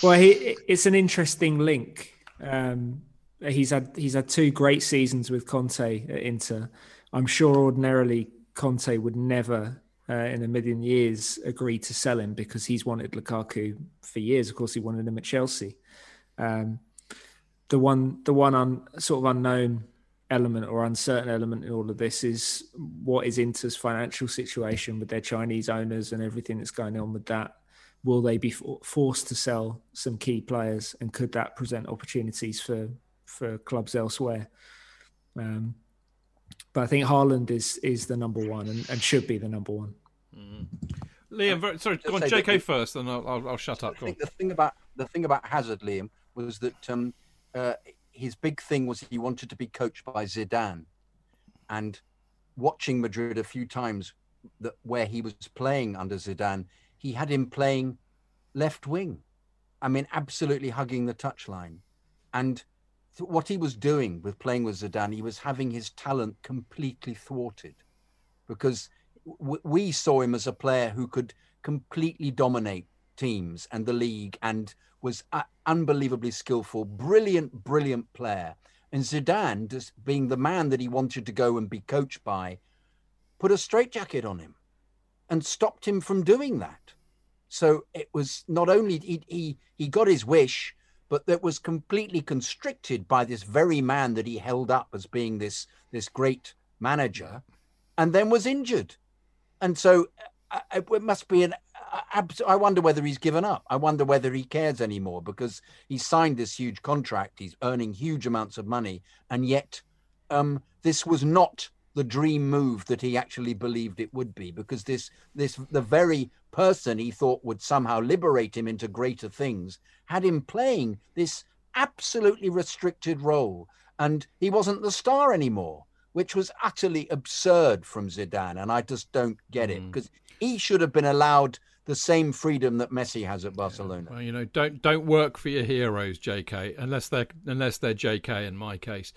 Well, he, it's an interesting link. Um, he's had he's had two great seasons with Conte at Inter. I'm sure ordinarily Conte would never, uh, in a million years, agree to sell him because he's wanted Lukaku for years. Of course, he wanted him at Chelsea. Um, the one, the one un, sort of unknown element or uncertain element in all of this is what is Inter's financial situation with their Chinese owners and everything that's going on with that. Will they be for- forced to sell some key players, and could that present opportunities for for clubs elsewhere? Um, but I think Haaland is is the number one and, and should be the number one. Liam, very, sorry, go on, JK that- first, then I'll, I'll, I'll shut up. I think the thing about the thing about Hazard, Liam, was that um, uh, his big thing was he wanted to be coached by Zidane, and watching Madrid a few times that where he was playing under Zidane, he had him playing left wing. I mean, absolutely hugging the touchline, and th- what he was doing with playing with Zidane, he was having his talent completely thwarted, because we saw him as a player who could completely dominate teams and the league and was unbelievably skillful, brilliant, brilliant player. And Zidane, just being the man that he wanted to go and be coached by, put a straitjacket on him and stopped him from doing that. So it was not only he he, he got his wish, but that was completely constricted by this very man that he held up as being this this great manager, and then was injured. And so uh, uh, it must be an uh, I wonder whether he's given up. I wonder whether he cares anymore because he signed this huge contract. He's earning huge amounts of money, and yet um, this was not the dream move that he actually believed it would be. Because this, this, the very person he thought would somehow liberate him into greater things, had him playing this absolutely restricted role, and he wasn't the star anymore. which was utterly absurd from Zidane, and I just don't get Mm. it because he should have been allowed the same freedom that Messi has at Barcelona. Well, you know, don't don't work for your heroes, J.K. Unless they're unless they're J.K. In my case,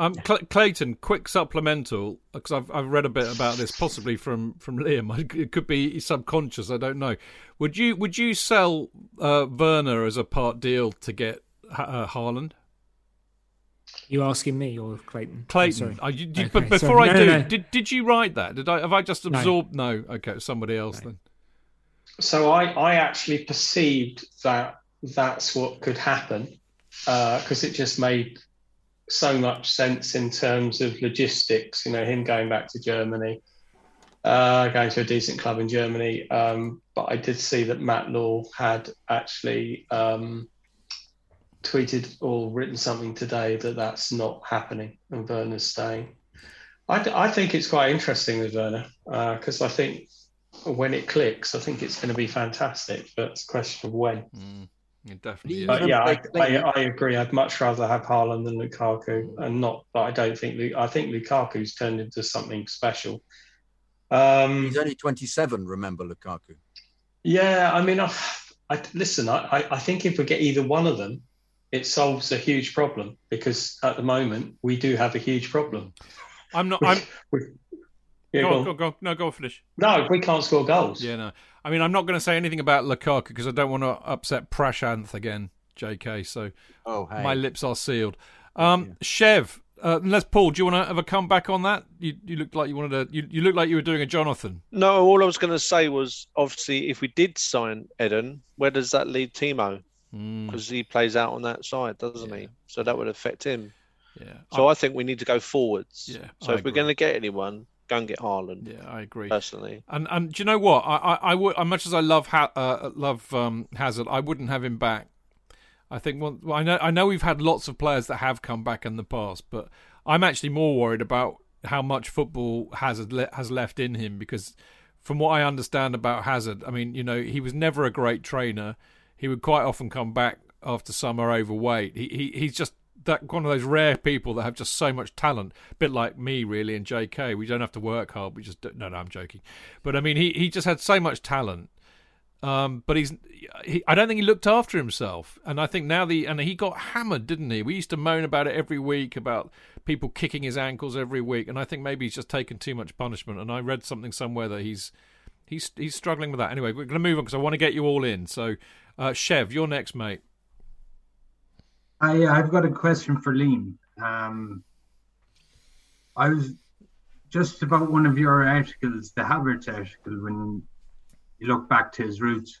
um, Cl- Clayton, quick supplemental because I've I've read a bit about this, possibly from from Liam. It could be subconscious. I don't know. Would you would you sell uh, Werner as a part deal to get Ha- uh, Haaland? You asking me or Clayton? Clayton, Oh, are you, sorry. you- but Okay, before sorry. I No, do, no, no. did did you write that? Did I have I just absorbed? No, okay, somebody else then. So I, I actually perceived that that's what could happen because it just made so much sense in terms of logistics. You know, him going back to Germany, uh, going to a decent club in Germany. Um, but I did see that Matt Law had actually um, tweeted or written something today that that's not happening and Werner's staying. I, think it's quite interesting with Werner because I think when it clicks, I think it's going to be fantastic. But it's a question of when. It definitely But yeah, I, I, I agree. I'd much rather have Haaland than Lukaku, and not. But I don't think. Lu- I think Lukaku's turned into something special. Um, He's only 27, remember, Lukaku. yeah, I mean, I, I listen. I, I, I think if we get either one of them, it solves a huge problem because at the moment we do have a huge problem. I'm not. I'm. Yeah, go, go on, on. go, go, no, go finish. No, we can't score goals. Yeah, no. I mean, I'm not going to say anything about Lukaku because I don't want to upset Prashanth again, JK. So Oh, hey. my lips are sealed. Um, Chev, uh, unless Paul, do you want to have a comeback on that? You you looked like you wanted to. You, you looked like you were doing a Jonathan. No, all I was going to say was obviously if we did sign Eden, where does that leave Timo? Hmm. Because he plays out on that side, doesn't he? So that would affect him. Yeah. So I think we need to go forwards. Yeah, So I if we're going to get anyone, go and get Haaland. Yeah, I agree. Personally, And and do you know what? I I, I would as much as I love ha- uh, love um, Hazard, I wouldn't have him back. I think well, well, I know I know we've had lots of players that have come back in the past, but I'm actually more worried about how much football Hazard le- has left in him because from what I understand about Hazard, I mean, you know, he was never a great trainer. He would quite often come back after summer overweight. He, he he's just that one of those rare people that have just so much talent, a bit like me really and JK. We don't have to work hard. We just do, no, no, I'm joking. But I mean, he he just had so much talent. Um, but he's, he, I don't think he looked after himself, and I think now the and he got hammered, didn't he? We used to moan about it every week about people kicking his ankles every week, and I think maybe he's just taken too much punishment. And I read something somewhere that he's he's he's struggling with that. Anyway, we're going to move on because I want to get you all in. So, uh, Chev, you're next, mate. I, I've got a question for Liam. Um, I was just about one of your articles, the Havertz article, when you look back to his roots.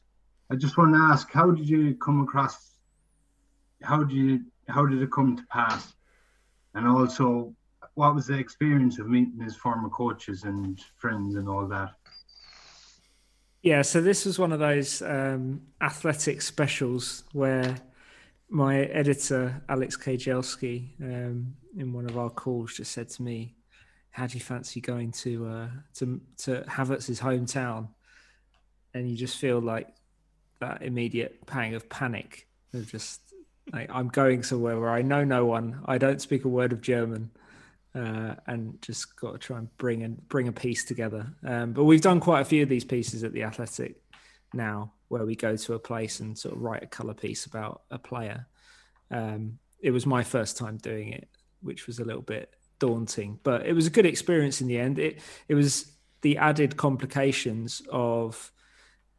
I just want to ask, how did you come across? How did you? How did it come to pass? And also, what was the experience of meeting his former coaches and friends and all that? Yeah, so this was one of those um, athletic specials where my editor, Alex Kay-Jelski, um, in one of our calls just said to me, How do you fancy going to uh, to to Havertz's hometown? And you just feel like that immediate pang of panic of just like I'm going somewhere where I know no one, I don't speak a word of German, uh, and just got to try and bring and bring a piece together. Um, but we've done quite a few of these pieces at the Athletic now, where we go to a place and sort of write a color piece about a player. Um, it was my first time doing it, which was a little bit daunting, but it was a good experience in the end. It it was the added complications of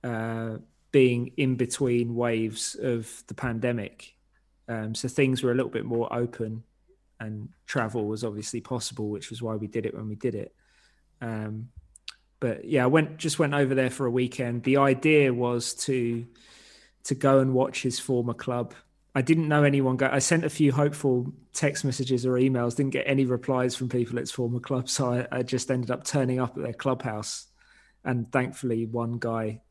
uh, being in between waves of the pandemic. Um, so things were a little bit more open and travel was obviously possible, which was why we did it when we did it. Um, but yeah, I went just went over there for a weekend. The idea was to to go and watch his former club. I didn't know anyone go. I sent a few hopeful text messages or emails. Didn't get any replies from people at his former club, so I, I just ended up turning up at their clubhouse. And thankfully, one guy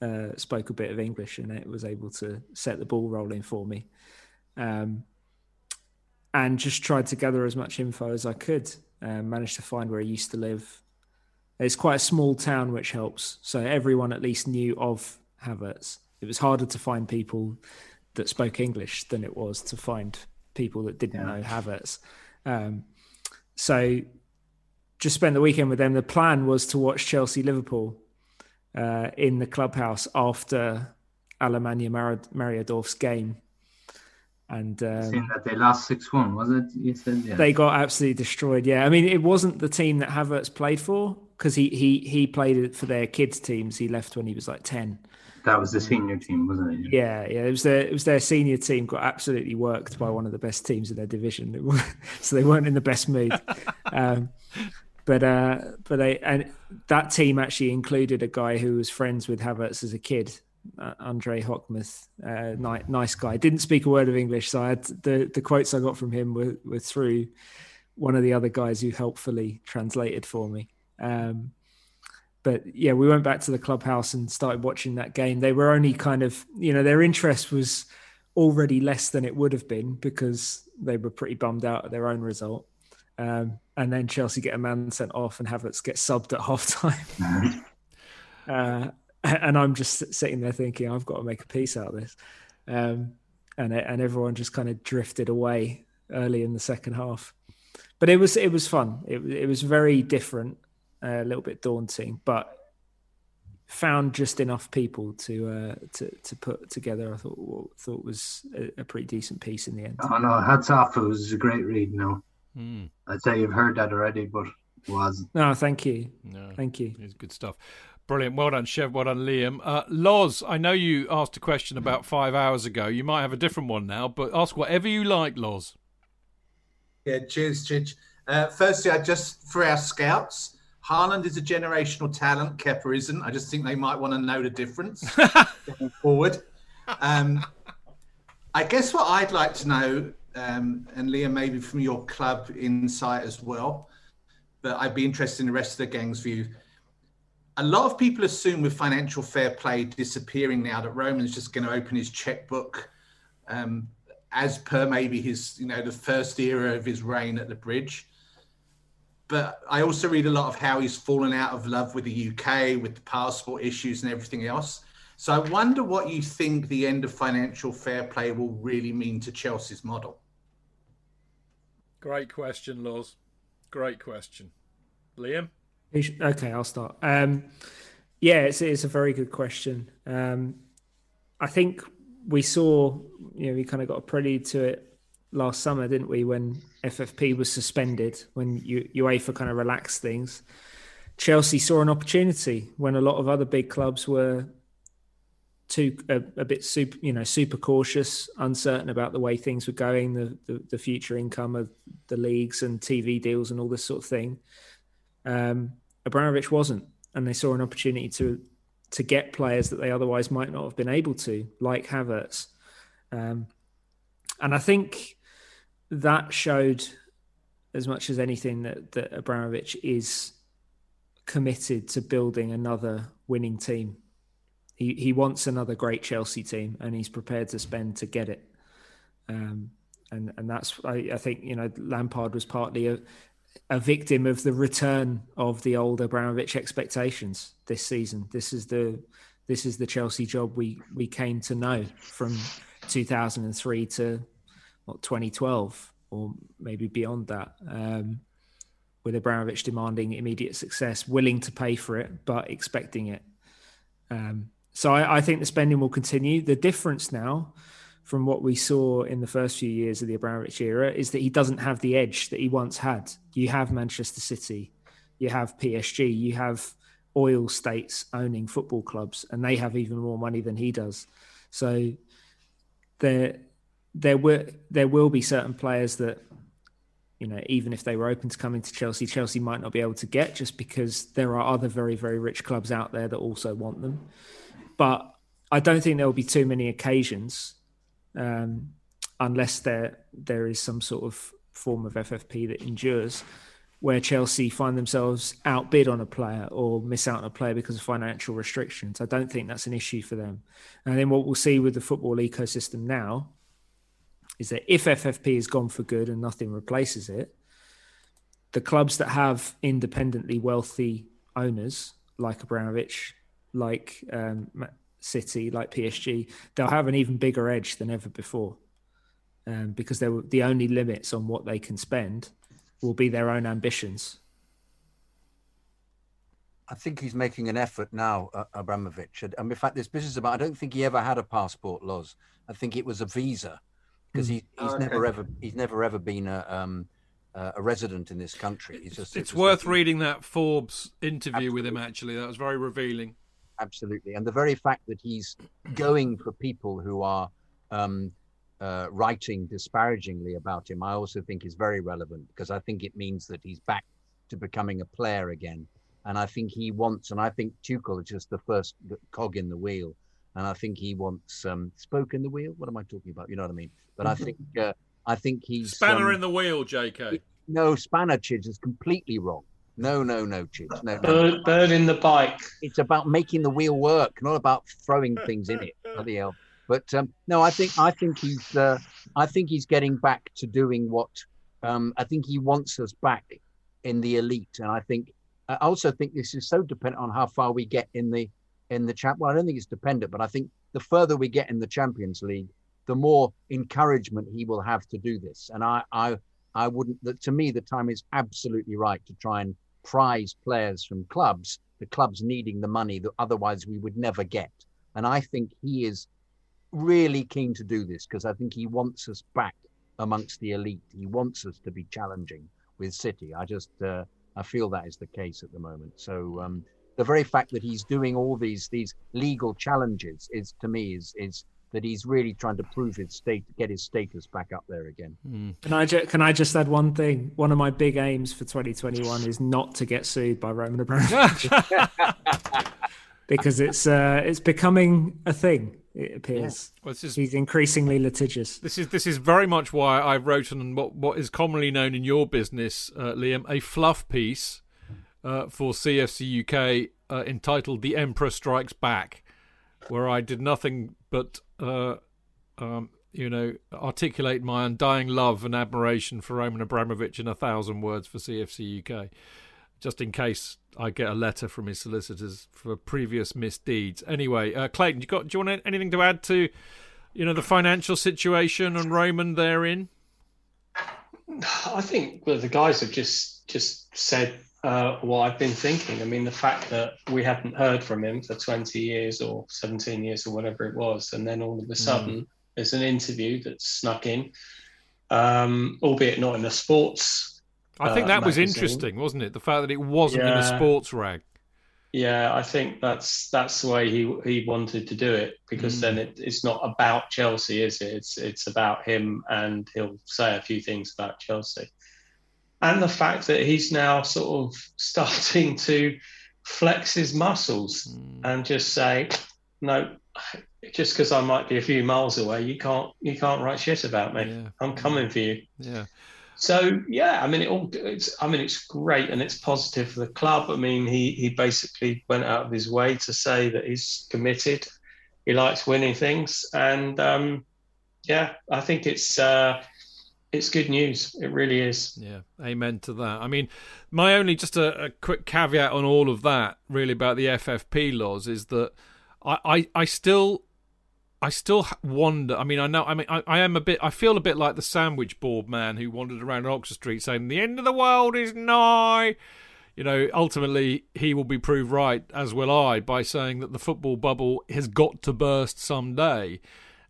uh, spoke a bit of English and it was able to set the ball rolling for me. Um, and just tried to gather as much info as I could. Um, managed to find where he used to live. It's quite a small town, which helps. So everyone at least knew of Havertz. It was harder to find people that spoke English than it was to find people that didn't know Havertz. Um, so just spent the weekend with them. The plan was to watch Chelsea Liverpool uh, in the clubhouse after Alemannia Mar- Mariadorf's game. And um, that they lost six one, was it? You said yeah. they got absolutely destroyed. Yeah, I mean, it wasn't the team that Havertz played for because he he he played it for their kids' teams. He left when he was like ten. that was the senior team, wasn't it? Yeah, yeah, it was their it was their senior team got absolutely worked by one of the best teams in their division, so they weren't in the best mood. um, but uh, but they and that team actually included a guy who was friends with Havertz as a kid, uh, Andre Hockmuth, uh, ni- nice guy. Didn't speak a word of English, so I had the the quotes I got from him were, were through one of the other guys who helpfully translated for me. Um, but yeah, we went back to the clubhouse and started watching that game. They were only kind of, you know, their interest was already less than it would have been because they were pretty bummed out at their own result. Um, and then Chelsea get a man sent off and Havertz get subbed at half time. uh, and I'm just sitting there thinking, I've got to make a piece out of this. Um, and and everyone just kind of drifted away early in the second half. But it was it was fun. It it was very different, a little bit daunting, but found just enough people to uh, to to put together. I thought thought was a, a pretty decent piece in the end. Oh no, hats off! It was a great read. No, Hmm. I'd say you've heard that already, but was. No, thank you. No, Thank you. It's good stuff. Brilliant. Well done, Chev. Well done, Liam. Uh, Loz, I know you asked a question about five hours ago. You might have a different one now, but ask whatever you like, Loz. Yeah, cheers, Chidge. Uh, firstly, I just for our scouts, Haaland is a generational talent. Kepa isn't. I just think they might want to know the difference going forward. Um, I guess what I'd like to know, um, and Liam, maybe from your club insight as well, but I'd be interested in the rest of the gang's view. A lot of people assume with financial fair play disappearing now that Roman's just going to open his checkbook um, as per maybe his, you know, the first era of his reign at the bridge. But I also read a lot of how he's fallen out of love with the UK, with the passport issues and everything else. So I wonder what you think the end of financial fair play will really mean to Chelsea's model. Great question, Loz. Great question. Liam? Okay, I'll start. Um, yeah, it's, it's a very good question. Um, I think we saw, you know, we kind of got a prelude to it last summer, didn't we? When FFP was suspended, when U- UEFA kind of relaxed things, Chelsea saw an opportunity when a lot of other big clubs were too a, a bit super, you know, super cautious, uncertain about the way things were going, the, the the future income of the leagues and TV deals and all this sort of thing. Um, Abramovich wasn't, and they saw an opportunity to to get players that they otherwise might not have been able to, like Havertz. Um, and I think that showed, as much as anything, that, that Abramovich is committed to building another winning team. He he wants another great Chelsea team, and he's prepared to spend to get it. Um, and and that's I, I think you know Lampard was partly a, a victim of the return of the old Abramovich expectations this season. This is the this is the Chelsea job we we came to know from 2003 to what 2012 or maybe beyond that. Um, with Abramovich demanding immediate success, willing to pay for it, but expecting it. Um, so I, I think the spending will continue. The difference now from what we saw in the first few years of the Abramovich era is that he doesn't have the edge that he once had. You have Manchester City, you have PSG, you have oil states owning football clubs, and they have even more money than he does. So there, there will there will be certain players that you know, even if they were open to coming to Chelsea, Chelsea might not be able to get just because there are other very, very rich clubs out there that also want them. But I don't think there will be too many occasions, um, unless there there is some sort of form of FFP that endures, where Chelsea find themselves outbid on a player or miss out on a player because of financial restrictions. I don't think that's an issue for them. And then what we'll see with the football ecosystem now is that if FFP is gone for good and nothing replaces it, the clubs that have independently wealthy owners like Abramovich, like um, City, like PSG, they'll have an even bigger edge than ever before, um, because they the only limits on what they can spend will be their own ambitions. I think he's making an effort now, uh, Abramovich. And in fact, this business about I don't think he ever had a passport, Loz. I think it was a visa because he, he's Oh, never ever he's never ever been a um, uh, a resident in this country. He's just It's just worth reading that Forbes interview with him. Actually, that was very revealing. absolutely. And the very fact that he's going for people who are um, uh, writing disparagingly about him, I also think is very relevant because I think it means that he's back to becoming a player again. And I think he wants, and I think Tuchel is just the first cog in the wheel. And I think he wants um, spoke in the wheel. What am I talking about? You know what I mean? But I think uh, I think he's Spanner um, in the wheel, J.K. no spanner Chidge is completely wrong. No, no, no, Chidge. No, no. Bird, bird in the bike. It's about making the wheel work, not about throwing things in it. Bloody hell. But um, no, I think I think he's uh, I think he's getting back to doing what um, I think he wants us back in the elite, and I think I also think this is so dependent on how far we get in the in the champ. Well, I don't think it's dependent, but I think the further we get in the Champions League, the more encouragement he will have to do this. And I I I wouldn't. That to me, the time is absolutely right to try and prize players from clubs. The clubs needing the money that otherwise we would never get. And I think he is really keen to do this because I think he wants us back amongst the elite. He wants us to be challenging with City. I just uh, I feel that is the case at the moment. So um, the very fact that he's doing all these these legal challenges is to me is is that he's really trying to prove his state, get his status back up there again. Can I ju- can I just add one thing? One of my big aims for 2021 is not to get sued by Roman Abramovich because it's uh, it's becoming a thing. It appears Well, this is- he's increasingly litigious. This is this is very much why I wrote on what what is commonly known in your business, uh, Liam, a fluff piece uh, for CFC UK uh, entitled "The Emperor Strikes Back," where I did nothing but uh, um, you know articulate my undying love and admiration for Roman Abramovich in a thousand words for CFC UK, just in case I get a letter from his solicitors for previous misdeeds. Anyway, uh, Clayton, you got do you want anything to add to? you know the financial situation and Roman therein. I think well, the guys have just just said uh, what I've been thinking. I mean, the fact that we hadn't heard from him for 20 years or 17 years or whatever it was, and then all of a sudden there's an interview that's snuck in, um, albeit not in a sports. I think uh, that was interesting, wasn't it? The fact that it wasn't in a sports rag. Yeah, I think that's that's the way he he wanted to do it because Mm. then it, it's not about Chelsea, is it? It's it's about him, and he'll say a few things about Chelsea, and the fact that he's now sort of starting to flex his muscles and just say, no, just because I might be a few miles away, you can't you can't write shit about me. I'm coming for you. Yeah. So yeah, I mean it all. It's I mean it's great and it's positive for the club. I mean he he basically went out of his way to say that he's committed. He likes winning things, and um, yeah, I think it's uh, it's good news. It really is. Yeah, amen to that. I mean, my only just a, a quick caveat on all of that, really about the FFP laws, is that I, I, I still, I still wonder. I mean, I know. I mean, I, I am a bit. I feel a bit like the sandwich board man who wandered around Oxford Street saying, "The end of the world is nigh." You know, ultimately he will be proved right, as will I, by saying that the football bubble has got to burst someday.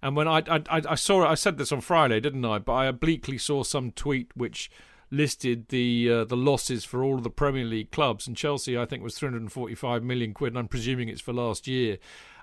And when I, I, I saw it, I said this on Friday, didn't I? But I obliquely saw some tweet which listed the uh, the losses for all of the Premier League clubs, and Chelsea, I think, was 345 million quid, and I'm presuming it's for last year.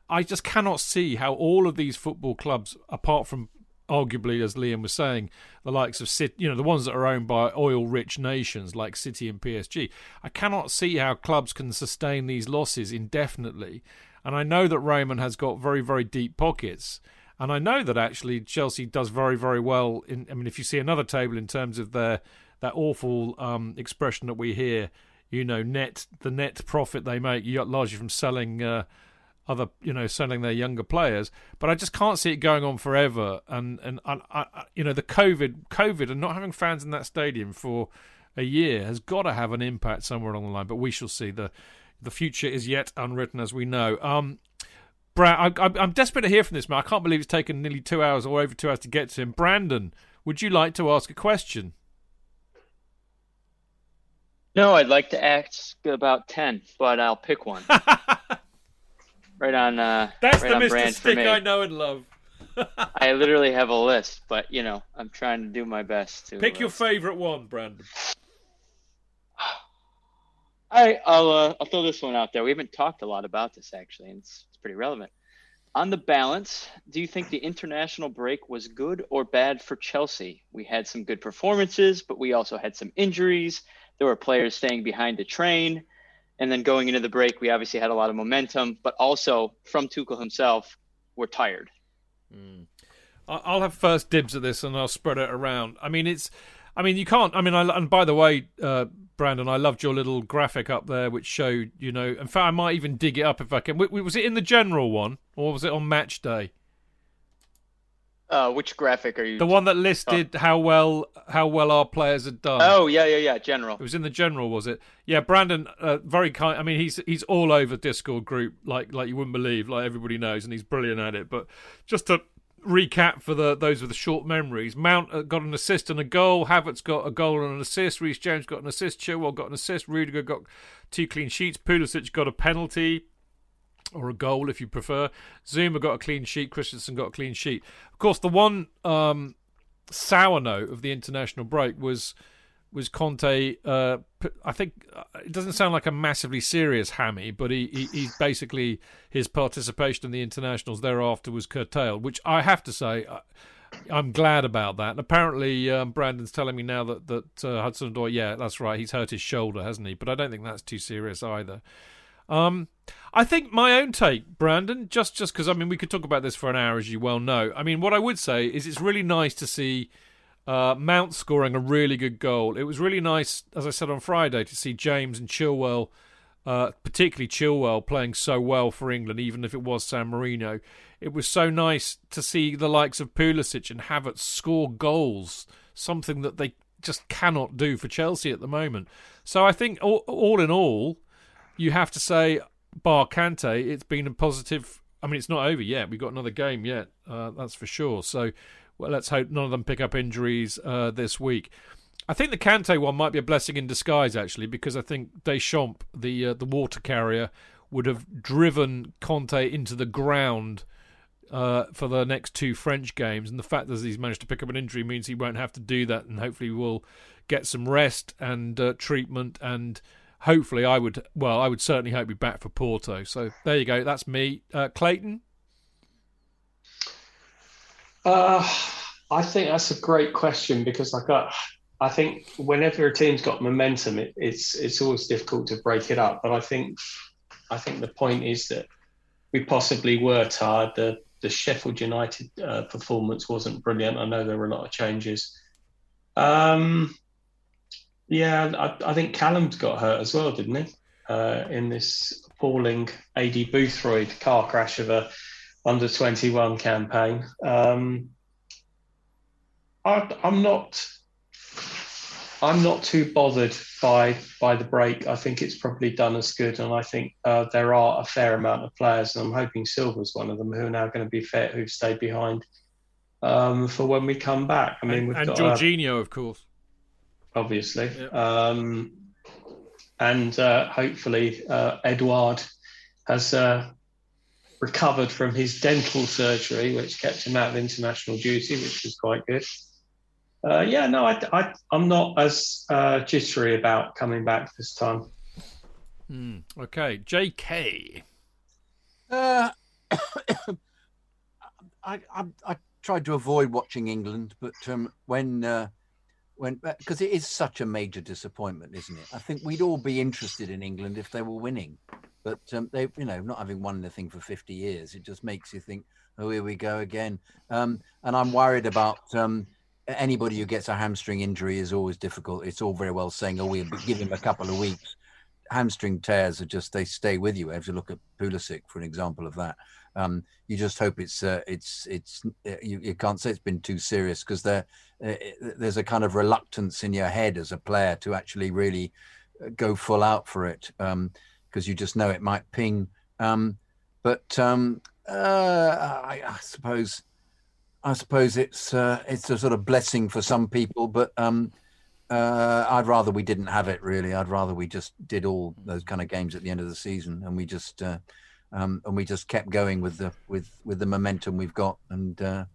I just cannot see how all of these football clubs, apart from arguably, as Liam was saying, the likes of City, you know, the ones that are owned by oil-rich nations like City and PSG, I cannot see how clubs can sustain these losses indefinitely. And I know that Roman has got very, very deep pockets. And I know that actually Chelsea does very, very well. In, I mean, if you see another table in terms of their that awful um, expression that we hear, you know, net the net profit they make, largely from selling uh, other, you know, selling their younger players. But I just can't see it going on forever. And and I, I, you know, the COVID, COVID, and not having fans in that stadium for a year has got to have an impact somewhere along the line. But we shall see. the The future is yet unwritten, as we know. Um, Brad, I, I'm desperate to hear from this man. I can't believe it's taken nearly two hours or over two hours to get to him. Brandon, would you like to ask a question? No, I'd like to ask about ten, but I'll pick one. right on. Uh, That's right the on Mr. Stick. I know and love. I literally have a list, but you know, I'm trying to do my best to Pick uh, your favourite one, Brandon. I, I'll uh, I'll throw this one out there. We haven't talked a lot about this actually, and it's pretty relevant. On the balance, do you think the international break was good or bad for Chelsea? We had some good performances, but we also had some injuries. There were players staying behind the train, and then going into the break, we obviously had a lot of momentum, but also from Tuchel himself, we're tired. Hmm. I- I'll have first dibs at this, and I'll spread it around. I mean, it's. I mean, you can't. I mean, I, and by the way, uh, Brandon, I loved your little graphic up there, which showed. You know, in fact, I might even dig it up if I can. Was it in the general one, or was it on match day? Uh, which graphic are you? The one that listed how well how well our players had done. Oh yeah, yeah, yeah. General. It was in the general, was it? Yeah, Brandon, uh, very kind. I mean, he's he's all over Discord group, like like you wouldn't believe, like everybody knows, and he's brilliant at it. But just to recap for the those with the short memories, Mount uh, got an assist and a goal. Havertz got a goal and an assist. Reece James got an assist. Chilwell got an assist. Rudiger got two clean sheets. Pulisic got a penalty or a goal if you prefer. Zouma got a clean sheet. Christensen got a clean sheet. Of course, the one um, sour note of the international break was was Kante. Uh, I think uh, it doesn't sound like a massively serious hammy, but he, he he basically his participation in the internationals thereafter was curtailed, which I have to say. I, I'm glad about that. And apparently, um, Brandon's telling me now that that uh, Hudson Odoi, yeah, that's right, he's hurt his shoulder, hasn't he? But I don't think that's too serious either. Um, I think my own take, Brandon, just just because I mean we could talk about this for an hour, as you well know. I mean, what I would say is it's really nice to see uh, Mount scoring a really good goal. It was really nice, as I said on Friday, to see James and Chilwell, uh, particularly Chilwell, playing so well for England, even if it was San Marino. It was so nice to see the likes of Pulisic and Havertz score goals, something that they just cannot do for Chelsea at the moment. So I think all, all in all, you have to say, bar Kante, it's been a positive. I mean, it's not over yet. We've got another game yet. Uh, that's for sure. So well, let's hope none of them pick up injuries uh, this week. I think the Kante one might be a blessing in disguise, actually, because I think Deschamps, the uh, the water carrier, would have driven Kante into the ground uh, for the next two French games, and the fact that he's managed to pick up an injury means he won't have to do that, and hopefully we'll get some rest and uh, treatment, and hopefully I would, well, I would certainly hope be back for Porto. So there you go. That's me, uh, Clayton. Uh, I think that's a great question because I got. I think whenever a team's got momentum, it, it's it's always difficult to break it up. But I think I think the point is that we possibly were tired. The the Sheffield United uh, performance wasn't brilliant. I know there were a lot of changes. Um, yeah, I, I think Callum's got hurt as well, didn't he? Uh, in this appalling Aidy Boothroyd car crash of a under 21 campaign. Um, I, I'm not. I'm not too bothered by by the break. I think it's probably done us good, and I think uh, there are a fair amount of players, and I'm hoping Silva's one of them who are now going to be fit, who've stayed behind um, for when we come back. I mean, and we've and got uh, Jorginho, of course. obviously, um, and uh, hopefully uh, Edouard has uh, recovered from his dental surgery, which kept him out of international duty, which was quite good. Uh, yeah, no, I, I, I'm not as uh, jittery about coming back this time. Hmm, okay, J.K. Uh, I, I I tried to avoid watching England, but um, when uh, when because it is such a major disappointment, isn't it? I think we'd all be interested in England if they were winning, but um, they you know not having won anything for fifty years, it just makes you think, oh here we go again. Um, and I'm worried about. Um, Anybody who gets a hamstring injury is always difficult. It's all very well saying, "Oh, we'll give him a couple of weeks." hamstring tears are just they stay with you. If you look at Pulisic for an example of that, um, you just hope it's uh, it's it's uh, you, you can't say it's been too serious because there uh, there's a kind of reluctance in your head as a player to actually really uh, go full out for it because you just know it might ping. Um, but um, uh, I, I suppose I suppose it's uh, it's a sort of blessing for some people, but um, Uh, I'd rather we didn't have it. Really, I'd rather we just did all those kind of games at the end of the season, and we just uh, um, and we just kept going with the with with the momentum we've got. And uh,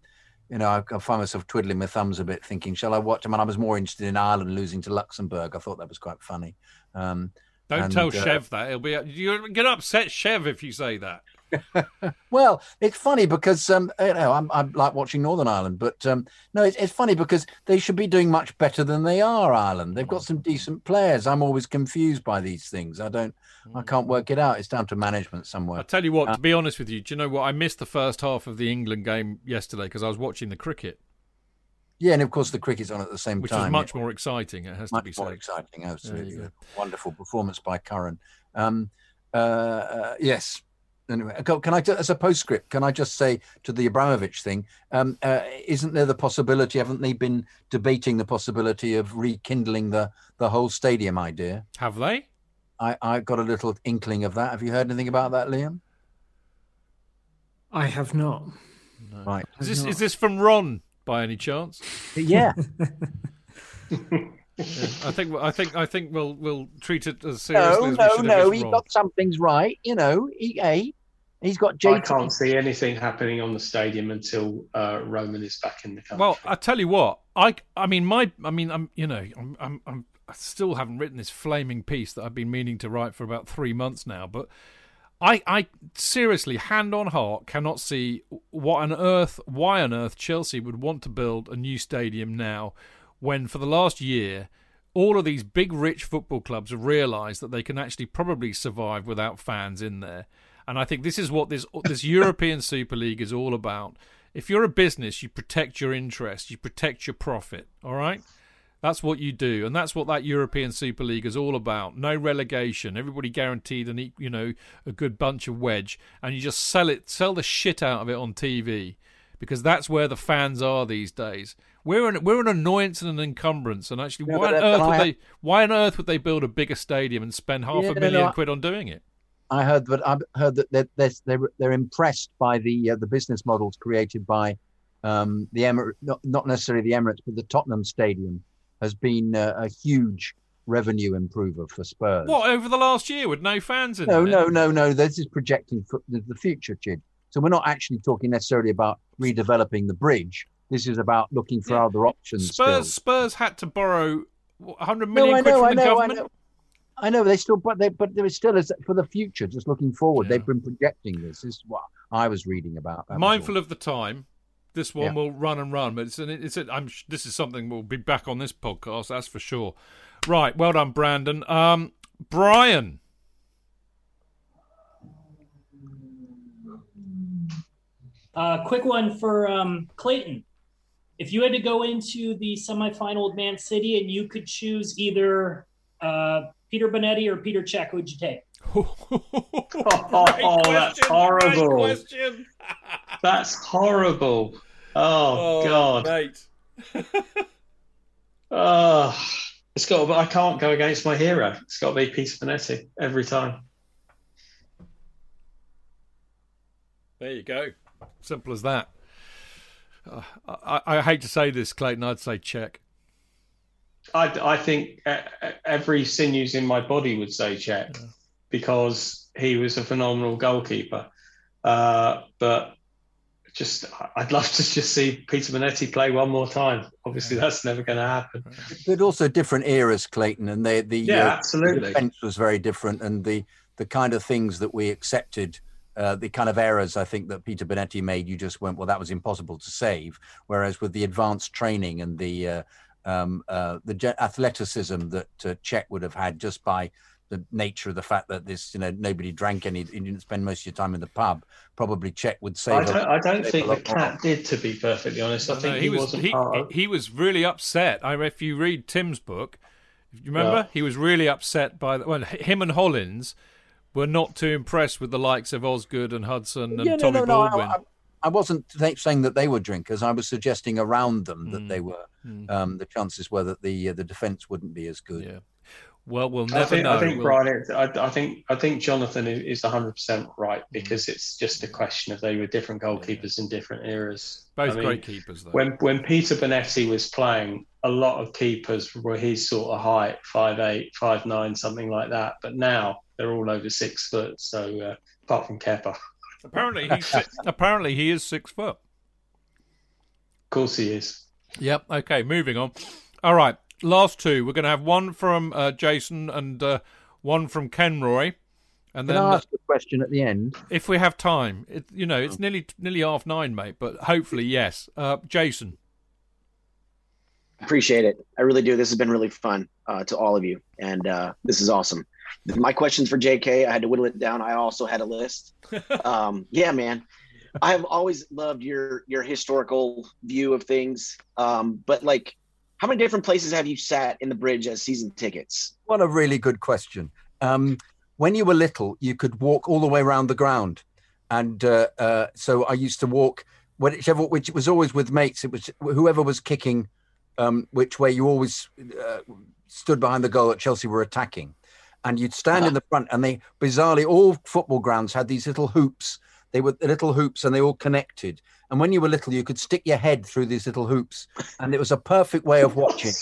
you know, I, I find myself twiddling my thumbs a bit, thinking, "Shall I watch?" I mean, I was more interested in Ireland losing to Luxembourg. I thought that was quite funny. Um, Don't and, tell uh, Chev that. He'll be you're gonna upset Chev if you say that. Well, it's funny because um, you know I'm, I like watching Northern Ireland, but um, no, it's, it's funny because they should be doing much better than they are. Ireland, they've got some decent players. I'm always confused by these things. I don't, I can't work it out. It's down to management somewhere. I tell you what, Uh, to be honest with you, do you know what? I missed the first half of the England game yesterday because I was watching the cricket, yeah, and of course the cricket's on at the same time. which is was much more exciting. It has much to be more said. exciting. Absolutely, you go. wonderful performance by Curran. Um, uh, uh, yes. Anyway, can can I, as a postscript, can I just say to the Abramovich thing? Um, uh, isn't there the possibility? Haven't they been debating the possibility of rekindling the the whole stadium idea? Have they? I I got a little inkling of that. Have you heard anything about that, Liam? I have not. Right. Is this is this from Ron by any chance? Yeah. Yeah, I think I think I think we'll we'll treat it as seriously No, as we no, no. He it's Ron. got some things right. You know, he, hey, he's got I can't see anything happening on the stadium until uh, Roman is back in the country. Well, I tell you what, I I mean my I mean I'm you know I'm I'm, I'm I still haven't written this flaming piece that I've been meaning to write for about three months now, but I I seriously hand on heart cannot see what on earth why on earth Chelsea would want to build a new stadium now when for the last year all of these big rich football clubs have realised that they can actually probably survive without fans in there. And I think this is what this this European Super League is all about. If you're a business, you protect your interest, you protect your profit. All right, that's what you do, and that's what that European Super League is all about. No relegation, everybody guaranteed an you know a good bunch of wedge, and you just sell it, sell the shit out of it on TV because that's where the fans are these days. We're an we're an annoyance and an encumbrance, and actually, No, why on earth would I- they why on earth would they build a bigger stadium and spend half Yeah, a million I- quid on doing it? I heard that I've heard that they're they're they're, they're impressed by the uh, the business models created by um, the Emirates, not, not necessarily the Emirates, but the Tottenham Stadium has been uh, a huge revenue improver for Spurs. What over the last year with no fans in No, there? no, no, no. This is projecting for the, future, Chid. So we're not actually talking necessarily about redeveloping the bridge. This is about looking for other options. Spurs still. Spurs had to borrow 100 million No, I quid know, from I the know, I know. I know they still, but they, but there is still is for the future. Just looking forward, they've been projecting this. This is what I was reading about. That Mindful of the time, this one Yeah. will run and run, but it's an, it's a, I'm this is something we'll be back on this podcast. That's for sure. Right, well done, Brandon. Um, Brian. Uh, quick one for um, Clayton. If you had to go into the semifinal with Man City and you could choose either uh, Peter Bonetti or Peter Cech, who'd you take? Oh, that's horrible. That's horrible. Oh, God. mate. Oh, it's got. To, I can't go against my hero. It's got to be Peter Bonetti every time. There you go. Simple as that. Uh, I, I hate to say this, Clayton. I'd say Cech. I, I think uh, uh, every sinews in my body would say Cech because he was a phenomenal goalkeeper. Uh, but just, I'd love to just see Peter Bonetti play one more time. Obviously, that's never going to happen. but also different eras, Clayton, and they, the Yeah, uh, absolutely. the defense was very different, and the the kind of things that we accepted. Uh, the kind of errors I think that Peter Bonetti made, you just went, well, that was impossible to save. Whereas with the advanced training and the uh, um, uh, the athleticism that uh, Cech would have had just by the nature of the fact that this, you know, nobody drank any, you didn't spend most of your time in the pub. Probably Cech would save. I a- don't, I don't think the lot more. cat did, to be perfectly honest. I No, think no, he, was wasn't he, part he was really upset. I if you read Tim's book, you remember Yeah. he was really upset by the, well, him and Hollins were not too impressed with the likes of Osgood and Hudson and Yeah, Tommy no, no. I- Baldwin. I, I wasn't th- saying that they were drinkers. I was suggesting around them that they were. Mm. Um, the chances were that the uh, the defence wouldn't be as good. Yeah. Well, we'll I never think, know. I think We'll- Brian, I, I think I think Jonathan is- is 100 percent right because it's just a question of they were different goalkeepers in different eras. Both I mean, great keepers, though. When when Peter Bonetti was playing, a lot of keepers were his sort of height, five eight, five nine, something like that. But now they're all over six foot. So uh, apart from Kepa, Apparently, he's apparently he is six foot. Of course he is. Yep. Okay. Moving on. All right. Last two. We're going to have one from uh, Jason and uh, one from Kenroy, and Can then I ask a question at the end? if we have time, it, you know, it's nearly nearly half nine, mate. But hopefully, yes. Uh, Jason. Appreciate it. I really do. This has been really fun uh, to all of you, and uh, this is awesome. My questions for JK, I had to whittle it down. I also had a list. um, yeah, man. I've always loved your your historical view of things. Um, but like, how many different places have you sat in the bridge as season tickets? What a really good question. Um, when you were little, you could walk all the way around the ground, and uh, uh, so I used to walk whichever, which was always with mates. It was whoever was kicking, um, which way you always uh, stood behind the goal that Chelsea were attacking, and you'd stand in the front. And they bizarrely, all football grounds had these little hoops. They were little hoops, and they all connected. And when you were little, you could stick your head through these little hoops, and it was a perfect way of watching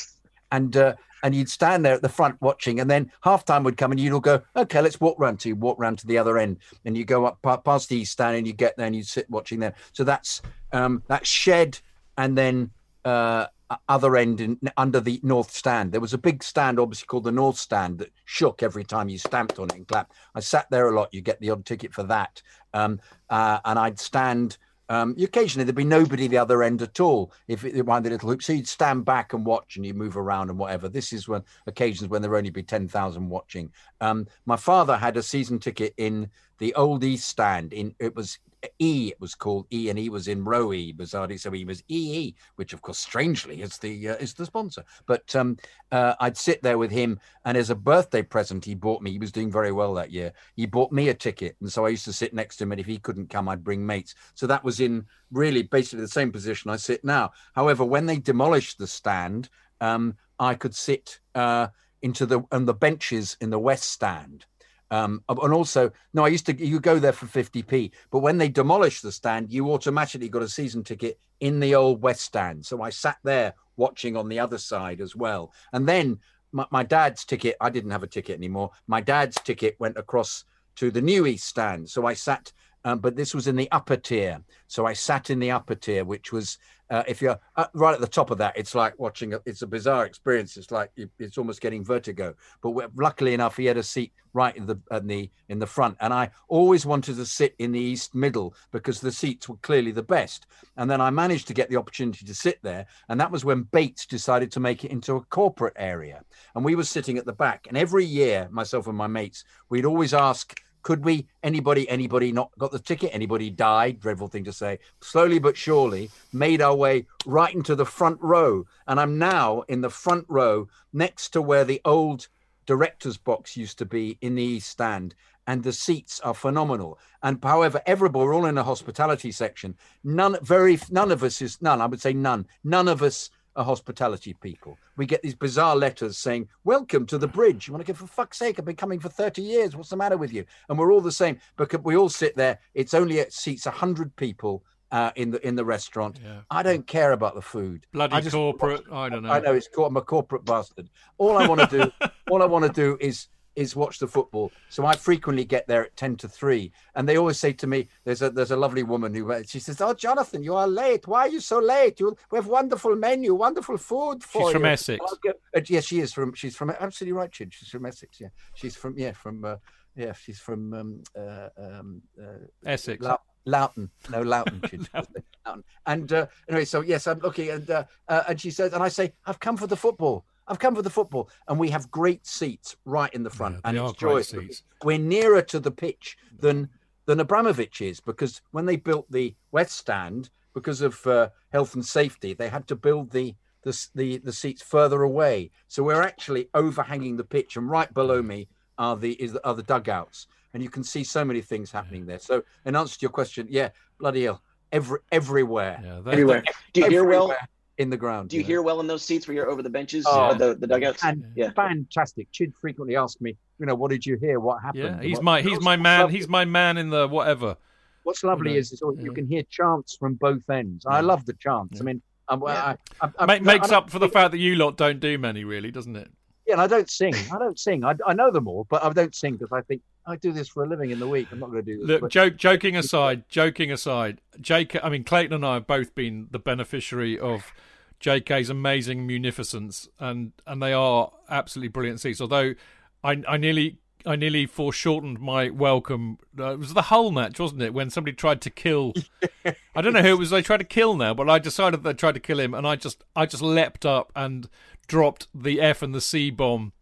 and uh, and you'd stand there at the front watching, and then halftime would come, and you'd all go, "Okay, let's walk round to you, walk round to the other end," and you go up pa- past the east stand, and you get there, and you sit watching there. So that's um, that shed, and then uh, other end in, under the north stand. There was a big stand, obviously called the north stand, that shook every time you stamped on it and clapped. I sat there a lot. You get the odd ticket for that, um, uh, and I'd stand. Um, occasionally there'd be nobody the other end at all if it the little hoop. So you'd stand back and watch, and you move around and whatever. This is when occasions when there only be ten thousand watching. Um, my father had a season ticket in the old East Stand. In it was E, it was called E, and he was in row E, bizarrely. So he was EE, which of course, strangely, is the uh, is the sponsor. But um, uh, I'd sit there with him, and as a birthday present, he bought me. He was doing very well that year. He bought me a ticket, and so I used to sit next to him. And if he couldn't come, I'd bring mates. So that was in really basically the same position I sit now. However, when they demolished the stand, um, I could sit uh, into the on the benches in the west stand. Um, and also, no, I used to you go there for 50p, but when they demolished the stand, you automatically got a season ticket in the old West stand. So I sat there watching on the other side as well. And then my, my dad's ticket, I didn't have a ticket anymore. My dad's ticket went across to the new East stand. So I sat, um, but this was in the upper tier. So I sat in the upper tier, which was, uh, if you're uh, right at the top of that, it's like watching, a, it's a bizarre experience. It's like, it's almost getting vertigo. But luckily enough, he had a seat right in the, in the, in the front. And I always wanted to sit in the East middle because the seats were clearly the best. And then I managed to get the opportunity to sit there. And that was when Bates decided to make it into a corporate area. And we were sitting at the back. And every year, myself and my mates, we'd always ask, could we, anybody, anybody not got the ticket? Anybody died? Dreadful thing to say. Slowly but surely, made our way right into the front row. And I'm now in the front row next to where the old director's box used to be in the east stand and the seats are phenomenal and however everybody we're all in the hospitality section none very none of us is none i would say none none of us are hospitality people. We get these bizarre letters saying welcome to the bridge. You want to go for fuck's sake i've been coming for 30 years. What's the matter with you? And we're all the same because we all sit there. It's only at seats 100 people uh, in the in the restaurant. I don't care about the food. Bloody I just- corporate. I don't know. I know. it's I'm a corporate bastard. All I want to do, all I want to do is is watch the football. So I frequently get there at ten to three, and they always say to me, "There's a there's a lovely woman who she says, oh Jonathan, you are late. Why are you so late? You we have wonderful menu, wonderful food for She's you." from Essex. I'll uh, yes, she is from. She's from absolutely right, Chid. She's from Essex. Yeah, she's from yeah from uh, yeah she's from um, uh, um, uh, Essex. Lou- Loughton, no Loughton. Loughton. And uh, anyway, so yes, I'm looking, and uh, uh, and she says, and I say, I've come for the football. I've come for the football, and we have great seats right in the front, and it's great joyous. seats. We're nearer to the pitch than than Abramovich is because when they built the West Stand, because of uh, health and safety, they had to build the the, the the seats further away. So we're actually overhanging the pitch, and right below me are the is the, are the dugouts, and you can see so many things happening there. So in answer to your question, yeah, bloody hell, every everywhere, Everywhere. Do you hear well? Everywhere. in the ground. Do you know. hear well in those seats where you're over the benches, Oh, the, the dugouts? And yeah. fantastic. Chid frequently asked me, you know, what did you hear? What happened? Yeah, he's What- my he's my man. He's my man in the whatever. What's lovely You know, is, is all- you can hear chants from both ends. I love the chants. I mean, I'm, I, I, I, Ma- I, makes I up for the fact that you lot don't do many, really, doesn't it? Yeah, and I don't sing. I don't sing. I, I know them all, but I don't sing because I think I do this for a living in the week. I'm not going to do this. Look, but- joke, joking aside, joking aside, Jake. I mean, Clayton and I have both been the beneficiary of JK's amazing munificence, and and they are absolutely brilliant seats. Although I, I nearly. I nearly foreshortened my welcome. Uh, it was the whole match, wasn't it? When somebody tried to kill, I don't know who it was. They tried to kill now, but I decided they tried to kill him, and I just, I just leapt up and dropped the F and the C bomb,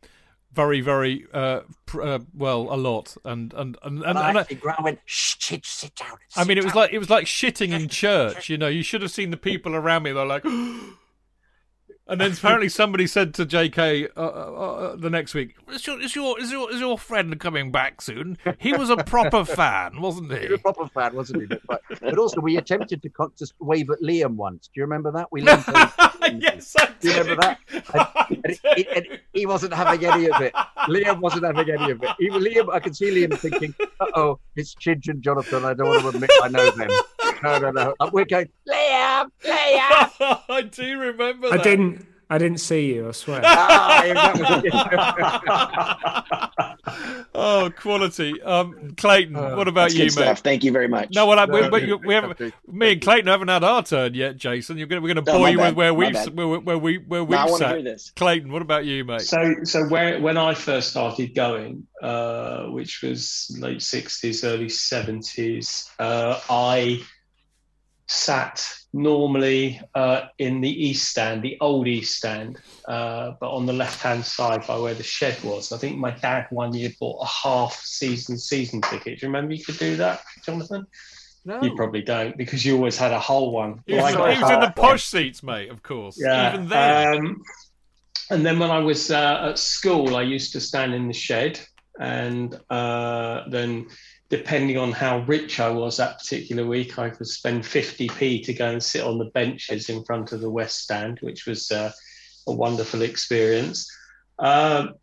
very, very uh, pr- uh well, a lot, and and and, and, And I and I- went, shh, sit down. I mean, it was like it was like shitting in church. You know, you should have seen the people around me. They're like, and then apparently somebody said to J.K. Uh, uh, uh, the next week, "Is your is your is your is your friend coming back soon? He was a proper fan, wasn't He was a proper fan, wasn't he? But, but also, we attempted to con- just wave at Liam once. Do you remember that? We learned to- yes, I do. you remember that? And, and he, and he wasn't having any of it. Liam wasn't having any of it. He, Liam, I can see Liam thinking, "Uh oh, it's Chidge and Jonathan. I don't want to admit I know them." No, no, no. We're going, Liam, Liam. I do remember. I that. didn't. I didn't see you. I swear. Ah, that was- oh, quality. Um, Clayton, what about you, good mate? stuff. Thank you very much. No, well, I, we, No, we, we haven't. Me and Clayton haven't had our turn yet, Jason. You're gonna, we're going to Oh, bore my you with where we've where, where we where No, we've I wanna sat. hear this. Clayton, what about you, mate? So, so where when I first started going, uh, which was late sixties, early seventies, uh, I sat normally uh, in the east stand, the old east stand, uh, but on the left hand side by where the shed was. I think my dad one year bought a half season season ticket. Do you remember you could do that, Jonathan? No. You probably don't because you always had a whole one. He was, Well, he was in the one. posh seats, mate. Of course. Yeah. Even then. Um, and then when I was uh, at school, I used to stand in the shed, and uh, then depending on how rich I was that particular week, I could spend 50p to go and sit on the benches in front of the West Stand, which was uh, a wonderful experience. Um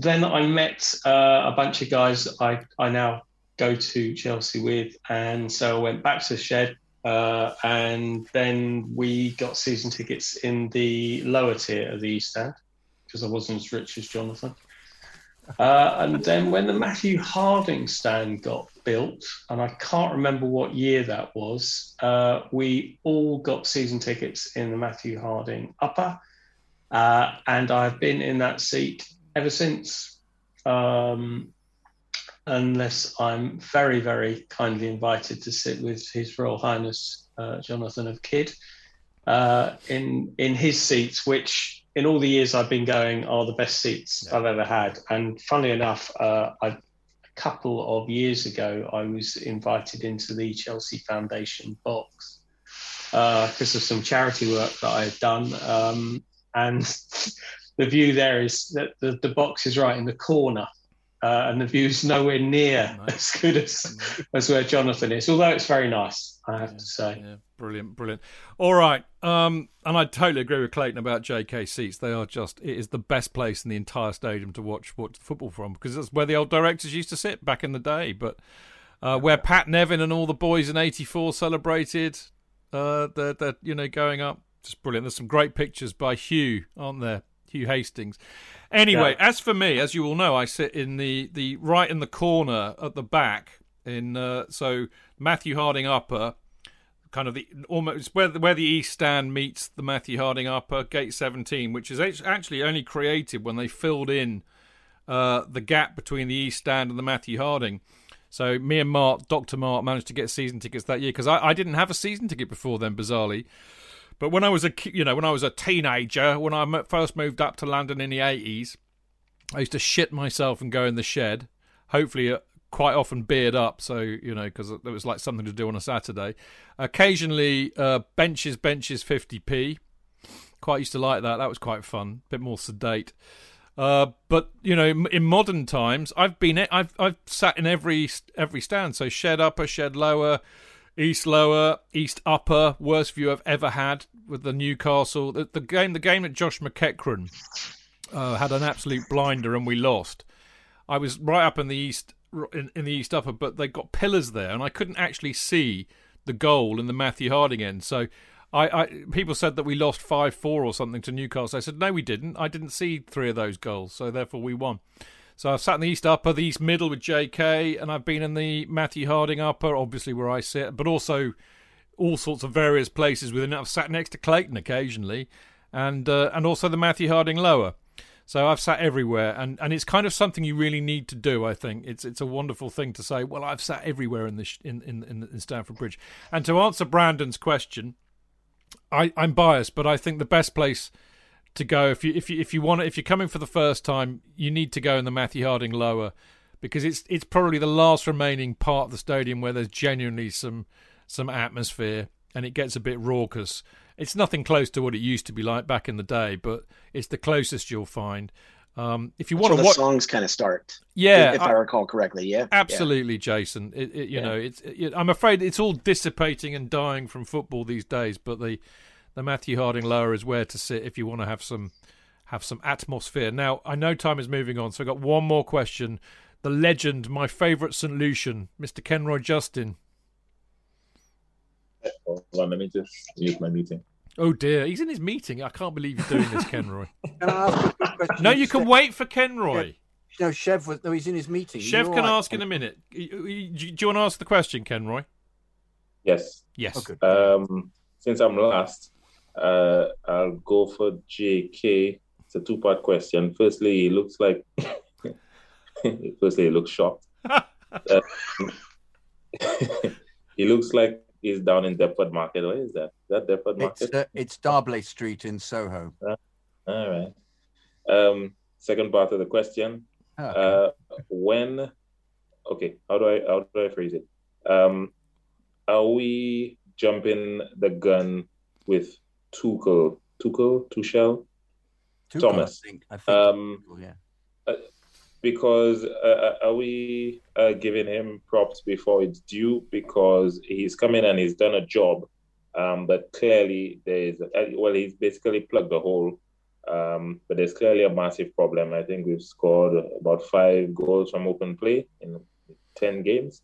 then I met uh, a bunch of guys I, I now go to Chelsea with, and so I went back to the shed, uh, and then we got season tickets in the lower tier of the East Stand because I wasn't as rich as Jonathan. Uh, and then when the Matthew Harding stand got built, and I can't remember what year that was, uh, we all got season tickets in the Matthew Harding upper, uh, and I've been in that seat ever since. Um, unless I'm very, very kindly invited to sit with His Royal Highness uh, Jonathan of Kydd uh, in in his seats, which in all the years I've been going are the best seats I've ever had. And funnily enough, uh, I, a couple of years ago, I was invited into the Chelsea Foundation box because of some charity work that I had done. Um, and the view there is that the, the box is right in the corner. Uh, and the view's nowhere near as good as, as where Jonathan is, although it's very nice, I have to say. Brilliant, brilliant. All right, um, and I totally agree with Clayton about JK seats. They are just it is the best place in the entire stadium to watch watch football from because that's where the old directors used to sit back in the day. But uh, where Pat Nevin and all the boys in '84 celebrated, uh, they're, they're you know going up, just brilliant. There's some great pictures by Hugh, aren't there? Hugh Hastings. Anyway, Yeah. as for me, as you all know, I sit in the the right in the corner at the back in uh, so Matthew Harding upper kind of the almost where the, where the east stand meets the Matthew Harding upper gate 17 which is actually only created when they filled in uh, the gap between the east stand and the Matthew Harding so me and Mark Dr Mark managed to get season tickets that year because I, I didn't have a season ticket before then bizarrely but when I was a you know when I was a teenager when I first moved up to London in the 80s I used to shit myself and go in the shed hopefully uh, quite often beard up so you know because it was like something to do on a saturday. Occasionally uh, benches benches 50p quite used to like that. That was quite fun. A bit more sedate. Uh, but you know in modern times i've been i've i've sat in every every stand. So shed upper shed lower East lower, East upper, worst view I've ever had with the Newcastle. The, the game, the game that Josh McEachran uh, had an absolute blinder and we lost. I was right up in the east, in, in the east upper, but they got pillars there, and I couldn't actually see the goal in the Matthew Harding end. So, I, I people said that we lost five four or something to Newcastle. I said no, we didn't. I didn't see three of those goals, so therefore we won. So I've sat in the East Upper, the East Middle with JK, and I've been in the Matthew Harding Upper, obviously where I sit, but also all sorts of various places within it. I've sat next to Clayton occasionally, and uh, and also the Matthew Harding Lower. So I've sat everywhere, and, and it's kind of something you really need to do. I think it's it's a wonderful thing to say. Well, I've sat everywhere in this in in, in Stamford Bridge. And to answer Brandon's question, I I'm biased, but I think the best place to go if you if you if you want if you're coming for the first time, you need to go in the Matthew Harding Lower because it's it's probably the last remaining part of the stadium where there's genuinely some some atmosphere and it gets a bit raucous. It's nothing close to what it used to be like back in the day, but it's the closest you'll find. Um, if you That's want to the watch, songs kind of start. Yeah, if, I, I- recall correctly. Yeah, absolutely, Jason. It, it, you Yeah. know, it's. It, I'm afraid it's all dissipating and dying from football these days. But the the Matthew Harding lower is where to sit if you want to have some have some atmosphere. Now, I know time is moving on, so I've got one more question. The legend, my favourite St. Lucian, Mr. Kenroy Justin. Hold on, let me just use my meeting. Oh dear, he's in his meeting. I can't believe you're doing this, Kenroy. Can I ask a question? no, you can wait for Kenroy. No, Chev was. No, he's in his meeting. Chev You're can all right. ask in a minute. Do you, want to ask the question, Kenroy? Yes. Yes. Um, since I'm last, uh, I'll go for JK. It's a two-part question. Firstly, he looks like. firstly, he looks shocked. Uh, he looks like he's down in Deptford Market. Where is that? Is that Deptford Market? It's uh, it's D'Arblay Street in Soho. All right. Um, second part of the question. Uh, when? Okay. How do I how do I phrase it? Um, are we jumping the gun with Tuchel? Tuchel? Tuchel? Tuchel, Thomas. I think. I think. Um, yeah. uh, because uh, are we uh, giving him props before it's due? Because he's come in and he's done a job, um, but clearly there's uh, well, he's basically plugged the hole. Um, but there's clearly a massive problem. I think we've scored about five goals from open play in ten games,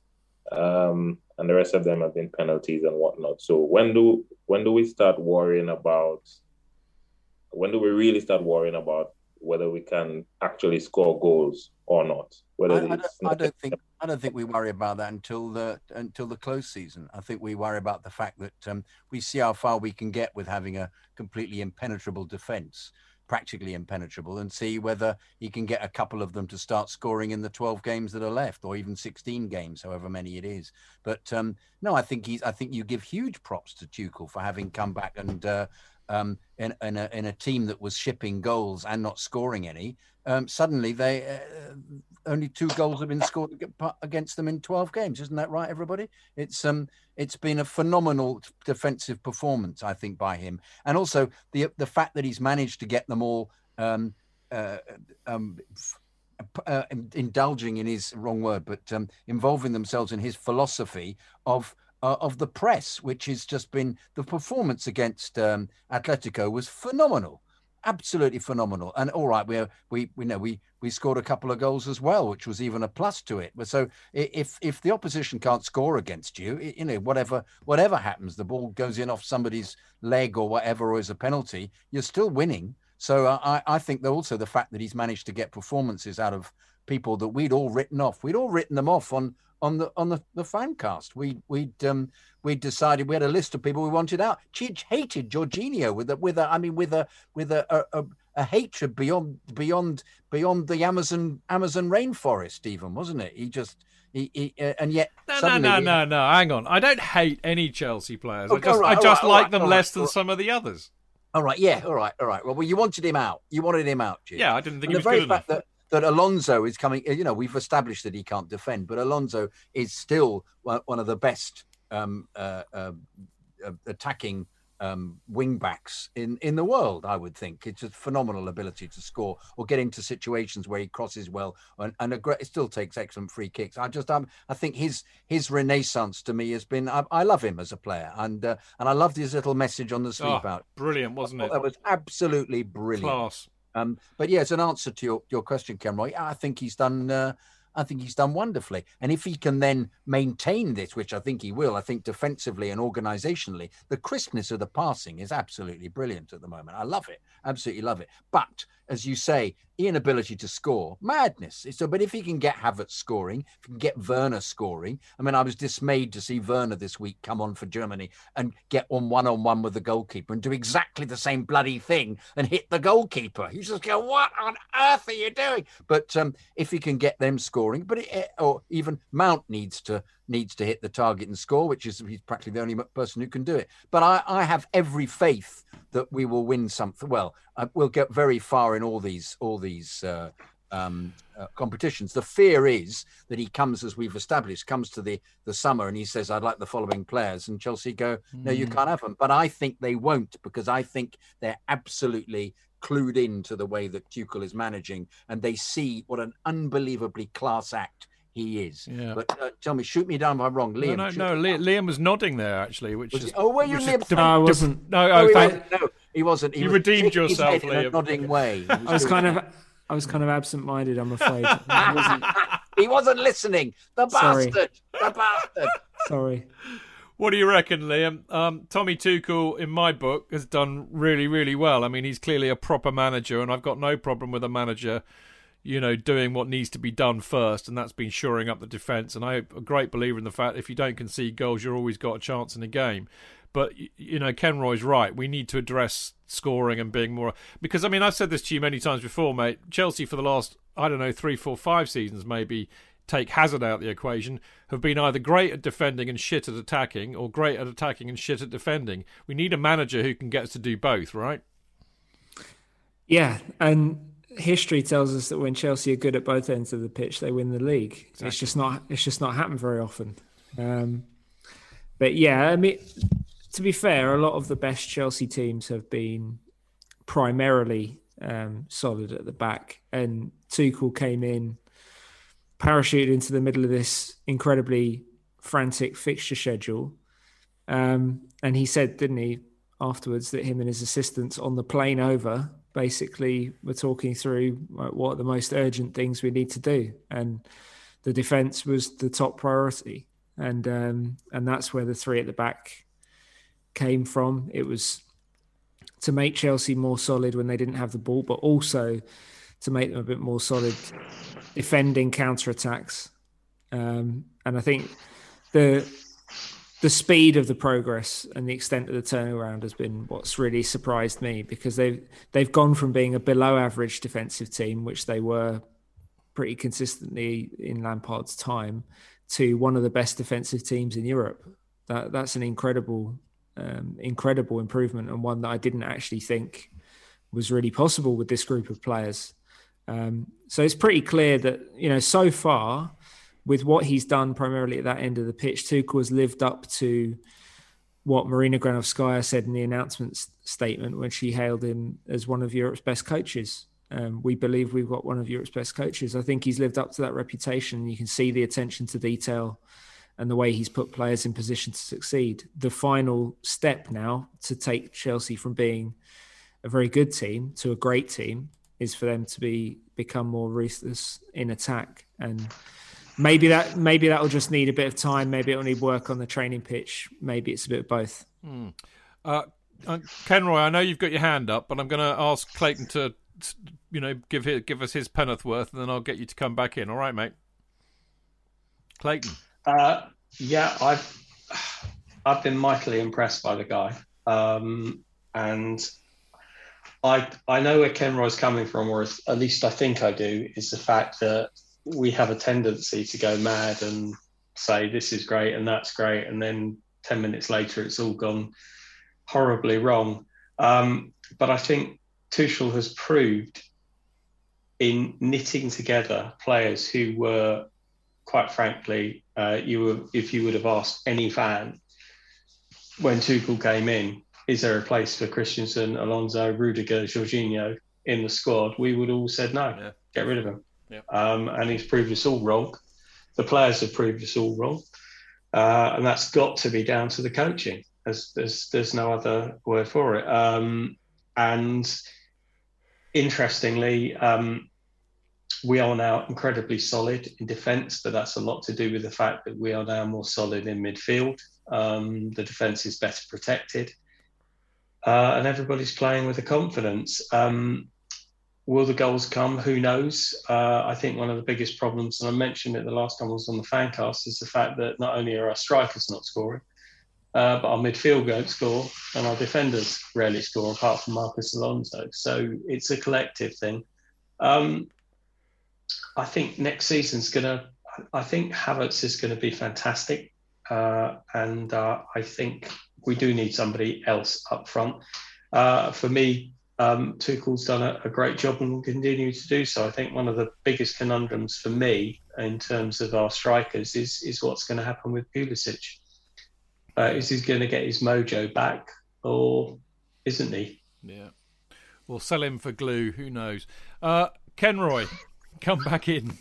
um, and the rest of them have been penalties and whatnot. So when do when do we start worrying about? When do we really start worrying about whether we can actually score goals or not? Whether I, I, don't, I don't think I don't think we worry about that until the until the close season. I think we worry about the fact that um, we see how far we can get with having a completely impenetrable defence, practically impenetrable, and see whether he can get a couple of them to start scoring in the 12 games that are left, or even 16 games, however many it is. But um, no, I think he's. I think you give huge props to Tuchel for having come back and. Uh, um, in, in, a, in a team that was shipping goals and not scoring any, um, suddenly they uh, only two goals have been scored against them in 12 games. Isn't that right, everybody? It's um, it's been a phenomenal defensive performance, I think, by him, and also the the fact that he's managed to get them all. Um, uh, um, uh, indulging in his wrong word, but um, involving themselves in his philosophy of uh, of the press, which has just been the performance against um, Atletico was phenomenal, absolutely phenomenal. And all right, we we we know we we scored a couple of goals as well, which was even a plus to it. But so if if the opposition can't score against you, i- you know whatever whatever happens, the ball goes in off somebody's leg or whatever, or is a penalty, you're still winning. So uh, I I think also the fact that he's managed to get performances out of people that we'd all written off, we'd all written them off on on the on the, the fan cast. We we'd um we decided we had a list of people we wanted out. Chidge hated Jorginho with a with a I mean with a with a a, a, a hatred beyond beyond beyond the Amazon Amazon rainforest even wasn't it? He just he, he uh, and yet No, no, no, we- no, no. Hang on. I don't hate any Chelsea players. I just, right, I just right, like right, them less than some of the others. All right, yeah, all right, all right. Well, well you wanted him out. You wanted him out, Chidge. Yeah, I didn't think and he was good fact that that Alonso is coming. You know, we've established that he can't defend, but Alonso is still one of the best um, uh, uh, uh, attacking um, wing backs in, in the world, I would think. It's a phenomenal ability to score or get into situations where he crosses well and, and a great, it still takes excellent free kicks. I just, um, I think his his renaissance to me has been, I, I love him as a player. And uh, and I loved his little message on the sleep Oh, out. brilliant, wasn't it? That was absolutely brilliant. Class. Um, but yeah, as an answer to your, your question, Cameron, I think he's done. Uh, I think he's done wonderfully, and if he can then maintain this, which I think he will, I think defensively and organisationally, the crispness of the passing is absolutely brilliant at the moment. I love it, absolutely love it. But as you say, inability to score, madness. So, but if he can get Havertz scoring, if he can get Werner scoring, I mean, I was dismayed to see Werner this week come on for Germany and get on one on one with the goalkeeper and do exactly the same bloody thing and hit the goalkeeper. You just go, what on earth are you doing? But um, if he can get them scoring, but it, or even Mount needs to needs to hit the target and score, which is he's practically the only person who can do it. But I, I have every faith that we will win something. Well, uh, we'll get very far in all these all these uh, um, uh, competitions. The fear is that he comes, as we've established, comes to the the summer and he says, "I'd like the following players," and Chelsea go, "No, you Mm. can't have them." But I think they won't because I think they're absolutely clued in to the way that Tuchel is managing, and they see what an unbelievably class act he is. Yeah. But uh, tell me, shoot me down if I'm wrong, Liam. no, no, no. Li- Liam was nodding there actually, which Was is. he- oh, were you, which is Liam? de- No, I wasn't. No, Oh, oh, he thank- wasn't. No, he wasn't. He You was redeemed yourself, head in a Liam. nodding way. He I was kind that. of I was kind of absent-minded. I'm afraid. I wasn't- he wasn't listening. The Sorry. bastard. The bastard. Sorry. What do you reckon, Liam? Um, Tommy Tuchel, in my book, has done really, really well. I mean, he's clearly a proper manager, and I've got no problem with a manager, you know, doing what needs to be done first, and that's been shoring up the defence. And I'm a great believer in the fact if you don't concede goals, you're always got a chance in a game. But you know, Kenroy's right. We need to address scoring and being more because I mean I've said this to you many times before, mate. Chelsea for the last I don't know three, four, five seasons maybe take Hazard out of the equation have been either great at defending and shit at attacking, or great at attacking and shit at defending. We need a manager who can get us to do both, right? Yeah, and history tells us that when Chelsea are good at both ends of the pitch, they win the league. It's just not. It's just not happened very often. Um, but yeah, I mean, to be fair, a lot of the best Chelsea teams have been primarily um, solid at the back, and Tuchel came in, parachuted into the middle of this incredibly frantic fixture schedule, um, and he said, didn't he, afterwards, that him and his assistants on the plane over basically were talking through what are the most urgent things we need to do, and the defense was the top priority, and um, and that's where the three at the back came from. It was to make Chelsea more solid when they didn't have the ball, but also to make them a bit more solid defending counter attacks. Um, and I think the the speed of the progress and the extent of the turnaround has been what's really surprised me because they've they've gone from being a below average defensive team, which they were pretty consistently in Lampard's time, to one of the best defensive teams in Europe. That that's an incredible um, incredible improvement and one that I didn't actually think was really possible with this group of players. Um, so it's pretty clear that you know so far with what he's done primarily at that end of the pitch, Tuchel has lived up to what Marina Granovskaya said in the announcement statement when she hailed him as one of Europe's best coaches. Um, we believe we've got one of Europe's best coaches. I think he's lived up to that reputation. You can see the attention to detail and the way he's put players in position to succeed. The final step now to take Chelsea from being a very good team to a great team is for them to be become more ruthless in attack and maybe that maybe that will just need a bit of time maybe it'll need work on the training pitch maybe it's a bit of both Hmm. Uh, Kenroy, I know you've got your hand up, but I'm going to ask Clayton to, you know, give hi- give us his penneth worth, and then I'll get you to come back in. All right, mate. Clayton. Uh, yeah, I've I've been mightily impressed by the guy, um, and I I know where Kenroy's coming from, or at least I think I do, is the fact that we have a tendency to go mad and say this is great and that's great, and then ten minutes later it's all gone horribly wrong. Um, but I think Tuchel has proved in knitting together players who were quite frankly, uh, you were if you would have asked any fan when Tuchel came in, is there a place for Christensen, Alonso, Rudiger, Jorginho in the squad? We would all said no, get rid of him. Yeah. Um, and he's proved us all wrong. The players have proved us all wrong. Uh, and that's got to be down to the coaching. There's, there's, there's no other word for it. Um, and interestingly, um, we are now incredibly solid in defence, but that's a lot to do with the fact that we are now more solid in midfield. Um, the defence is better protected, uh, and everybody's playing with a confidence. Um, will the goals come? Who knows? Uh, I think one of the biggest problems, and I mentioned it the last time I was on the fancast, is the fact that not only are our strikers not scoring, uh, but our midfield don't score, and our defenders rarely score, apart from Marcos Alonso. So it's a collective thing. Um, I think next season's gonna. I think Havertz is going to be fantastic, uh, and uh, I think we do need somebody else up front. Uh, for me, um, Tuchel's done a, a, great job and will continue to do so. I think one of the biggest conundrums for me in terms of our strikers is is what's going to happen with Pulisic. Uh, is he going to get his mojo back, or isn't he? Yeah, we'll sell him for glue. Who knows? Uh, Kenroy, come back in.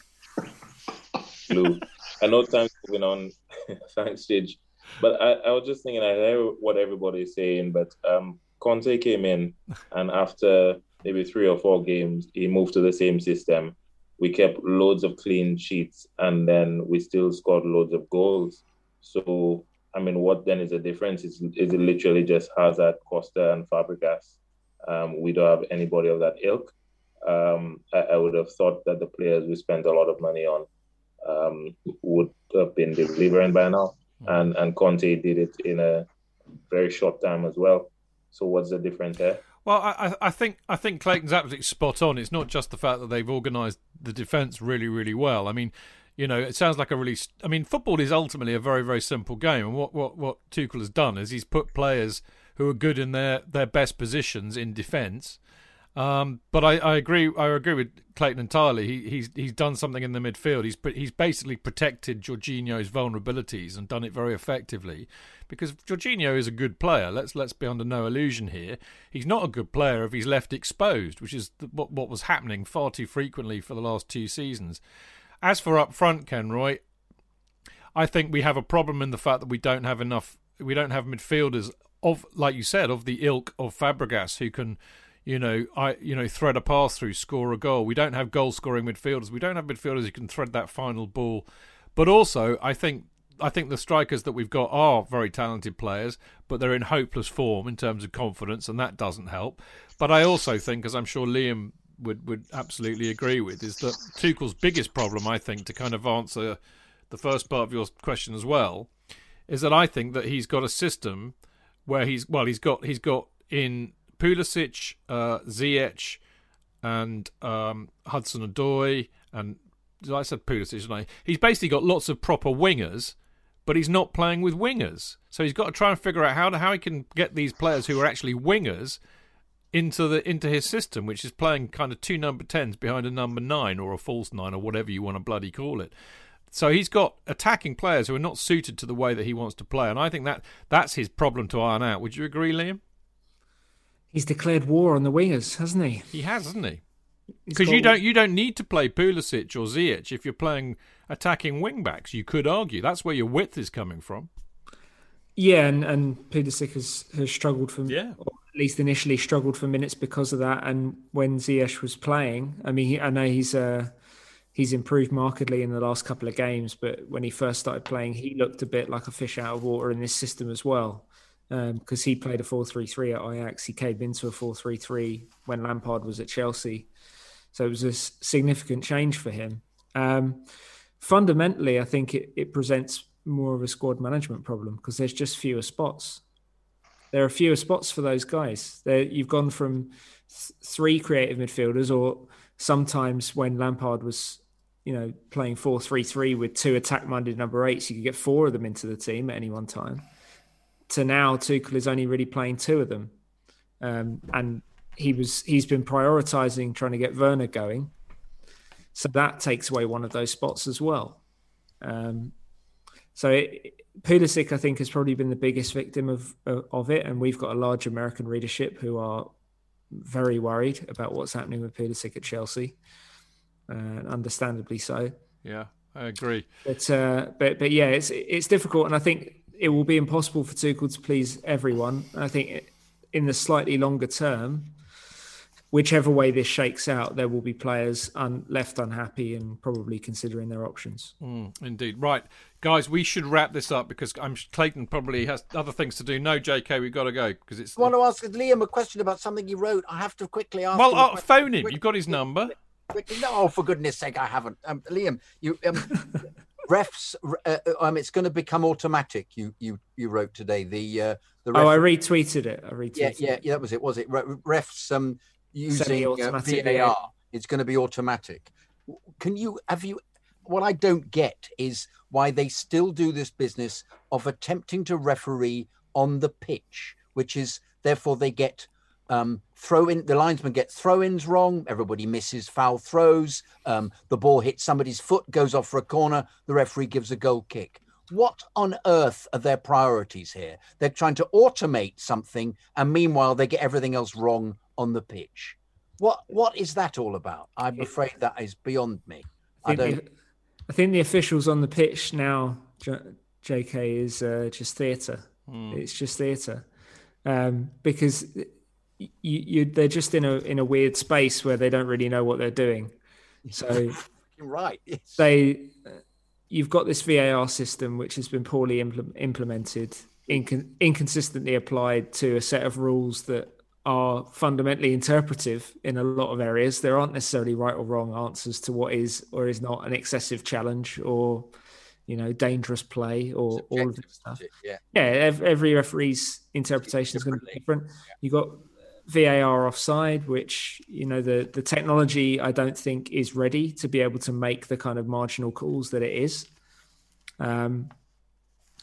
Glue. I know time's moving on. Thanks, Chidge. But I, I was just thinking, I know what everybody's saying, but um, Conte came in, and after maybe three or four games, he moved to the same system. We kept loads of clean sheets, and then we still scored loads of goals. So, I mean, what then is the difference? Is, is it literally just Hazard, Costa, and Fabregas? Um, we don't have anybody of that ilk. Um, I, I, would have thought that the players we spent a lot of money on um, would have been delivering by now Mm-hmm. and and Conte did it in a very short time as well. So what's the difference there? Well, I, I think I think Clayton's absolutely spot on. It's not just the fact that they've organised the defence really, really well. I mean, you know, it sounds like a really. I mean, football is ultimately a very, very simple game, and what what what Tuchel has done is he's put players who are good in their their best positions in defence, um, but I, I, agree. I agree with Clayton entirely. He, he's he's done something in the midfield. He's he's basically protected Jorginho's vulnerabilities and done it very effectively. Because Jorginho is a good player. Let's let's be under no illusion here. He's not a good player if he's left exposed, which is what what was happening far too frequently for the last two seasons. As for up front, Kenroy, I think we have a problem in the fact that we don't have enough. We don't have midfielders of, like you said, of the ilk of Fabregas who can you know, I you know, thread a pass through, score a goal. We don't have goal scoring midfielders. We don't have midfielders who can thread that final ball. But also, I think I think the strikers that we've got are very talented players, but they're in hopeless form in terms of confidence, and that doesn't help. But I also think, as I'm sure Liam would would absolutely agree with, is that Tuchel's biggest problem, I think, to kind of answer the first part of your question as well, is that I think that he's got a system where he's well, he's got he's got in Pulisic, uh, Ziyech, and um, Hudson Odoi, and I said Pulisic, didn't I? He's basically got lots of proper wingers, but he's not playing with wingers. So he's got to try and figure out how to, how he can get these players who are actually wingers into the into his system, which is playing kind of two number tens behind a number nine or a false nine or whatever you want to bloody call it. So he's got attacking players who are not suited to the way that he wants to play, and I think that that's his problem to iron out. Would you agree, Liam? He's declared war on the wingers, hasn't he? He has, hasn't he? Because you don't you don't need to play Pulisic or Ziyech if you're playing attacking wing backs. You could argue that's where your width is coming from. Yeah, and and Pulisic has, has struggled for yeah, at least initially struggled for minutes because of that. And when Ziyech was playing, I mean, he, I know he's uh, he's improved markedly in the last couple of games, but when he first started playing, he looked a bit like a fish out of water in this system as well because um, he played a 4-3-3 at Ajax. He came into a 4-3-3 when Lampard was at Chelsea. So it was a significant change for him. Um, fundamentally, I think it, it presents more of a squad management problem because there's just fewer spots. There are fewer spots for those guys. There, you've gone from th- three creative midfielders, or sometimes when Lampard was, you know, playing four three three with two attack-minded number eights, you could get four of them into the team at any one time to now Tuchel is only really playing two of them, um, and he was he's been prioritizing trying to get Werner going, so that takes away one of those spots as well. Um, So it, Pulisic, I think, has probably been the biggest victim of of it, and we've got a large American readership who are very worried about what's happening with Pulisic at Chelsea, and understandably so. Yeah, I agree. But uh, but but yeah, it's it's difficult, and I think it will be impossible for Tuchel to please everyone. I think in the slightly longer term, whichever way this shakes out, there will be players un- left unhappy and probably considering their options. Mm, indeed. Right, guys, we should wrap this up because I'm Clayton probably has other things to do. No, JK, we've got to go because it's. I want to ask Liam a question about something he wrote. I have to quickly ask. Well, him a uh, phone him. You've got his number. Quickly, no, oh, for goodness sake, I haven't. Um, Liam, you um, refs. Uh, um, it's going to become automatic. You you you wrote today the uh, the. Oh, I retweeted it. I retweeted yeah, yeah, yeah. That was it. Was it refs um using uh, VAR? It's going to be automatic. Can you have you? What I don't get is why they still do this business of attempting to referee on the pitch, which is therefore they get um, throw in the linesman gets throw-ins wrong. Everybody misses foul throws. Um, the ball hits somebody's foot, goes off for a corner. The referee gives a goal kick. What on earth are their priorities here? They're trying to automate something, and meanwhile they get everything else wrong on the pitch. What what is that all about? I'm afraid that is beyond me. I I think, don't. the, I think the officials on the pitch now, J- JK, is uh, just theatre. Hmm. It's just theatre um, because you, you, they're just in a in a weird space where they don't really know what they're doing. So You're right. Yes. they, uh, you've got this VAR system which has been poorly impl- implemented, incon- inconsistently applied to a set of rules that are fundamentally interpretive in a lot of areas. There aren't necessarily right or wrong answers to what is or is not an excessive challenge or, you know, dangerous play or all of this stuff. Yeah. Yeah, ev- every referee's interpretation is going to be different. You got VAR offside, which you know the the technology I don't think is ready to be able to make the kind of marginal calls that it is, um,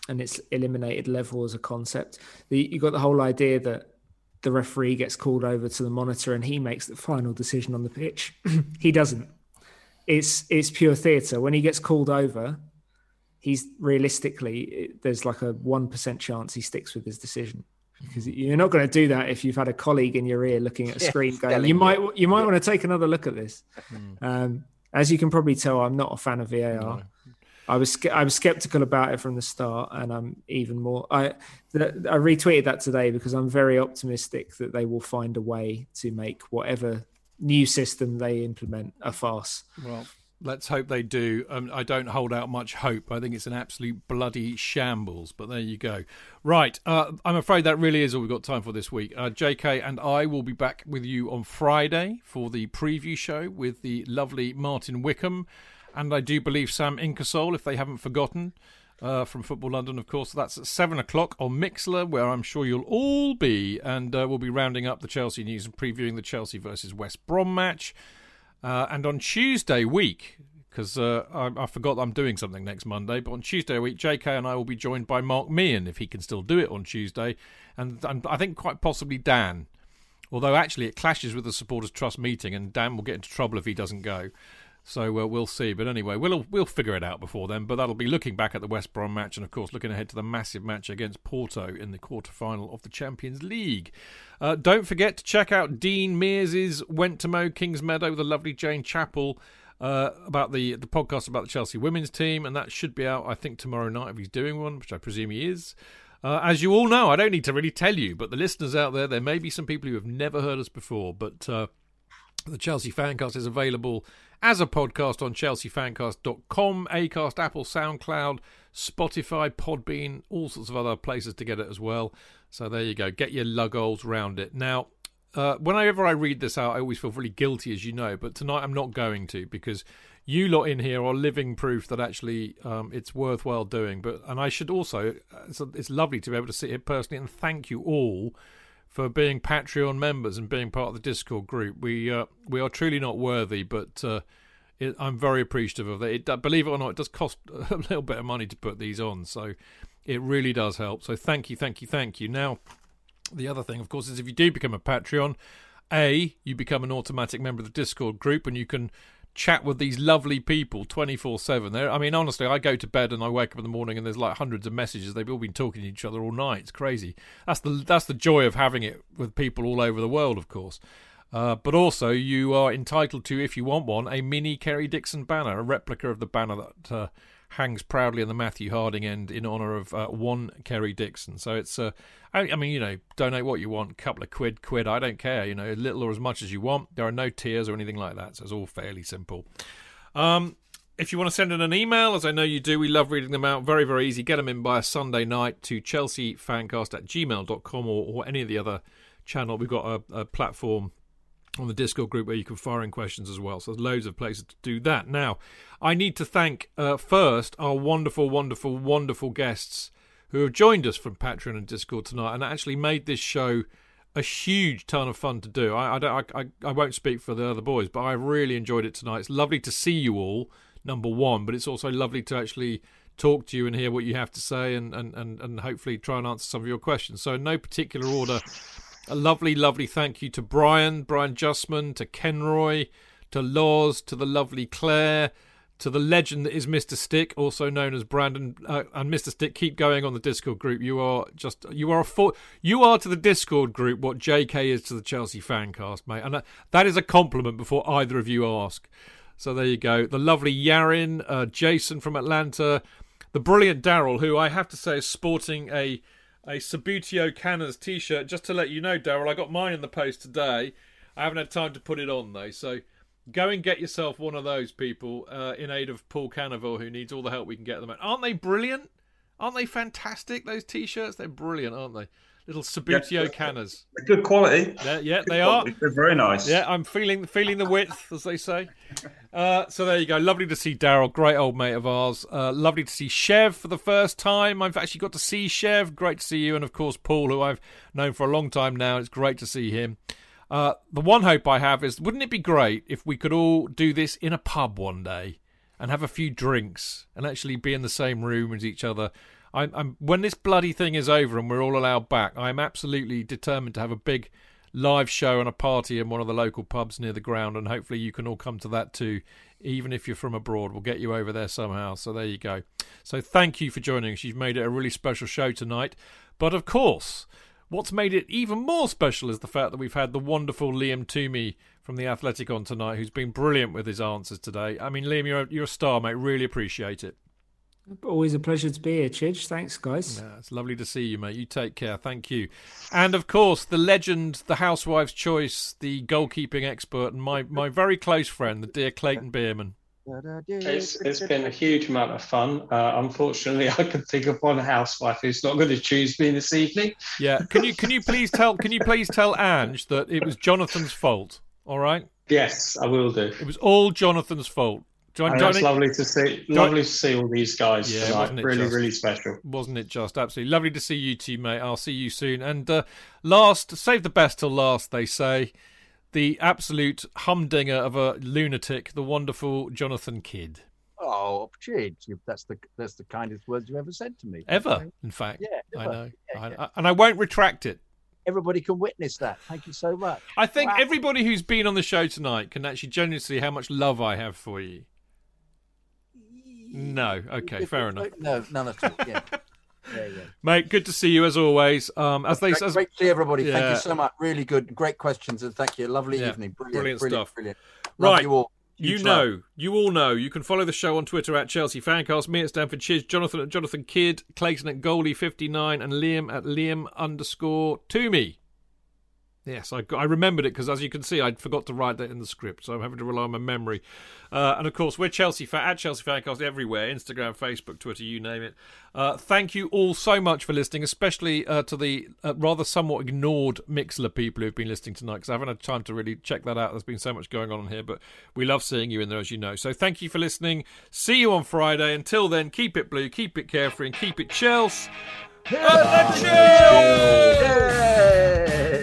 and it's eliminated level as a concept. The, you got the whole idea that the referee gets called over to the monitor and he makes the final decision on the pitch. he doesn't. It's it's pure theatre. When he gets called over, he's realistically there's like a one percent chance he sticks with his decision because you're not going to do that if you've had a colleague in your ear looking at a Yeah, screen going you you. might you might want to take another look at this um, as you can probably tell i'm not a fan of var I was I was skeptical about it from the start, and I'm even more. I th- I retweeted that today because I'm very optimistic that they will find a way to make whatever new system they implement a farce. Well, let's hope they do. Um, I don't hold out much hope. I think it's an absolute bloody shambles. But there you go. Right. Uh, I'm afraid that really is all we've got time for this week. Uh, JK and I will be back with you on Friday for the preview show with the lovely Martin Wickham. And I do believe Sam Inkersole, if they haven't forgotten, uh, from Football London, of course. That's at 7 o'clock on Mixlr, where I'm sure you'll all be. And uh, we'll be rounding up the Chelsea news and previewing the Chelsea versus West Brom match. Uh, and on Tuesday week, because uh, I, I forgot I'm doing something next Monday, but on Tuesday week, JK and I will be joined by Mark Meehan, if he can still do it on Tuesday. And, and I think quite possibly Dan. Although actually it clashes with the Supporters Trust meeting, and Dan will get into trouble if he doesn't go. So uh, we'll see. But anyway, we'll we'll figure it out before then. But that'll be looking back at the West Brom match, and of course looking ahead to the massive match against Porto in the quarter final of the Champions League. Uh, don't forget to check out Dean Mears's Went to Mow Kings Meadow the lovely Jane Chapel. Uh, about the the podcast about the Chelsea women's team, and that should be out, I think, tomorrow night if he's doing one, which I presume he is. Uh, as you all know, I don't need to really tell you, but the listeners out there, there may be some people who have never heard us before, but uh, the Chelsea Fancast is available as a podcast on chelseafancast.com, Acast, Apple, SoundCloud, Spotify, Podbean, all sorts of other places to get it as well. So there you go. Get your luggoles round it. Now, uh, whenever I read this out, I always feel really guilty, as you know, but tonight I'm not going to because you lot in here are living proof that actually um, it's worthwhile doing. But and I should also, it's, it's lovely to be able to sit here personally and thank you all for being Patreon members and being part of the Discord group. We uh, we are truly not worthy, but uh, it, I'm very appreciative of that. It, believe it or not, it does cost a little bit of money to put these on, so it really does help. So thank you, thank you, thank you. Now, the other thing, of course, is if you do become a Patreon, a you become an automatic member of the Discord group, and you can chat with these lovely people 24 7. There, I mean, honestly, I go to bed and I wake up in the morning and there's like hundreds of messages. They've all been talking to each other all night. It's crazy. That's the, that's the joy of having it with people all over the world, of course. Uh, but also, you are entitled to, if you want one, a mini Kerry Dixon banner, a replica of the banner that uh, hangs proudly in the Matthew Harding end in honour of uh, one Kerry Dixon. So it's, uh, I, I, mean, you know, donate what you want, couple of quid, quid, I don't care, you know, little or as much as you want. There are no tiers or anything like that, so it's all fairly simple. Um, if you want to send in an email, as I know you do, we love reading them out. Very, very easy. Get them in by a Sunday night to chelseafancast at gmail.com or, or any of the other channel. We've got a, a platform on the Discord group where you can fire in questions as well. So there's loads of places to do that. Now, I need to thank uh, first our wonderful, wonderful, wonderful guests who have joined us from Patreon and Discord tonight and actually made this show a huge ton of fun to do. I I, I, I won't speak for the other boys, but I really enjoyed it tonight. It's lovely to see you all, number one, but it's also lovely to actually talk to you and hear what you have to say and, and, and, and hopefully try and answer some of your questions. So, in no particular order, a lovely, lovely thank you to Brian, Brian Justman, to Kenroy, to Laws, to the lovely Claire, to the legend that is Mr. Stick, also known as Brandon uh, and Mr. Stick. Keep going on the Discord group. You are just you are a for, you are to the Discord group what JK is to the Chelsea fancast, mate, and that, that is a compliment before either of you ask. So there you go. The lovely Yaron, uh, Jason from Atlanta, the brilliant Daryl, who I have to say is sporting a a Subbuteo Canners t-shirt. Just to let you know, Daryl, I got mine in the post today. I haven't had time to put it on though, so go and get yourself one of those people uh, in aid of Paul Canoville, who needs all the help we can get them. At. Aren't they brilliant? Aren't they fantastic? Those t-shirts, they're brilliant, aren't they? Little Subbuteo Yeah. canners. They're good quality. Yeah, yeah Good they are. They're very nice. Yeah, I'm feeling feeling the width, as they say. Uh, so there you go. Lovely to see Daryl, great old mate of ours. Uh, lovely to see Chev for the first time. I've actually got to see Chev. Great to see you, and of course Paul, who I've known for a long time now. It's great to see him. Uh, the one hope I have is, wouldn't it be great if we could all do this in a pub one day and have a few drinks and actually be in the same room as each other? I'm, I'm when this bloody thing is over and we're all allowed back, I'm absolutely determined to have a big live show and a party in one of the local pubs near the ground, and hopefully you can all come to that too. Even if you're from abroad, we'll get you over there somehow. So there you go. So thank you for joining us. You've made it a really special show tonight. But of course, what's made it even more special is the fact that we've had the wonderful Liam Twomey from the Athletic on tonight, who's been brilliant with his answers today. I mean, Liam, you're a, you're a star, mate. Really appreciate it. Always a pleasure to be here, Chidge. Thanks, guys. Yeah, it's lovely to see you, mate. You take care. Thank you. And of course, the legend, the housewife's choice, the goalkeeping expert, and my, my very close friend, the dear Clayton Beerman. It's, it's been a huge amount of fun. Uh, unfortunately, I can think of one housewife who's not going to choose me this evening. Yeah. Can you can you please tell can you please tell Ange that it was Jonathan's fault? All right. Yes, I will do. It was all Jonathan's fault. John, And it's lovely to see. John- Lovely to see all these guys Yeah, tonight. wasn't it Really, just? really special. Wasn't it just absolutely lovely to see you two, mate? I'll see you soon. And uh, last, save the best till last, they say. The absolute humdinger of a lunatic, the wonderful Jonathan Kydd. Oh, Chid, that's the that's the kindest words you've ever said to me. Ever, in fact. Yeah, I know. Yeah, I, yeah. I- and I won't retract it. Everybody can witness that. Thank you so much. I think everybody who's been on the show tonight can actually genuinely see how much love I have for you. No, okay, fair enough. No, none at all. Yeah. Yeah, yeah. Mate, good to see you as always. Um, as they great, as, great to see everybody. Thank you so much. Really good, great questions, and thank you. Lovely Yeah, evening. Brilliant, brilliant brilliant, stuff. Brilliant. Love Right. you all. You Huge know, love. you all know. You can follow the show on Twitter at Chelsea Fancast, me at Stamford Chidge, Jonathan at Jonathan Kydd, Clayton at Goalie59, and Liam at Liam underscore Twomey. Yes, I, I remembered it because, as you can see, I forgot to write that in the script, so I'm having to rely on my memory. Uh, and of course, we're Chelsea fa- at Chelsea Fancast everywhere Instagram, Facebook, Twitter, you name it. Uh, thank you all so much for listening, especially uh, to the uh, rather somewhat ignored Mixlr people who've been listening tonight because I haven't had time to really check that out. There's been so much going on here, but we love seeing you in there, as you know. So thank you for listening. See you on Friday. Until then, keep it blue, keep it carefree, and keep it Chelsea. Up the Chelsea!